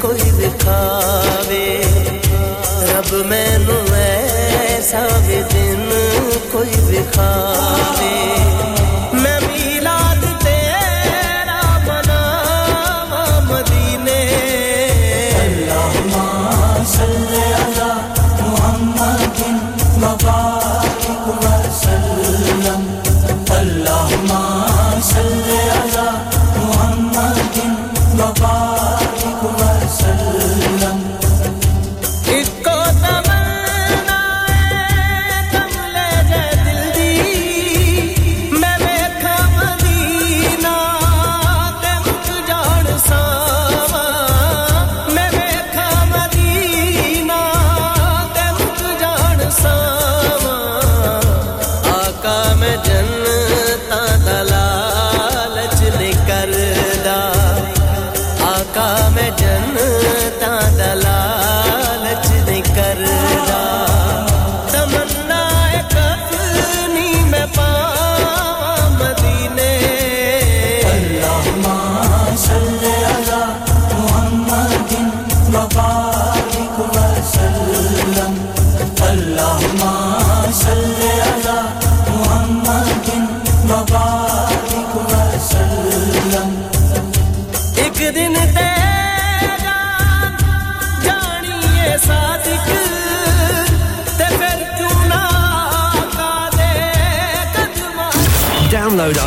کوئی بھی کھا وے اب میں سب دن کوئی بھی کھا دے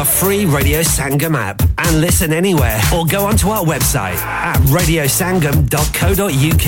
our free Radio Sangam app and listen anywhere or go onto our website at radiosangam.co.uk.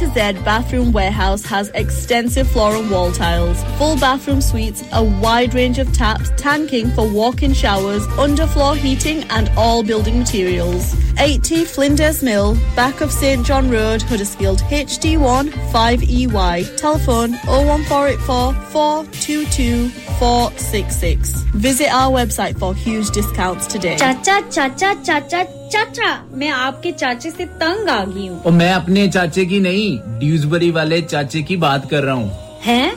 to Z Bathroom Warehouse has extensive floor and wall tiles, full bathroom suites, a wide range of taps, tanking for walk-in showers, underfloor heating, and all building materials. 80 Flinders Mill, back of St John Road, Huddersfield, HD1 5EY. Telephone 01484 422 466. Visit our website for huge discounts today. Cha cha cha cha cha cha. چاچا میں آپ کے چاچے سے تنگ آ گئی ہوں۔ اور میں اپنے چاچے کی نہیں ڈیوزبری والے چاچے کی بات کر رہا ہوں۔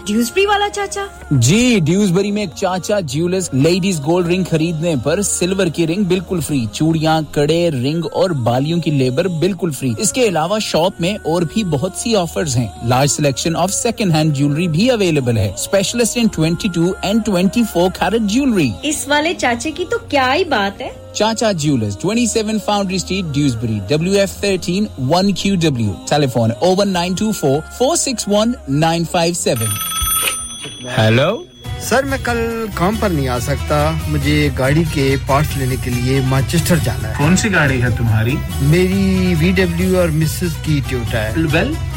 ڈیوزبری والا چاچا؟ جی ڈیوزبری میں ایک چاچا جیولرز لیڈیز گولڈ رنگ خریدنے پر سلور کی رنگ بالکل فری۔ چوڑیاں کڑے رنگ اور بالیوں کی لیبر بالکل فری۔ اس کے علاوہ شاپ میں اور بھی بہت سی آفرز ہیں۔ Large selection of second hand jewellery بھی اویلیبل ہے۔ Specialist in twenty two and twenty four carat jewellery اس والے چاچے کی تو کیا ہی بات ہے؟ Chacha jewellers 27 foundry street Dewsbury W F thirteen one Q W telephone o one nine two four four six one nine five seven hello sir میں کل کام پر نہیں آ سکتا۔ مجھے گاڑی کے پارٹس لینے کے لیے مانچسٹر جانا ہے۔ کون سی گاڑی ہے تمہاری؟ میری وی ڈبلیو اور مسز کی ٹیوٹا ہے۔ Well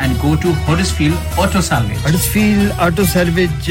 and go to Huddersfield auto salvage Huddersfield auto salvage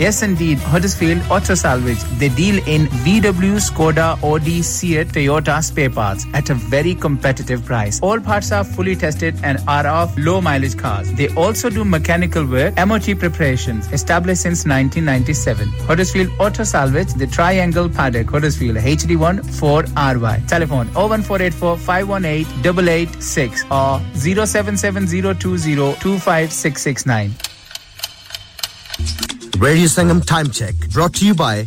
yes indeed Huddersfield auto salvage they deal in VW Skoda Audi Seat Toyota spare parts at a very competitive price. All parts are fully tested and are of low mileage cars. They also do mechanical work MOT preparations established since 1997 Huddersfield Auto Salvage the Triangle Paddock Huddersfield HD1 4RY telephone 01484 518 8886 or 0770202569. Radio Sangam Time Check brought to you by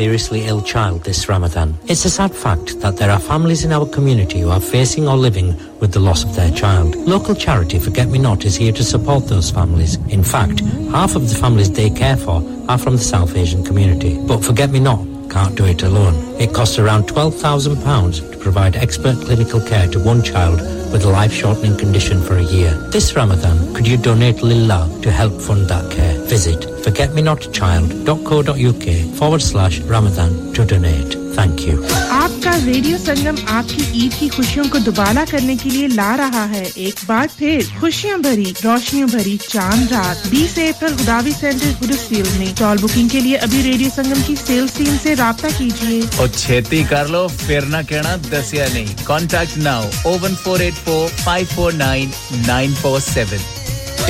seriously ill child this Ramadan? It's a sad fact that there are families in our community who are facing or living with the loss of their child. Local charity Forget Me Not is here to support those families. In fact, half of the families they care for are from the South Asian community. But Forget Me Not can't do it alone. It costs around £12,000 to provide expert clinical care to one child with a life-shortening condition for a year. This Ramadan, could you donate Lillah to help fund that care? visit forgetmenotchild.co.uk forward slash Ramadan to donate. Thank you. آپ کا radio سنگم آپ کی عید کی خوشیوں کو دوبالا کرنے کے لیے لا رہا ہے ایک بار پھر خوشیوں بھری روشنیوں بھری چاند رات بیس اپریل خداوی سینٹر گڈسیل میں ٹال بکنگ کے لیے ابھی ریڈیو سنگم کی سیلز ٹیم سے رابطہ کیجیے اور چھیتی کر لو پھر نہ کہنا دسیا نہیں contact now o one four eight four five four nine nine four seven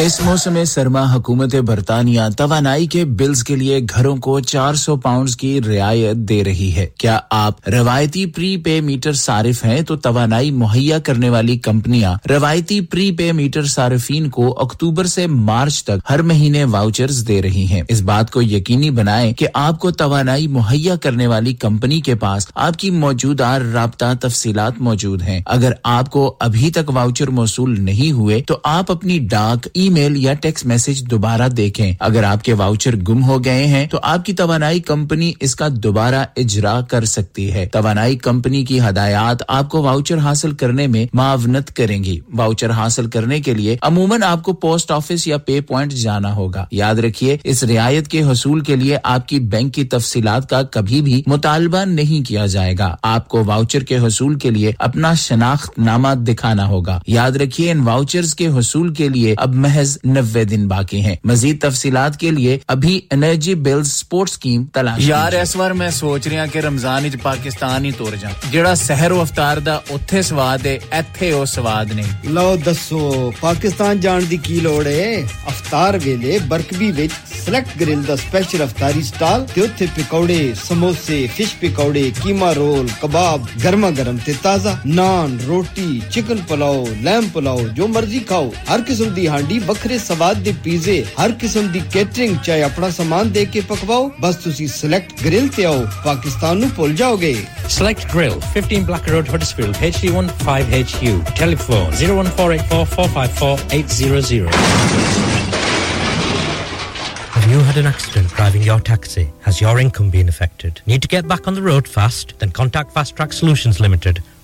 اس موسم سرما حکومت برطانیہ توانائی کے بلز کے لیے گھروں کو چار سو پاؤنڈز کی رعایت دے رہی ہے۔ کیا آپ روایتی پری پے میٹر صارف ہیں تو توانائی مہیا کرنے والی کمپنیاں روایتی پری پے میٹر صارفین کو اکتوبر سے مارچ تک ہر مہینے واؤچرز دے رہی ہیں۔ اس بات کو یقینی بنائیں کہ آپ کو توانائی مہیا کرنے والی کمپنی کے پاس آپ کی موجودہ رابطہ تفصیلات موجود ہیں۔ اگر آپ کو ابھی تک واؤچر موصول نہیں ہوئے تو آپ اپنی ڈاک، ای میل یا ٹیکس میسج دوبارہ دیکھیں۔ اگر آپ کے واؤچر گم ہو گئے ہیں، تو آپ کی توانائی کمپنی اس کا دوبارہ اجرا کر سکتی ہے۔ توانائی کمپنی کی ہدایات آپ کو واؤچر حاصل کرنے میں معاونت کریں گی۔ واؤچر حاصل کرنے کے لیے عموماً آپ کو پوسٹ آفس یا پے پوائنٹ جانا ہوگا۔ یاد رکھیے، اس رعایت کے حصول کے لیے آپ کی بینک کی تفصیلات کا کبھی بھی مطالبہ نہیں کیا جائے گا۔ آپ کو واؤچر کے حصول کے لیے اپنا شناخت نامہ دکھانا ہوگا۔ یاد رکھیے، ان واؤچر کے حصول کے لیے اب محض محض نوے دن باقی ہیں۔ مزید تفصیلات کے لیے ابھی انرجی بل سپورٹ سکیم تلاش یار اس بار میں سوچ رہا کہ رمضان وچ پاکستان ہی توڑ جاں جڑا سحر و افطار دا اوتھے سواد ہے ایتھے او سواد نہیں۔ لو دسو پاکستان جان دی کی لوڑ ہے؟ افطار ویلے برکبی وچ سلیکٹ گرل دا سپیشل افطاری سٹال تے اوتھے پکوڑے سموسے فش پکوڑے کیما رول کباب گرما گرم تے تازہ نان روٹی چکن پلاؤ لیم پلاؤ جو مرضی کھاؤ ہر قسم دی ہانڈی ਵੱਖਰੇ ਸਵਾਦ ਦੇ ਪੀਜ਼ੇ ਹਰ ਕਿਸਮ ਦੀ ਕੇਟਰਿੰਗ ਚਾਹੇ ਆਪਣਾ ਸਾਮਾਨ ਦੇ ਕੇ ਪਕਵਾਓ ਬਸ ਤੁਸੀਂ ਸਿਲੈਕਟ ਗ੍ਰਿਲ ਤੇ ਆਓ ਪਾਕਿਸਤਾਨ ਨੂੰ ਭੁੱਲ ਜਾਓਗੇ Select Grill, 15 Black Road, Huddersfield, HD15HU. Telephone 01484 454 800. Have you had an accident driving your taxi? Has your income been affected? Need to get back on the road fast? Then contact Fast Track Solutions Limited,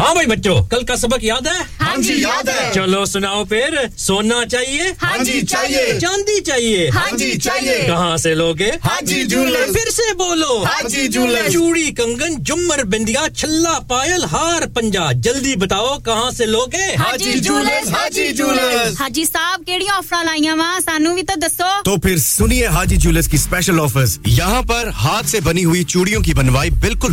ہاں بھائی بچوں کل کا سبق یاد ہے؟ ہاں جی یاد ہے۔ چلو سناؤ پھر سونا چاہیے؟ ہاں جی, ہاں جی، چاہیے۔ چاندی چاہیے۔ ہاں جی چاہیے۔ کہاں سے لوگے؟ ہاں جی جولر پھر سے بولو۔ ہاں جی جولر چوڑی کنگن جمر بندیا چھلا پائل ہار پنجا۔ جلدی بتاؤ کہاں سے لوگے؟ ہاں جی جولر ہاں جی جولر ہاں جی، صاحب کیڑی آفر لائی وا سانو بھی تو دسو۔ تو پھر سنیے حاجی جولس کی اسپیشل آفرز یہاں پر ہاتھ سے بنی ہوئی چوڑیوں کی بنوائی بالکل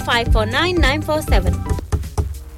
Five four nine nine four seven.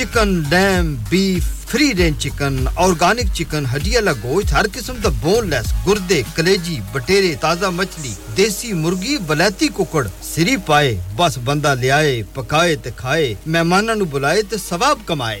Chicken dam beef free range chicken organic chicken ہڈی والا گوشت ہر قسم کا بون لیس گردے کلیجی بٹیرے تازہ مچھلی دیسی مرغی بلیتی ککڑ سری پائے بس بندہ لیا پکائے تے کھائے مہمانوں بلائے تے ثواب کمائے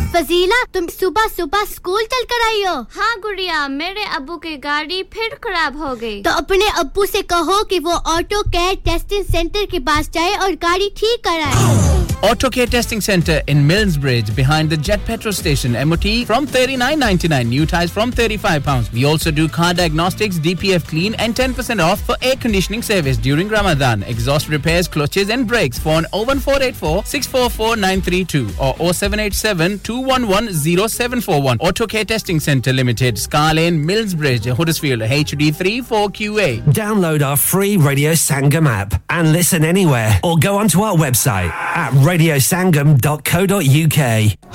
سکن فضیلہ تم صبح صبح اسکول چل کر آئی ہو۔ ہاں گڑیا میرے ابو کی گاڑی پھر خراب ہو گئی۔ تو اپنے ابو سے کہو کہ وہ آٹو کیئر ٹیسٹنگ سینٹر کے پاس جائے اور گاڑی ٹھیک کرائے۔ Care Testing Center in Millsbridge behind the Jet Petrol Station MOT from 39.99 new tires from 35 pounds. We also do car diagnostics, DPF clean and 10% off for air conditioning service during Ramadan. Exhaust repairs, clutches and brakes. Phone 01484 644 932 or 0787 211 0741. Auto Care Testing Center Limited, Scar Lane, Millsbridge, Huddersfield, HD3 4QA. Download our free Radio Sangam app and listen anywhere or go onto our website at radiosangam.co.uk.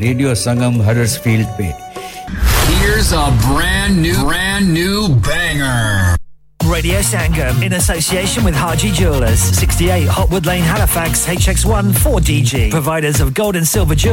radio Here's a brand new, brand new banger. Radio Sangam in association with Haji Jewelers, 68 Hotwood Lane, Halifax, HX1 4DG, providers of gold and silver jewelry.